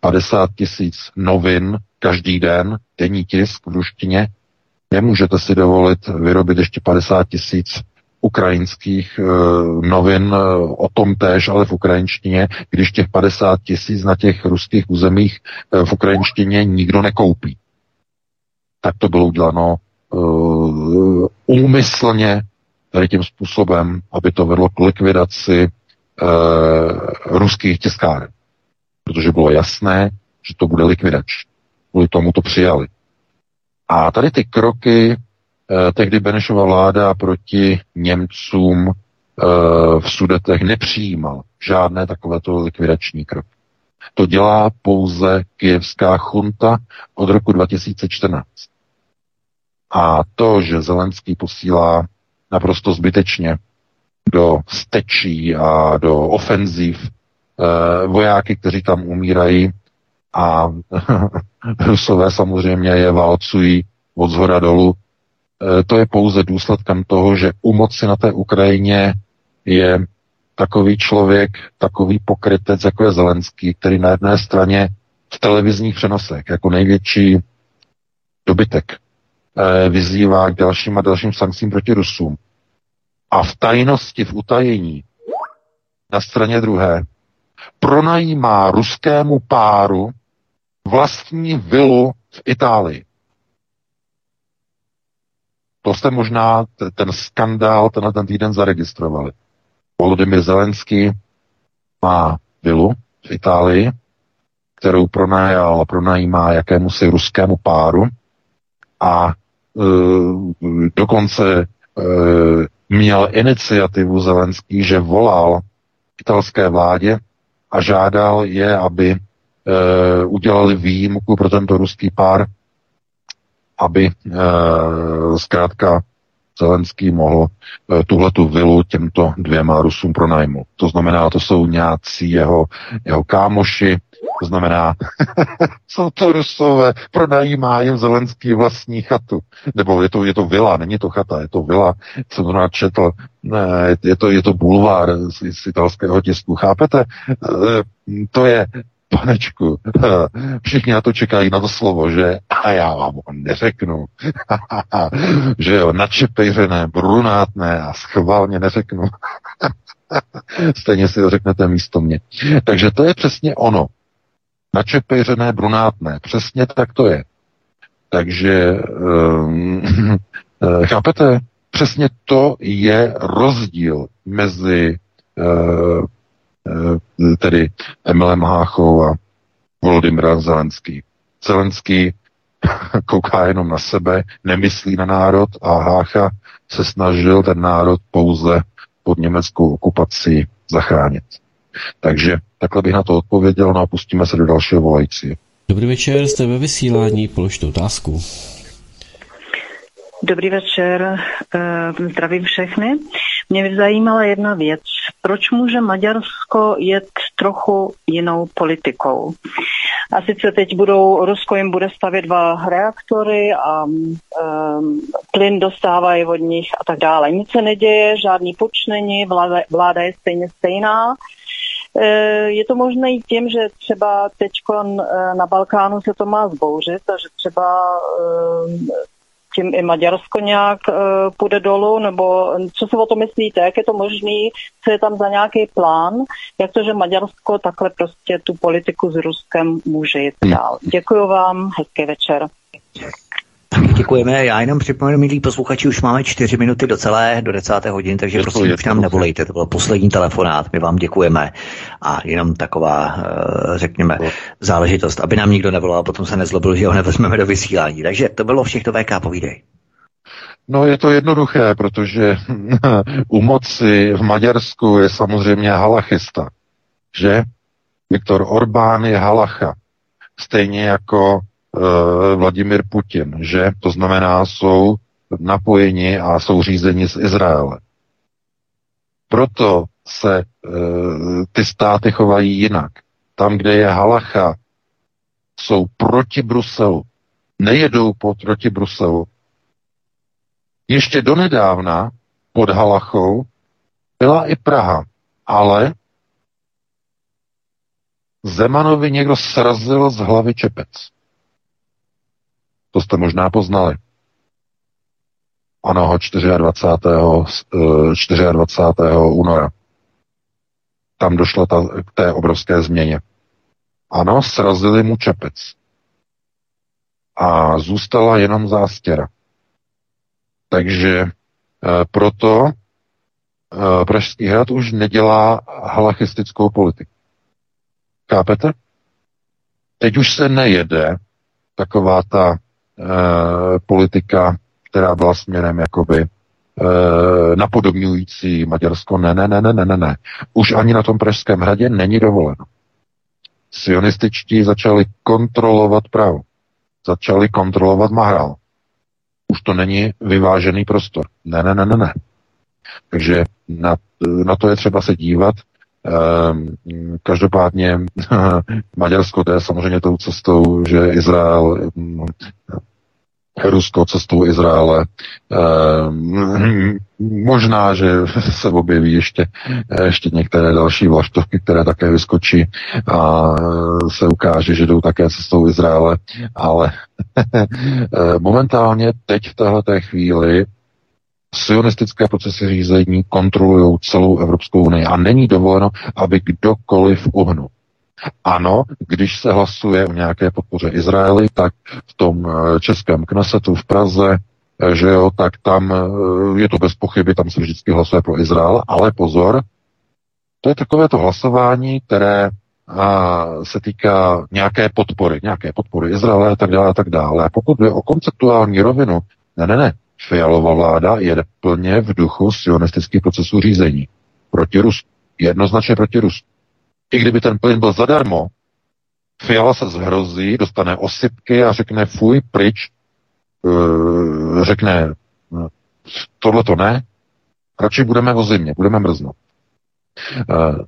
50 tisíc novin každý den, denní tisk v ruštině, nemůžete si dovolit vyrobit ještě 50 tisíc ukrajinských e, novin e, o tom též, ale v ukrajinštině, když těch 50 tisíc na těch ruských územích v ukrajinštině nikdo nekoupí. Tak to bylo uděláno uh, úmyslně tady tím způsobem, aby to vedlo k likvidaci uh, ruských tiskáren. Protože bylo jasné, že to bude likvidač. Kvůli tomu to přijali. A tady ty kroky uh, tehdy Benešova vláda proti Němcům uh, v Sudetech nepřijímal žádné takovéto likvidační kroky. To dělá pouze kijevská chunta od roku 2014. A to, že Zelenský posílá naprosto zbytečně do stečí a do ofenziv eh, vojáky, kteří tam umírají a Rusové samozřejmě je válcují od zhora dolů. Eh, to je pouze důsledkem toho, že u moci na té Ukrajině je takový člověk, takový pokrytec, jako je Zelenský, který na jedné straně v televizních přenosech jako největší dobytek vyzývá k dalším a dalším sankcím proti Rusům. A v tajnosti, v utajení, na straně druhé, pronajímá ruskému páru vlastní vilu v Itálii. To jste možná ten skandál ten, ten týden zaregistrovali. Volodymyr Zelenský má vilu v Itálii, kterou pronajal, pronajímá jakému si ruskému páru a Eh, dokonce eh, měl iniciativu Zelenský, že volal italské vládě a žádal je, aby eh, udělali výjimku pro tento ruský pár, aby zkrátka Zelenský mohl tuhle tu vilu těmto dvěma Rusům pronajmout. To znamená, to jsou nějací jeho, jeho kámoši, to znamená, jsou to Rusové, pronajímá jim Zelenský vlastní chatu. Nebo je to, je to vila, není to chata, je to vila, jsem to načetl, ne, je to, je to bulvár z, z italského tisku, chápete? Eh, to je, panečku, všichni na to čekají na to slovo, že a já vám ho neřeknu, že jo, načepejřené, brunátné a schválně neřeknu. Stejně si to řeknete místo mě. Takže to je přesně ono načepejřené, brunátné. Přesně tak to je. Takže um, chápete, přesně to je rozdíl mezi uh, uh, tedy Emilem Háchou a Volodymyrem Zelenský. Zelenský kouká jenom na sebe, nemyslí na národ a Hácha se snažil ten národ pouze pod německou okupací zachránit. Takže takhle bych na to odpověděl, no a pustíme se do dalšího volající. Dobrý večer, jste ve vysílání, položte otázku. Dobrý večer, eh, zdravím všechny. Mě by zajímala jedna věc. Proč může Maďarsko jet trochu jinou politikou? A sice teď budou, Rusko jim bude stavět dva reaktory a um, plyn dostávají od nich a tak dále. Nic se neděje, žádný puč není, vláda, vláda je stejně stejná. Eh, je to možné i tím, že třeba teď na Balkánu se to má zbouřit a že třeba tím i Maďarsko nějak uh, půjde dolů, nebo co si o to myslíte, jak je to možný, co je tam za nějaký plán, jak to, že Maďarsko takhle prostě tu politiku s Ruskem může jít hmm. dál. Děkuji vám, hezký večer. Děkujeme. Já jenom připomenu, milí posluchači, už máme čtyři minuty do celé, do desáté hodin, takže je prosím, už nám nevolejte. To byl poslední telefonát. My vám děkujeme. A jenom taková, eh, řekněme, záležitost, aby nám nikdo nevolal, potom se nezlobil, že ho nevezmeme do vysílání. Takže to bylo všechno VK, povídej. No je to jednoduché, protože u moci v Maďarsku je samozřejmě halachista, že? Viktor Orbán je halacha. Stejně jako Vladimir Putin, že? To znamená, jsou napojeni a jsou řízeni z Izraele. Proto se e, ty státy chovají jinak. Tam, kde je halacha, jsou proti Bruselu. Nejedou proti Bruselu. Ještě donedávna pod halachou byla i Praha, ale Zemanovi někdo srazil z hlavy čepec. To jste možná poznali. Ano, 24. 24. Eh, února. Tam došlo ta, k té obrovské změně. Ano, srazili mu čepec. A zůstala jenom zástěra. Takže e, proto e, Pražský hrad už nedělá halachistickou politiku. Kápete? Teď už se nejede taková ta politika, která byla směrem jakoby eh, napodobňující Maďarsko. Ne, ne, ne, ne, ne, ne, ne. Už ani na tom Pražském hradě není dovoleno. Sionističtí začali kontrolovat právo. Začali kontrolovat Mahral. Už to není vyvážený prostor. Ne, ne, ne, ne, ne. Takže na, na to je třeba se dívat. Ehm, každopádně Maďarsko to je samozřejmě tou cestou, že Izrael Rusko cestou Izraele. E, možná, že se objeví ještě, ještě některé další vlaštovky, které také vyskočí a se ukáže, že jdou také cestou Izraele, ale eh, momentálně teď v této chvíli sionistické procesy řízení kontrolují celou Evropskou unii a není dovoleno, aby kdokoliv uhnul. Ano, když se hlasuje o nějaké podpoře Izraeli, tak v tom eh, českém Knesetu v Praze, eh, že jo, tak tam eh, je to bez pochyby, tam se vždycky hlasuje pro Izrael, ale pozor, to je takové to hlasování, které a, se týká nějaké podpory, nějaké podpory Izraele a tak dále a tak dále. A pokud jde o konceptuální rovinu, ne, ne, ne, Fialová vláda je plně v duchu sionistických procesů řízení. Proti Rusku. Jednoznačně proti Rusku. I kdyby ten plyn byl zadarmo, Fiala se zhrozí, dostane osypky a řekne fuj, pryč, uh, řekne tohle to ne, radši budeme o zimě, budeme mrznout. Uh,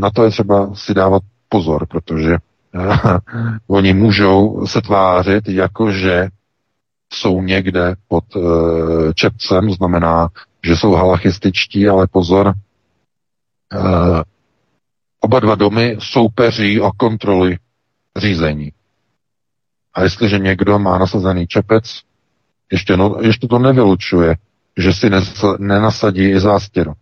na to je třeba si dávat pozor, protože uh, oni můžou se tvářit, jakože jsou někde pod uh, čepcem, znamená, že jsou halachističtí, ale pozor, Oba dva domy soupeří o kontroly řízení. A jestliže někdo má nasazený čepec, ještě, no, ještě to nevylučuje, že si nenasadí i zástěru.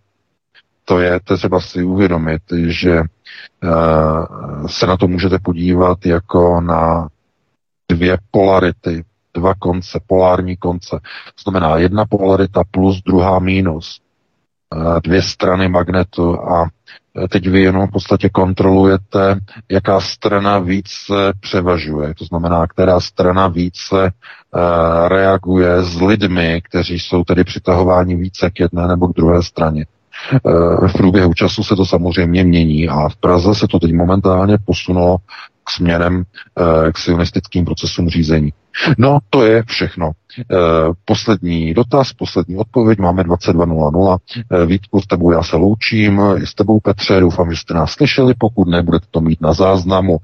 To je, to třeba si uvědomit, že uh, se na to můžete podívat jako na dvě polarity, dva konce, polární konce. To znamená jedna polarita plus druhá mínus. Uh, dvě strany magnetu a Teď vy jenom v podstatě kontrolujete, jaká strana více převažuje. To znamená, která strana více uh, reaguje s lidmi, kteří jsou tedy přitahováni více k jedné nebo k druhé straně. Uh, v průběhu času se to samozřejmě mění a v Praze se to teď momentálně posunulo směrem k sionistickým procesům řízení. No, to je všechno. E, poslední dotaz, poslední odpověď, máme 22.00. E, Vítku, s tebou já se loučím, i s tebou Petře, doufám, že jste nás slyšeli, pokud ne, budete to mít na záznamu.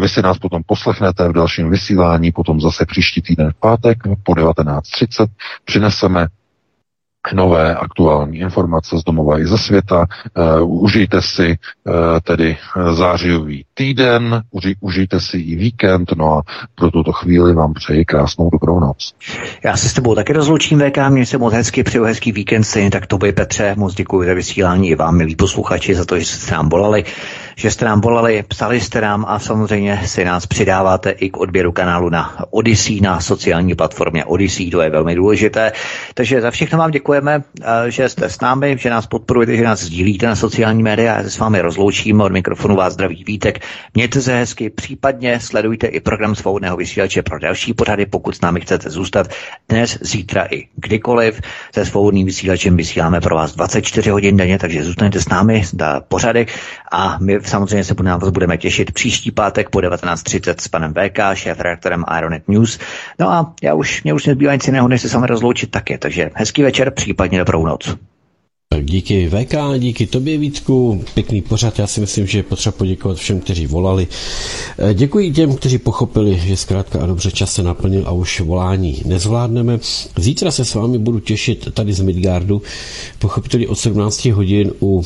Vy si nás potom poslechnete v dalším vysílání, potom zase příští týden v pátek po 19.30 přineseme nové aktuální informace z domova i ze světa. Uh, užijte si uh, tedy zářijový týden, uži, užijte si i víkend, no a pro tuto chvíli vám přeji krásnou dobrou noc. Já se s tebou taky rozloučím, VK, mě se moc hezky, přeju hezký víkend, stejně tak tobě Petře, moc děkuji za vysílání i vám, milí posluchači, za to, že jste nám volali že jste nám volali, psali jste nám a samozřejmě si nás přidáváte i k odběru kanálu na Odyssey, na sociální platformě Odyssey, to je velmi důležité. Takže za všechno vám děkujeme, eh, že jste s námi, že nás podporujete, že nás sdílíte na sociální média. Já se s vámi rozloučím, od mikrofonu vás zdraví Vítek. Mějte se hezky, případně sledujte i program svobodného vysílače pro další pořady, pokud s námi chcete zůstat dnes, zítra i kdykoliv. Se svobodným vysílačem vysíláme pro vás 24 hodin denně, takže zůstaňte s námi na pořady a my samozřejmě se na vás budeme těšit příští pátek po 19.30 s panem VK, šéf redaktorem Ironet News. No a já už, mě už nezbývá nic jiného, než se s vámi rozloučit také, takže hezký večer, případně dobrou noc. Díky VK, díky tobě Vítku, pěkný pořad, já si myslím, že je potřeba poděkovat všem, kteří volali. Eh, děkuji těm, kteří pochopili, že zkrátka a dobře čas se naplnil a už volání nezvládneme. Zítra se s vámi budu těšit tady z Midgardu, pochopitelně od 17 hodin u uh,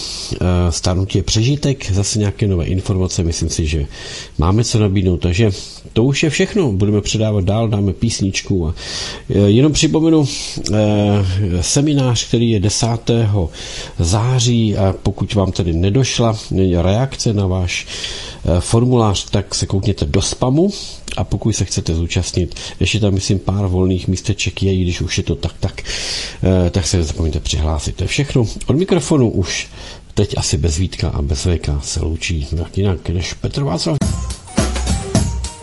stárnutí přežitek, zase nějaké nové informace, myslím si, že máme co nabídnout, takže to už je všechno, budeme předávat dál, dáme písničku a uh, jenom připomenu seminář, který je 10 září a pokud vám tedy nedošla reakce na váš eh, formulář, tak se koukněte do spamu a pokud se chcete zúčastnit, ještě tam myslím pár volných místeček je, když už je to tak, tak, eh, tak se nezapomeňte přihlásit. To je všechno. Od mikrofonu už teď asi bez Vítka a bez VK se loučí jinak než Petr Václav.